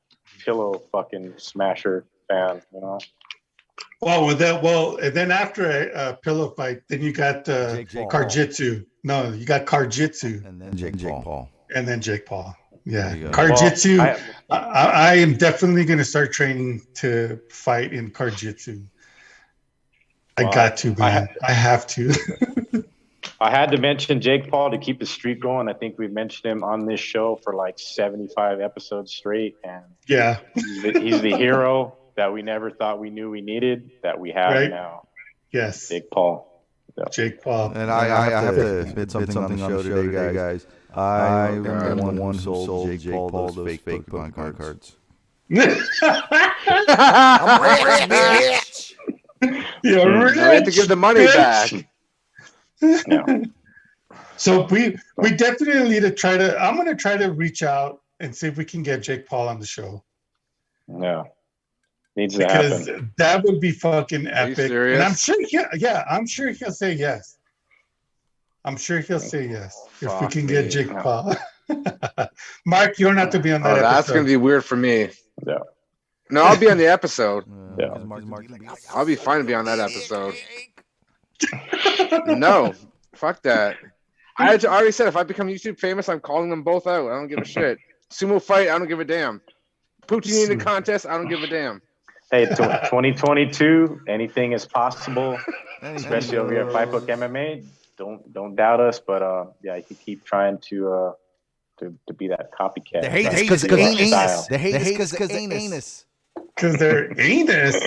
Speaker 4: pillow fucking smasher fan. You know.
Speaker 1: Well, with that, well, and then after a, a pillow fight, then you got uh,
Speaker 3: Jake Paul.
Speaker 1: Karjitsu. No, you got Karjitsu,
Speaker 3: And then Jake, Paul.
Speaker 1: and then Jake Paul. Yeah,
Speaker 3: There.
Speaker 1: Karjitsu.
Speaker 4: Well,
Speaker 1: I, I, I am definitely going to start training to fight in Karjitsu. I
Speaker 4: Well,
Speaker 1: got to,
Speaker 4: I
Speaker 1: man. I have to. <laughs>
Speaker 4: I had to mention Jake Paul to keep the streak going. I think we've mentioned him on this show for like 75 episodes straight, and
Speaker 1: yeah,
Speaker 4: he's the, he's the hero that we never thought we knew we needed that we have
Speaker 1: Right.
Speaker 4: now.
Speaker 1: yes,
Speaker 4: Jake Paul.
Speaker 1: Jake Paul.
Speaker 3: And I, I have to admit something, on the show today, guys. I am the one who sold Jake Paul those fake Pokemon cards.
Speaker 1: You're
Speaker 4: Mm,
Speaker 1: rich.
Speaker 2: We have to give the money
Speaker 1: bitch.
Speaker 2: back. <laughs>
Speaker 4: Yeah.
Speaker 1: So we we definitely need to try to. I'm going to try to reach out and see if we can get Jake Paul on the show
Speaker 4: Yeah. Needs to
Speaker 1: because
Speaker 4: happen.
Speaker 1: that would be fucking
Speaker 2: you
Speaker 1: epic.
Speaker 2: serious?
Speaker 1: And I'm sure, yeah, yeah, I'm sure he'll say yes. I'm sure he'll say oh, yes if we can
Speaker 2: me.
Speaker 1: get Jake
Speaker 4: No.
Speaker 1: Paul. <laughs> Mark, you're not to be on that
Speaker 2: Oh, that's
Speaker 1: episode.
Speaker 2: gonna be weird for me.
Speaker 4: Yeah.
Speaker 2: No, I'll be on the episode. <laughs>
Speaker 4: Yeah.
Speaker 3: because Mark- Mark- Mark-
Speaker 2: I'll be fine to be on that episode. <laughs> No, fuck that. I had already said if I become YouTube famous, I'm calling them both out. I don't give a shit. Sumo fight, I don't give a damn. Poutine in the contest, I don't give a damn.
Speaker 4: Hey, 2022, anything is possible, especially over here at Fightbook MMA. Don't don't doubt us, but uh, yeah, you can keep trying to uh to, to be that copycat.
Speaker 3: The hate
Speaker 4: That's
Speaker 3: because
Speaker 4: good
Speaker 3: of anus.
Speaker 4: style.
Speaker 3: The hate because anus.
Speaker 1: Because they're anus.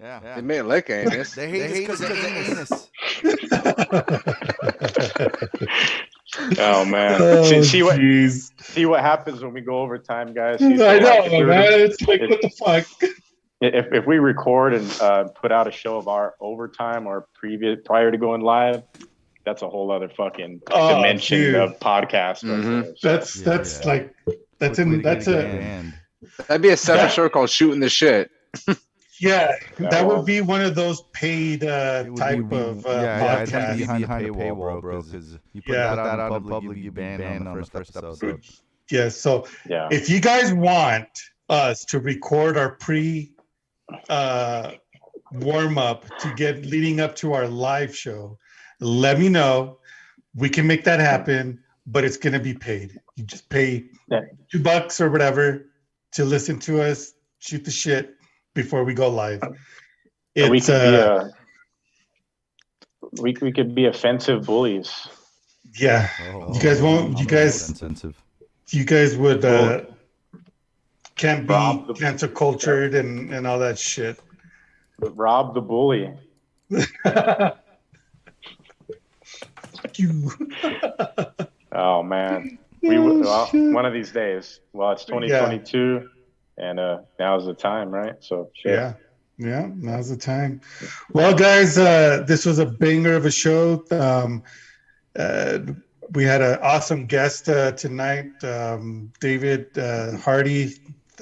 Speaker 3: Yeah.
Speaker 2: They may lick anus.
Speaker 3: The hate because of anus. <laughs>
Speaker 4: Oh man,
Speaker 1: Oh,
Speaker 4: see, see what
Speaker 1: jeez.
Speaker 4: see what happens when we go overtime, guys.
Speaker 1: I
Speaker 4: See, so, like,
Speaker 1: know,
Speaker 4: if, we were
Speaker 1: man. It's like, what the fuck?
Speaker 4: If if we record and uh, put out a show of our overtime or previous prior to going live, that's a whole other fucking
Speaker 1: Oh,
Speaker 4: dimension
Speaker 1: dude.
Speaker 4: of podcast. right
Speaker 2: Mhm.
Speaker 4: there.
Speaker 1: That's
Speaker 3: Yeah,
Speaker 1: that's
Speaker 3: yeah.
Speaker 1: like that's in that's a
Speaker 2: That'd be a separate
Speaker 1: That-
Speaker 2: show called Shooting the Shit.
Speaker 1: Yeah,
Speaker 4: Yeah,
Speaker 1: that would be one of those paid uh, type
Speaker 3: be-
Speaker 1: of uh,
Speaker 3: yeah, yeah, it'd be behind, the paywall, bro. Because you put
Speaker 1: Yeah.
Speaker 3: that out in public, you get banned on the first episode.
Speaker 1: Yeah, so
Speaker 4: Yeah.
Speaker 1: if you guys want us to record our pre uh, warm up to get leading up to our live show, let me know. We can make that happen, but it's gonna be paid. You just pay
Speaker 4: Yeah.
Speaker 1: two bucks or whatever to listen to us shoot the shit before we go live.
Speaker 4: And we
Speaker 1: It's
Speaker 4: could be
Speaker 1: uh,
Speaker 4: uh, we we could be offensive bullies.
Speaker 1: yeah.
Speaker 3: Oh,
Speaker 1: You guys won't- you guys-
Speaker 3: sensitive.
Speaker 1: You guys would uh,
Speaker 4: Well,
Speaker 1: can't
Speaker 4: Rob
Speaker 1: be
Speaker 4: the-
Speaker 1: cancer cultured and and all that shit.
Speaker 4: Rob the bully. <laughs>
Speaker 1: Fuck you. <laughs>
Speaker 4: Oh man. We
Speaker 1: Oh,
Speaker 4: well, one of these days. Well, it's 2022, and uh, now's the time, right? So shit.
Speaker 1: Yeah. Yeah, now's the time. Well, guys, uh, this was a banger of a show. Um, uh, we had an awesome guest uh, tonight, um, David uh, Hardy,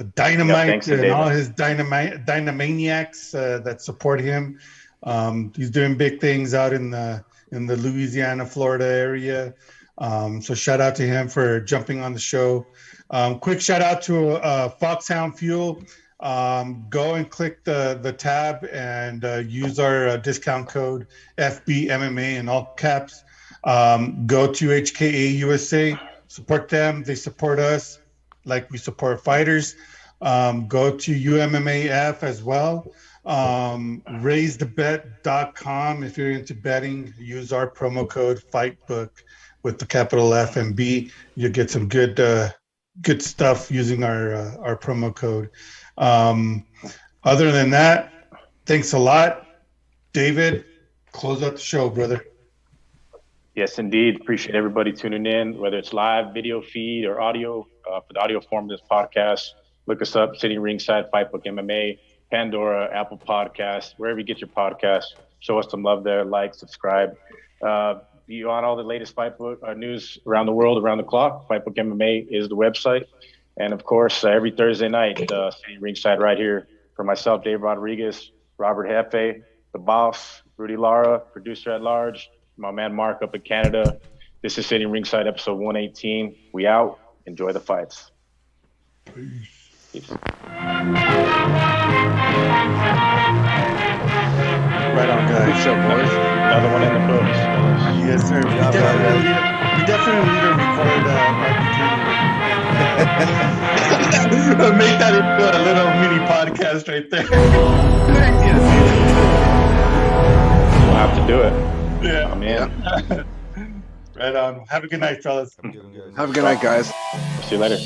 Speaker 1: the dynamite,
Speaker 4: to
Speaker 1: and all his dynamite dynamaniacs uh, that support him. Um, he's doing big things out in the in the Louisiana, Florida area. Um, so shout out to him for jumping on the show. Um, quick shout out to uh, Foxhound Fuel um, go and click the the tab and uh, use our uh, discount code FBMMA in all caps. Um, go to HKA USA, support them. They support us like we support fighters. Um, go to UMMAF as well. Um, raisethebet.com if you're into betting. Use our promo code FIGHTBOok with the capital F and B. You'll get some good uh, good stuff using our uh, our promo code. Um, other than that, thanks a lot, David. Close out the show, brother.
Speaker 4: Yes, indeed. Appreciate everybody tuning in, whether it's live, video feed, or audio. Uh, for the audio form of this podcast, look us up, Sitting Ringside, Fightbook MMA, Pandora, Apple Podcasts, wherever you get your podcasts. Show us some love there, like, subscribe. Uh, be on all the latest fight book uh, news around the world, around the clock. Fightbook MMA is the website. And of course, uh, every Thursday night, uh, Sitting Ringside right here for myself, Dave Rodriguez, Robert Hefe, the boss, Rudy Lara, producer at large, my man Mark up in Canada. This is Sitting Ringside, episode 118. We out. Enjoy the fights. Peace.
Speaker 1: Right on, guys.
Speaker 4: Good
Speaker 1: guys.
Speaker 4: show, boys. Another one in the books.
Speaker 1: Yes, sir. We definitely, need, to- we definitely need to record uh, <laughs> Make that into a little mini podcast right there.
Speaker 4: We'll have to do it.
Speaker 1: yeah.
Speaker 4: I'm in. <laughs>
Speaker 1: Right on. Have a good night, fellas.
Speaker 3: Good.
Speaker 2: Have a good night, guys.
Speaker 4: See you later.